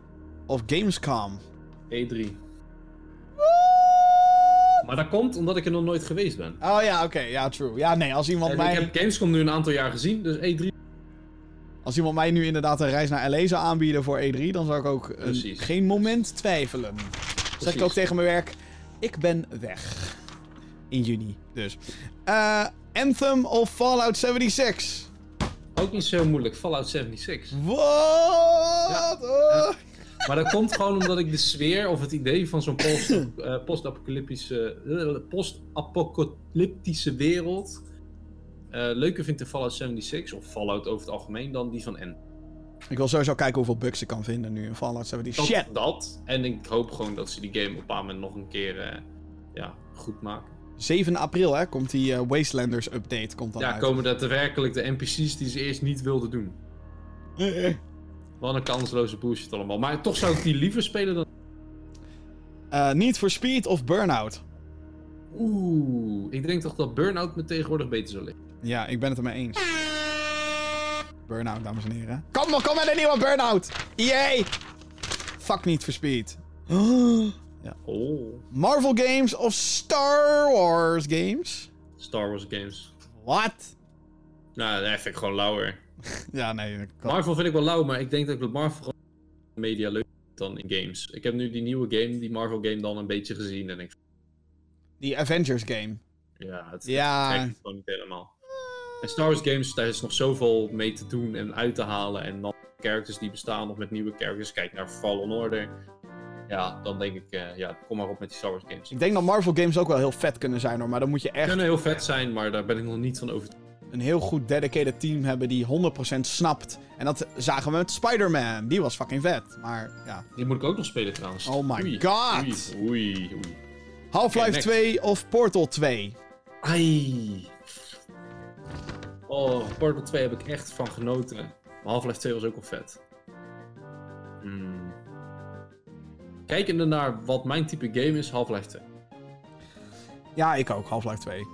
of Gamescom? E3. Maar dat komt omdat ik er nog nooit geweest ben. Oh ja, oké. Ja, true. Ja, nee, als iemand, En mij, ik heb Gamescom nu een aantal jaar gezien, dus E3. als iemand mij nu inderdaad een reis naar LA zou aanbieden voor E3, dan zou ik ook een- geen moment twijfelen. Zeg ik ook tegen mijn werk, ik ben weg. In juni, dus. Eh, Anthem of Fallout 76? Ook niet zo moeilijk, Fallout 76. What? Oh. Maar dat komt gewoon omdat ik de sfeer of het idee van zo'n post, eh, post-apocalyptische, eh, post-apocalyptische wereld eh, leuker vind in Fallout 76 of Fallout over het algemeen dan die van N. Ik wil sowieso kijken hoeveel bugs ik kan vinden nu in Fallout 76. Dat, Shit! dat. En ik hoop gewoon dat ze die game op een moment nog een keer eh, ja, goed maken. 7 april hè, komt die eh, Wastelanders update komt dan Ja, uit. komen daadwerkelijk de NPC's die ze eerst niet wilden doen. Wat een kansloze bullshit allemaal. Maar toch zou ik die liever spelen dan... Eh, Need for Speed of Burnout? Oeh, ik denk toch dat Burnout me tegenwoordig beter zou liggen. Ja, ik ben het ermee eens. Burnout, dames en heren. Kom nog, kom met een nieuwe Burnout! Yay! Fuck Need for Speed. Oh, Marvel games of Star Wars games? Star Wars games. What? Nou, dat vind ik gewoon lauwer. Ja, nee. kan- Marvel vind ik wel lauw, maar ik denk dat ik het Marvel gewoon media leuk vind dan in games. Ik heb nu die nieuwe game, die Marvel game, dan een beetje gezien en ik... Die Avengers game. Ja, het, Ja. het gewoon niet helemaal. En Star Wars games, daar is nog zoveel mee te doen en uit te halen. En dan characters die bestaan nog met nieuwe characters. Kijk naar Fallen Order. Ja, dan denk ik, eh, ja, kom maar op met die Star Wars games. Ik denk dat Marvel games ook wel heel vet kunnen zijn hoor. Maar dan moet je echt kunnen heel vet zijn, maar daar ben ik nog niet van overtuigd. een heel goed dedicated team hebben die 100% snapt. En dat zagen we met Spider-Man. Die was fucking vet. Maar ja. Die moet ik ook nog spelen trouwens. Oh my Oei, god. Oei, oei, oei. Half-Life Oké, next. 2 of Portal 2? Ai. Oh, Portal 2 heb ik echt van genoten. Maar Half-Life 2 was ook wel vet. Hmm. Kijkende naar wat mijn type game is, Half-Life 2. Ja, ik ook. Half-Life 2. Gewoon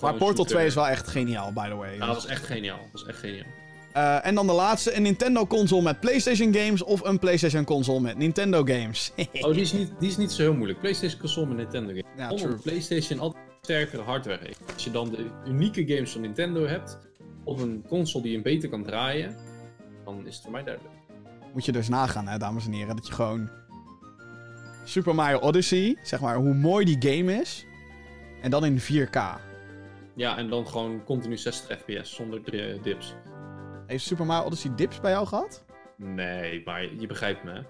Maar Portal shooter. 2 is wel echt geniaal, by the way. Ja, dat was echt geniaal. Dat was echt geniaal. Eh, en dan de laatste. Een Nintendo console met PlayStation games of een PlayStation console met Nintendo games. Oh, die is niet, die is niet zo heel moeilijk. PlayStation console met Nintendo game. Ja, Omdat true. PlayStation altijd sterkere hardware heeft. Als je dan de unieke games van Nintendo hebt op een console die je beter kan draaien, dan is het voor mij duidelijk. Moet je dus nagaan, hè, dames en heren. Dat je gewoon... Super Mario Odyssey, zeg maar, hoe mooi die game is. En dan in 4K. Ja, en dan gewoon continu 60 fps zonder dri- dips. Heeft Super Mario Odyssey dips bij jou gehad? Nee, maar je begrijpt me. hè.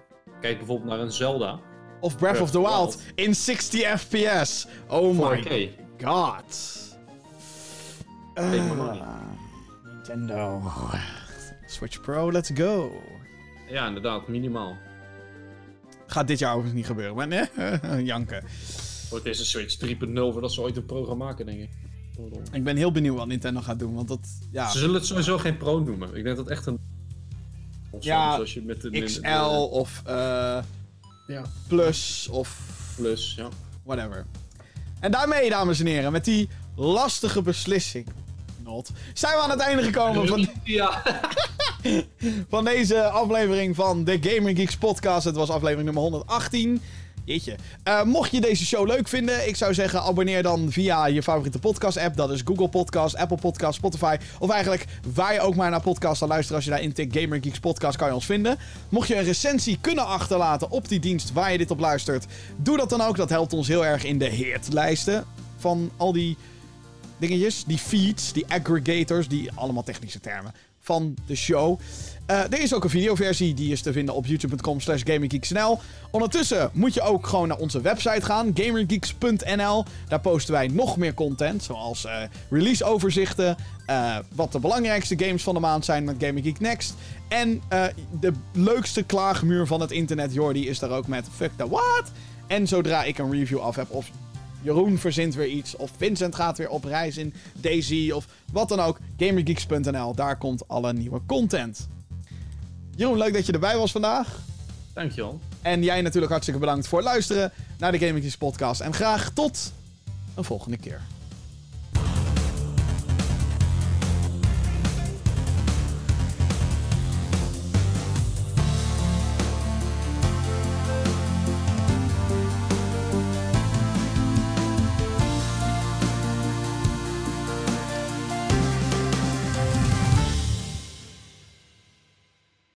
Kijk bijvoorbeeld naar een Zelda. Of Breath of the Wild in 60 fps. Oh my 4K. god. Take my money. Ah, Nintendo. Switch Pro, let's go. Ja, inderdaad, minimaal. Gaat dit jaar overigens niet gebeuren, maar nee, janken. Wordt deze Switch 3.0 voordat ze ooit een pro gaan maken, denk ik. Ik ben heel benieuwd wat Nintendo gaat doen, want dat, ja, Ze zullen het sowieso geen pro noemen. Ik denk dat echt een... Of Ja, zoals je met de, de- XL of eh, Ja, Plus of plus, ja. whatever. En daarmee, dames en heren, met die lastige beslissing, not, zijn we aan het einde gekomen van, Ja. Van deze aflevering van de Gamer Geeks podcast. Het was aflevering nummer 118. Jeetje. Eh, mocht je deze show leuk vinden, ik zou zeggen abonneer dan via je favoriete podcast app. Dat is Google Podcast, Apple Podcast, Spotify. Of eigenlijk waar je ook maar naar podcast kan luisteren. Als je daar intikt Gamer Geeks podcast kan je ons vinden. Mocht je een recensie kunnen achterlaten op die dienst waar je dit op luistert. Doe dat dan ook. Dat helpt ons heel erg in de hitlijsten van al die dingetjes. Die feeds, die aggregators, die allemaal technische termen van de show. Eh, er is ook een videoversie, die is te vinden op youtube.com slash. Ondertussen moet je ook gewoon naar onze website gaan, gamergeeks.nl. Daar posten wij nog meer content, zoals eh releaseoverzichten, eh, wat de belangrijkste games van de maand zijn met Gaming Geek Next. En de leukste klaagmuur van het internet, Jordi, is daar ook met Fuck the What? En zodra ik een review af heb of Jeroen verzint weer iets. Of Vincent gaat weer op reis in Daisy. Of wat dan ook. Gamergeeks.nl. Daar komt alle nieuwe content. Jeroen, leuk dat je erbij was vandaag. Dankjewel. En jij natuurlijk hartstikke bedankt voor het luisteren naar de Gaming Geeks podcast. En graag tot een volgende keer.